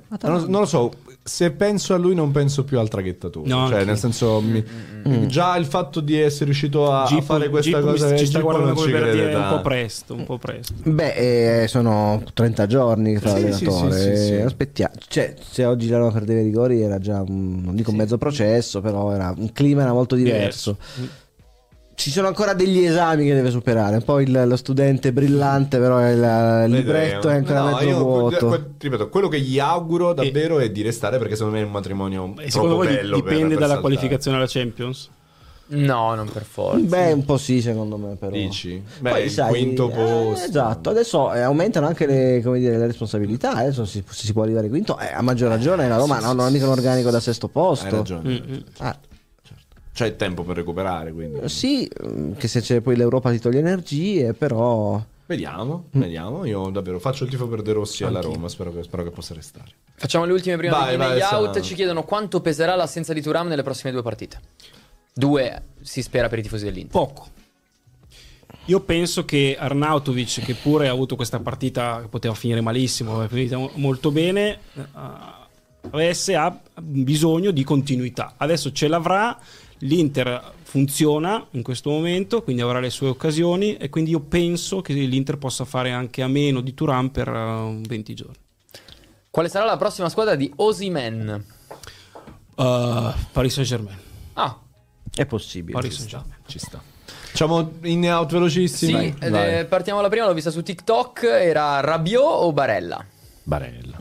Atalanta. Non, non lo so. Se penso a lui, non penso più al traghettatore. No, cioè, anche- nel senso, mi- Mm. già il fatto di essere riuscito a, a Gippo- fare questa mi- cosa ci sta guardando come per crede dire un po' presto, un po' presto. Beh, eh, sono 30 giorni che fa Sì, l'allenatore. sì, sì, sì, sì. Aspettiamo. Cioè, se oggi la Roma perdeva i rigori era già un, non dico un mezzo processo, però era, un clima era molto diverso. Ci sono ancora degli esami che deve superare. Poi il- lo studente brillante, però il, il libretto è ancora No, mezzo io- vuoto. que- ripeto, quello che gli auguro davvero è di restare perché secondo me è un matrimonio E troppo secondo voi bello dipende per dalla saltare. qualificazione alla Champions? No, non per forza. Beh, un po' sì, secondo me, però. Dici? Beh, Poi, il sai, quinto eh, posto. esatto, adesso eh, aumentano anche le, come dire, le responsabilità. Adesso si, si può arrivare quinto. Eh, a maggior ragione la Roma no, non ha mica un organico da sesto posto. Hai ragione. Mm, mm. Ah, C'è tempo per recuperare, quindi. sì, mm, che se c'è poi l'Europa ti toglie energie, però. Vediamo, vediamo. Io davvero faccio il tifo per De Rossi alla Roma. Spero che, spero che possa restare. Facciamo le ultime prima Vai, di vai, out. Ci chiedono quanto peserà l'assenza di Turam nelle prossime due partite. Due si spera per i tifosi dell'Inter. Poco. Io penso che Arnautovic, che pure ha avuto questa partita che poteva finire malissimo, è finita mo- molto bene, eh, avesse ha bisogno di continuità. Adesso ce l'avrà, l'Inter funziona in questo momento, quindi avrà le sue occasioni e quindi io penso che l'Inter possa fare anche a meno di Turan per eh, 20 giorni. Quale sarà la prossima squadra di Osimen? Uh, Paris Saint-Germain. Ah, È possibile. Paris Saint-Germain. Ci sta. Facciamo in out sì, velocissimi. Vai. eh, partiamo dalla prima, l'ho vista su TikTok, era Rabiot o Barella? Barella.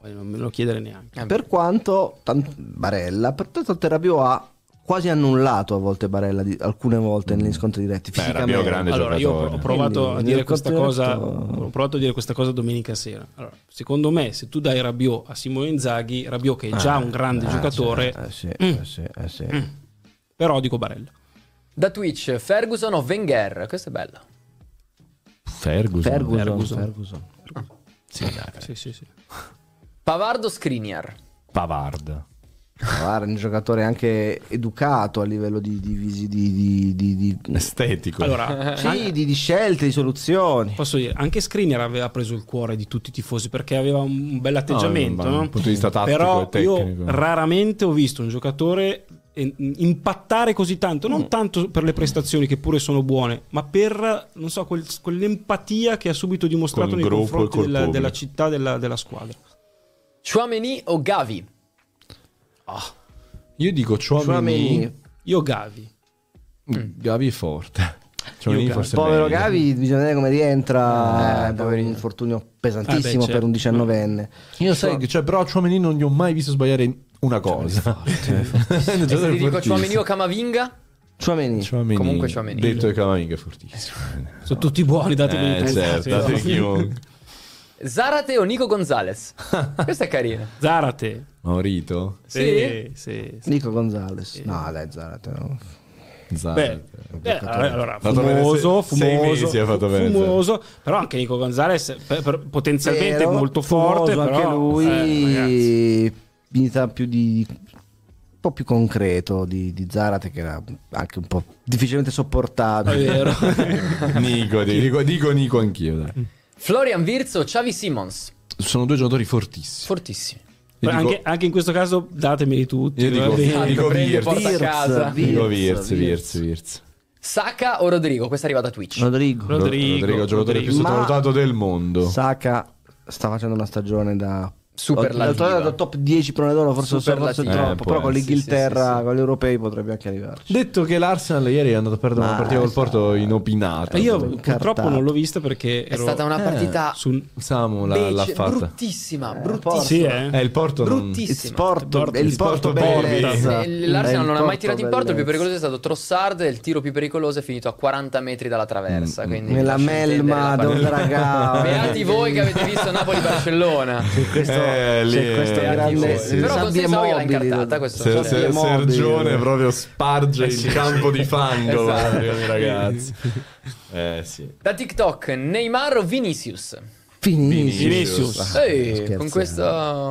Poi Non me lo chiedere neanche. Eh, Per quanto tant- Barella, per tanto Terrabio ha quasi annullato a volte Barella di- alcune volte negli scontri diretti. Beh, fisicamente. Rabiot grande Allora, io giocatore. ho provato a Quindi, dire nel questa conto cosa. diretto- Ho provato a dire questa cosa domenica sera. Allora, secondo me, se tu dai Rabiot a Simone Inzaghi, Rabiot che è già un grande Eh, giocatore, sì, eh sì, Mm. eh sì, eh sì. però dico Barella. Da Twitch, Ferguson o Wenger? Questa è bella. Ferguson. Ferguson, Ferguson. Ferguson. Sì, dai. Sì, sì, sì. Pavardo o Skriniar? Pavard. Guarda, un giocatore anche educato a livello di, di, visi- di, di, di- di- Estetico. Allora, sì, di, di scelte, di soluzioni. posso dire, anche Skriniar aveva preso il cuore di tutti i tifosi perché aveva un bel atteggiamento, No, no? dal punto di vista tattico Però e tecnico. io raramente ho visto un giocatore impattare così tanto, Mm. non tanto per le prestazioni che pure sono buone, ma per non so, quel- quell'empatia che ha subito dimostrato Col nei gruppo confronti della, della città della, della squadra. Chouameni o Gavi? Io dico Chouameni. Io Gavi. Gavi è forte. Io forse Povero meglio. Gavi, bisogna vedere come rientra Eh, da un infortunio pesantissimo Ah, beh, per un certo. 19enne. Io sai, che- cioè, però a Chouameni non gli ho mai visto sbagliare una cosa. E se ti dico Chouameni o Camavinga? Chouameni. Chouameni. Comunque Chouameni. Detto che Camavinga è fortissimo. Sono tutti buoni, datemi Eh, certo, datemi chiunque. Zarate o Nico Gonzalez? Questa è carina. Zarate. Maurito? Sì, sì. sì. Nico Gonzalez. No, dai, Zarate. no. Zara. Beh, eh, allora, fumoso, sei- sei fumoso, ha fatto bene, fumoso, però anche Nico Gonzalez per- per- potenzialmente Vero, molto forte, però, anche lui eh, ragazzi. in età più di un po' più concreto di, di Zarate che era anche un po' difficilmente È sopportabile. vero. Nico, dico, dico Nico anch'io. Dai. Florian Wirtz o Xavi Simons? Sono due giocatori fortissimi. Fortissimi. Dico- anche, anche in questo caso datemeli tutti. Io dico- dico porta a casa. Dico Wirtz, Wirtz, Wirtz. Saka o Rodrigo? Questa arriva da Twitch. Rodrigo. Rodrigo, Rodrigo, giocatore più Rodrigo. sottovalutato del mondo. Saka sta facendo una stagione da Superlativa. da, da top 10 prone d'oro forse, forse Superlativa. troppo Eh, però con l'Inghilterra sì, sì, sì. con gli europei potrebbe anche arrivarci Detto che l'Arsenal ieri è andato a perdere una partita col. Porto inopinata. Io purtroppo non l'ho vista perché È ero stata una partita su Samu l'ha, l'ha fatta. bruttissima, Porto. bruttissima. Sì, eh. Eh, il Porto non... il Bruttissima. Porto Porto- è il Porto Eh, L'Arsenal È non ha mai tirato in porto, il più pericoloso è stato Trossard, il tiro più pericoloso è finito a 40 metri dalla traversa. quindi nella vi lascio intendere melma la del partita. Dragao Beati voi che avete visto Napoli-Barcellona. questo, Eh, lì c'è questo è- grande sì. Però sabbie Senza l'ha mobili incartata, questo Se- se- sabbie mobili. Sergione proprio sparge il campo di fango Esatto. ragazzi. Eh sì. Da TikTok, Neymar o Vinicius? Vinicius Vinicius. Ah, Ehi, con questo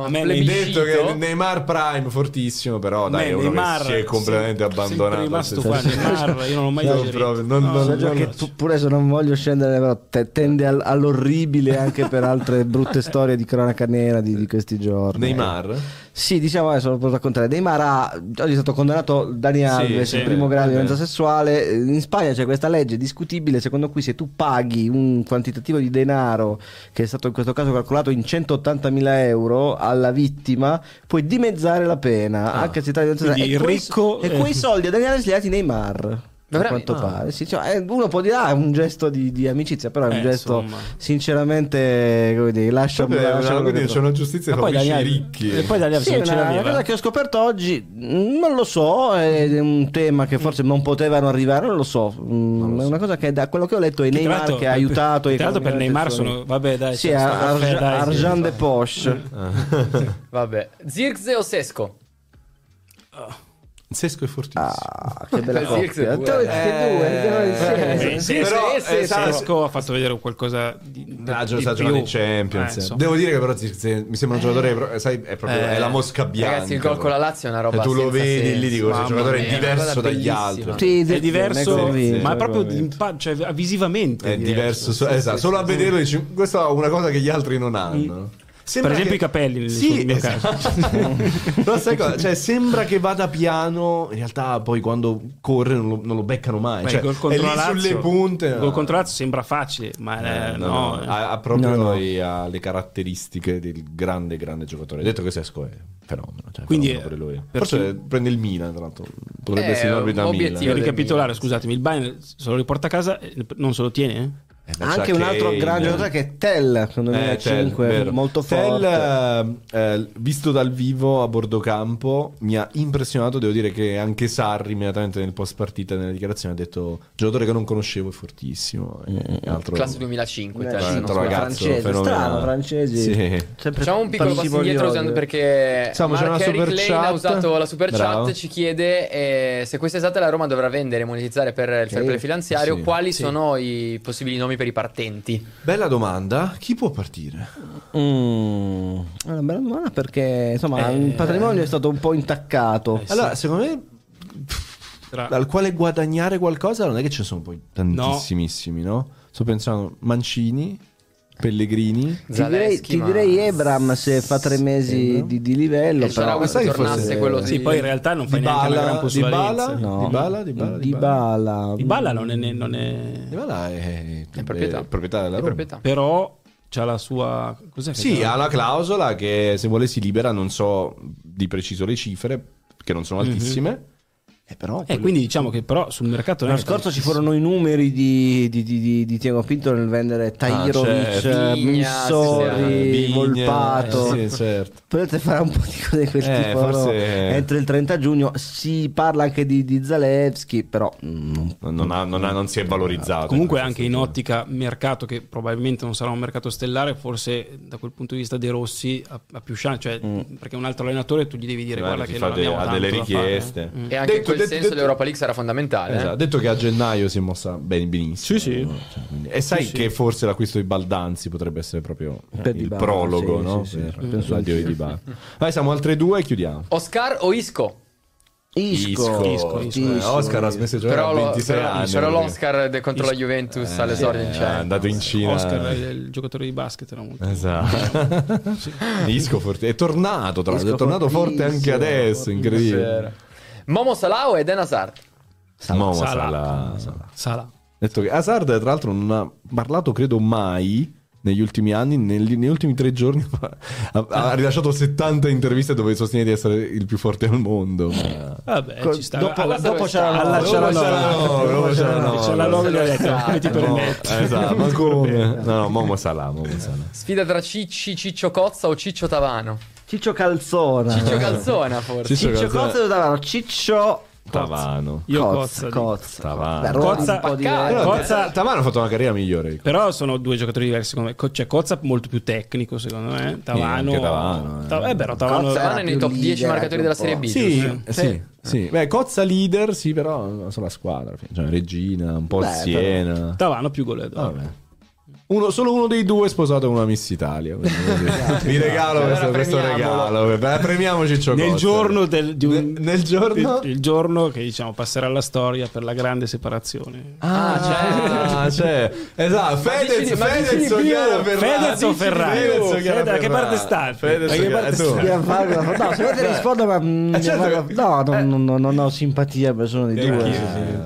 Hai detto che Neymar Prime fortissimo, però dai, è Me- uno Neymar, che si è completamente sempre- abbandonato. rimasto qua, Neymar, io non l'ho mai digerito. proprio, non- No, non- tu, pure se non voglio scendere, però te- tende al- all'orribile anche per altre brutte storie di cronaca nera di, di questi giorni. Neymar? Sì, diciamo adesso lo posso raccontare. Neymar ha, oggi è stato condannato Dani Alves sì, in primo eh, grado di violenza sessuale. In Spagna c'è questa legge discutibile secondo cui se tu paghi un quantitativo di denaro che è stato in questo caso calcolato in 180.000 euro alla vittima, puoi dimezzare la pena, anche se di violenza sessuale. ricco- E quei, e quei soldi a Dani Alves li ha dati Neymar. A quanto pare, sì, cioè, eh, uno può dire ah, è un gesto di, di amicizia, però è un Eh, gesto insomma. sinceramente come dire, lascia, quindi che c'è una giustizia che i Daniel, ricchi. e poi Daniel Sì, non una, una cosa che ho scoperto oggi, non lo so, è un tema che forse non potevano arrivare, non lo so. Mm, È una cosa che da quello che ho letto è Neymar l'altro- che ha aiutato. Tra l'altro per Neymar sono vabbè dai, Sì. Arjan de Poche. Vabbè. Zirkze o Sesco? Sesco è fortissimo. Ah, che bella coppia. Eh. Eh, eh, Sesco ha fatto vedere qualcosa di, di, Ah, di sta più. in Champions. Eh. Devo dire che però Zirkzee mi sembra un giocatore, pro- sai, è proprio Eh, è la mosca bianca. Ragazzi, il gol con la Lazio è una roba E tu lo vedi senso. lì, dico, questo Mamma giocatore è mia, diverso dagli altri. Sì, è diverso, ma è proprio cioè, visivamente È diverso, so- esatto, solo a vederlo dici, questa è una cosa che gli altri non hanno. Sembra Per esempio che- i capelli, nel Sì, mio esatto. Sai cosa? Cioè, sembra che vada piano, in realtà poi quando corre non lo, non lo beccano mai. Beh, Cioè, gol è contro lì la Lazio, sulle punte. gol contro la Lazio sembra facile, ma eh, Eh, no, no, no, ha, ha proprio No, no. i- ha le caratteristiche del grande, grande giocatore. Detto che Sesco è fenomeno. Cioè Quindi, fenomeno per Forse prende il Milan, tra l'altro. Dovrebbe Eh, essere in orbita obiettivo. Milan. Per ricapitolare, Milan, scusatemi, il Bayern se lo riporta a casa e non se lo tiene? Eh? Eh, beh, Anche un altro Kane. gran giocatore che è Tell, che nel Eh, 2005 Tell, vero. molto Tell, forte. eh, eh, visto dal vivo a bordo campo, mi ha impressionato. Devo dire che anche Sarri, immediatamente nel post partita, nella dichiarazione, ha detto: giocatore che non conoscevo, è fortissimo. E altro- Classe 2005, Eh, te, sì, ragazzo francese, fenomenale. strano, francesi. Sì. Facciamo un piccolo passo indietro di usando perché Siamo, c'è una Mark super Lane chat. ha usato la super Bravo. chat ci chiede eh, se questa estate la Roma dovrà vendere e monetizzare per il fair play finanziario Sì. quali Sì. sono i possibili nomi per i partenti Bella domanda. Chi può partire? Mm, è una bella domanda perché insomma Eh, il patrimonio è stato un po' intaccato. Eh, sì. Allora, secondo me, Tra- dal quale guadagnare qualcosa, non è che ce ne sono poi tantissimissimi, no? Sto pensando Mancini, Pellegrini. Ti direi, ti direi Ebram se fa tre mesi di, di livello. E però, sai che tornasse forse- quello Sì, di- poi in realtà non fai neanche una gran plusvalenza. Dybala, No. Dybala, Dybala, Dybala. Dybala non è, non è- Dybala è, È proprietà. proprietà della È Roma. proprietà. però c'ha la sua cos'è Sì, ha la clausola che se vuole si libera, non so di preciso le cifre, che non sono altissime. E però Eh, quindi diciamo che però sul mercato L'anno scorso ci furono i numeri di, di, di, di, di Tiago Pinto nel vendere Tahirovic, certo. Vigna, Missori, Volpato. eh, sì, certo. Potete fare un po' di cose di quel Eh, tipo forse- entro il 30 giugno. Si parla anche di, di Zalewski, però mm, non- Non, ha- non ha- non si è valorizzato. Comunque in anche in ottica mercato che probabilmente non sarà un mercato stellare, forse da quel punto di vista De Rossi ha, ha più chance, cioè, perché un altro allenatore tu gli devi dire Guarda, guarda che fa non de- abbiamo ha delle tanto da fare". richieste. Mm. E anche Detto- senso detto- l'Europa League sarà fondamentale. eh. Esatto, detto che a gennaio si è mossa ben, benissimo. Sì, sì. no? Cioè, quindi- e sai Sì, che sì. forse l'acquisto di Baldanzi potrebbe essere proprio Per il Dybala, prologo sì, no? sì, sì, per l'addio di sì. Dybala. Vai, siamo altre due e chiudiamo. Oscar o Isco? Isco, Isco, Isco. Eh, Oscar ha smesso di giocare Però, a lo- 26 però- anni. però perché- l'Oscar de- contro la Juventus Eh, all'esordio in è Champions. andato in Cina. Oscar è il giocatore di basket era molto Esatto. Isco forte. È tornato, tra l'altro. È Isco tornato forte anche adesso. Incredibile. Momo Salah o Eden Hazard? Momo Salah. Salah, Salah. Sala. Detto che Hazard, tra l'altro, non ha parlato, credo, mai negli ultimi anni. Negli, negli ultimi tre giorni ha, ha rilasciato 70 interviste dove sostiene di essere il più forte al mondo. Ma- Vabbè, Co- ci sta. dopo- alla, dopo c'era la Dopo c'era la c'era la detto, Esatto. come ti No, permetti? esatto, ma come? No, no, Momo Salah, Momo Salah. Sfida tra Cicci, Ciccio Cozza o Ciccio Tavano? Ciccio Calzona. Ciccio Calzona forse. Ciccio Ciccio Calzona. Cozza Davano, Ciccio Tavano. Io Cozza, Cozza. Cozza. Tavano. Cozza- un po' Però- diverso. Però Cozza- Tavano ha fatto una carriera migliore. Però sono due giocatori diversi secondo me. Cioè, Cozza molto più tecnico secondo me. Tavano. anche Tavano, eh. Ta- eh, però Tavano. Cozza Tavano è nei top 10 leader marcatori della Serie B. Sì, sì, sì. Beh, Cozza leader, sì, però non so la squadra. Cioè, Regina, un po' Beh, Siena. Tavano più goleador. Vabbè. Uno, solo uno dei due è sposato con una Miss Italia. Vi regalo Allora questo, questo regalo. Beh, premiamoci Ciccio Nel giorno del, di un- Nel- nel giorno? il, il giorno che diciamo passerà alla storia per la grande separazione. Ah, c'è. Ah, c'è. Esatto. Fedez, ma dici Fedez? Chiara Ferrari. Fedez o Ferrari? Fedez Fedez, da che parte state? Fedez che parte farlo. No, se volete rispondo, ma mm, Eh, certo no, non, non- non- non ho simpatia per nessuno dei Eh, due.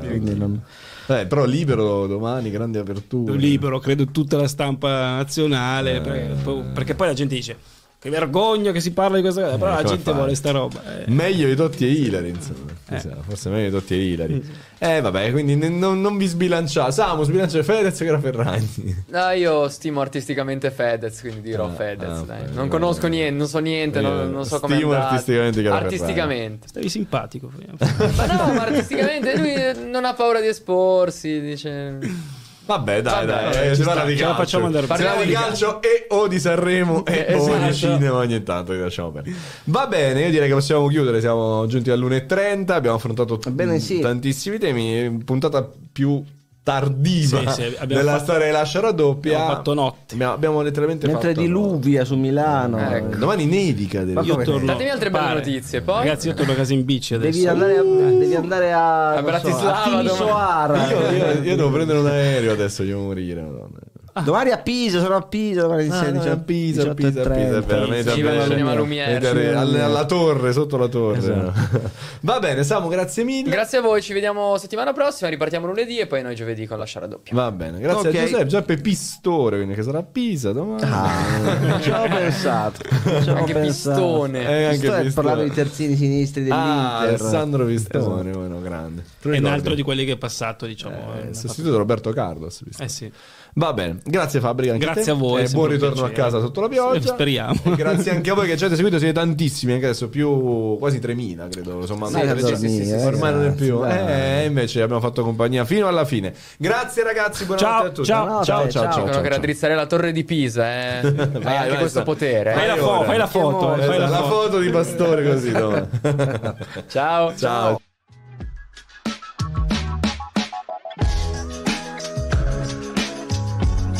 quindi non- Eh, però libero domani, grandi aperture. libero, credo tutta la stampa nazionale, perché, poi, perché poi la gente dice che vergogna che si parla di questa cosa, però la come gente fai? vuole sta roba. eh. Meglio i Totti e Hilary, insomma. Chissà, Forse meglio i Totti e Hilary. Eh, vabbè, quindi non, non vi sbilanciate. Samu, sbilancia Fedez che era Ferragni. No, io stimo artisticamente Fedez, quindi dirò Fedez. ah, dai. Non conosco niente, non so niente, non, non so come stimo artisticamente Chiara Artisticamente. Stavi simpatico. Ma no, ma artisticamente lui non ha paura di esporsi, dice... Vabbè, dai, Vabbè, dai, eh, ci si parla sta, di ce la calcio. facciamo andare Si parla di di calcio e o di Sanremo e o Esatto. di cinema ogni tanto, lasciamo perdere. Va bene, io direi che possiamo chiudere, siamo giunti all'1.30, abbiamo affrontato Ebbene, sì. tantissimi temi, puntata più tardiva Sì, sì, della fatto- storia di Lascia Raddoppia. Abbiamo fatto notte. Abbiamo, abbiamo letteralmente Mentre fatto diluvia su Milano. Ecco. eh, Domani nevica. dire. Io torno. Datemi altre belle pare. notizie, poi. Ragazzi, io torno a casa in bici adesso. Devi andare a, devi andare a, A non so, Bratislava a. Io, io- io devo prendere un aereo adesso, devo morire. Madonna. Domani a Pisa, sono a Pisa. Domani Ah, no, a Pisa, a Pisa, a Pisa, veramente Ci va al cinema Lumiere. Alla, alla torre, sotto la torre. Va bene, Samu, grazie mille. Grazie a voi, ci vediamo settimana prossima. Ripartiamo lunedì e poi noi giovedì con la sciara doppia. Va bene, grazie Ok. a Giuseppe, Giuseppe Pistore, quindi che sarà a Pisa domani. Ah, ci ho pensato. Ci ho Anche pensato. Pistone. Eh, anche Pistone, parlavo di terzini sinistri Ah, dell'Inter. Alessandro Pistone, bueno, grande. Tu È un altro di quelli che è passato, diciamo. Eh, sostituto Roberto Carlos. Pistone. eh sì. Va bene, grazie Fabri. Anche Grazie te. a voi, E è buon ritorno a piacere. casa sotto la pioggia. Speriamo. E grazie anche a voi che ci avete seguito. Siete tantissimi, anche adesso più quasi 3.000, credo. Insomma, Sì, andate- sì, sì, sì, ormai non è ragazzi, più. dai. Eh, invece abbiamo fatto compagnia fino alla fine. Grazie, ragazzi. Buonanotte Ciao, a tutti. ciao, Buonanotte, ciao, ciao, ciao. ciao, Dicono ciao, che ciao. raddrizzare la torre di Pisa, eh. Hai anche vai, questo potere. Fai eh. la, fo- fai la foto, eh, fai la la foto. foto di Pastore così. Ciao. ciao.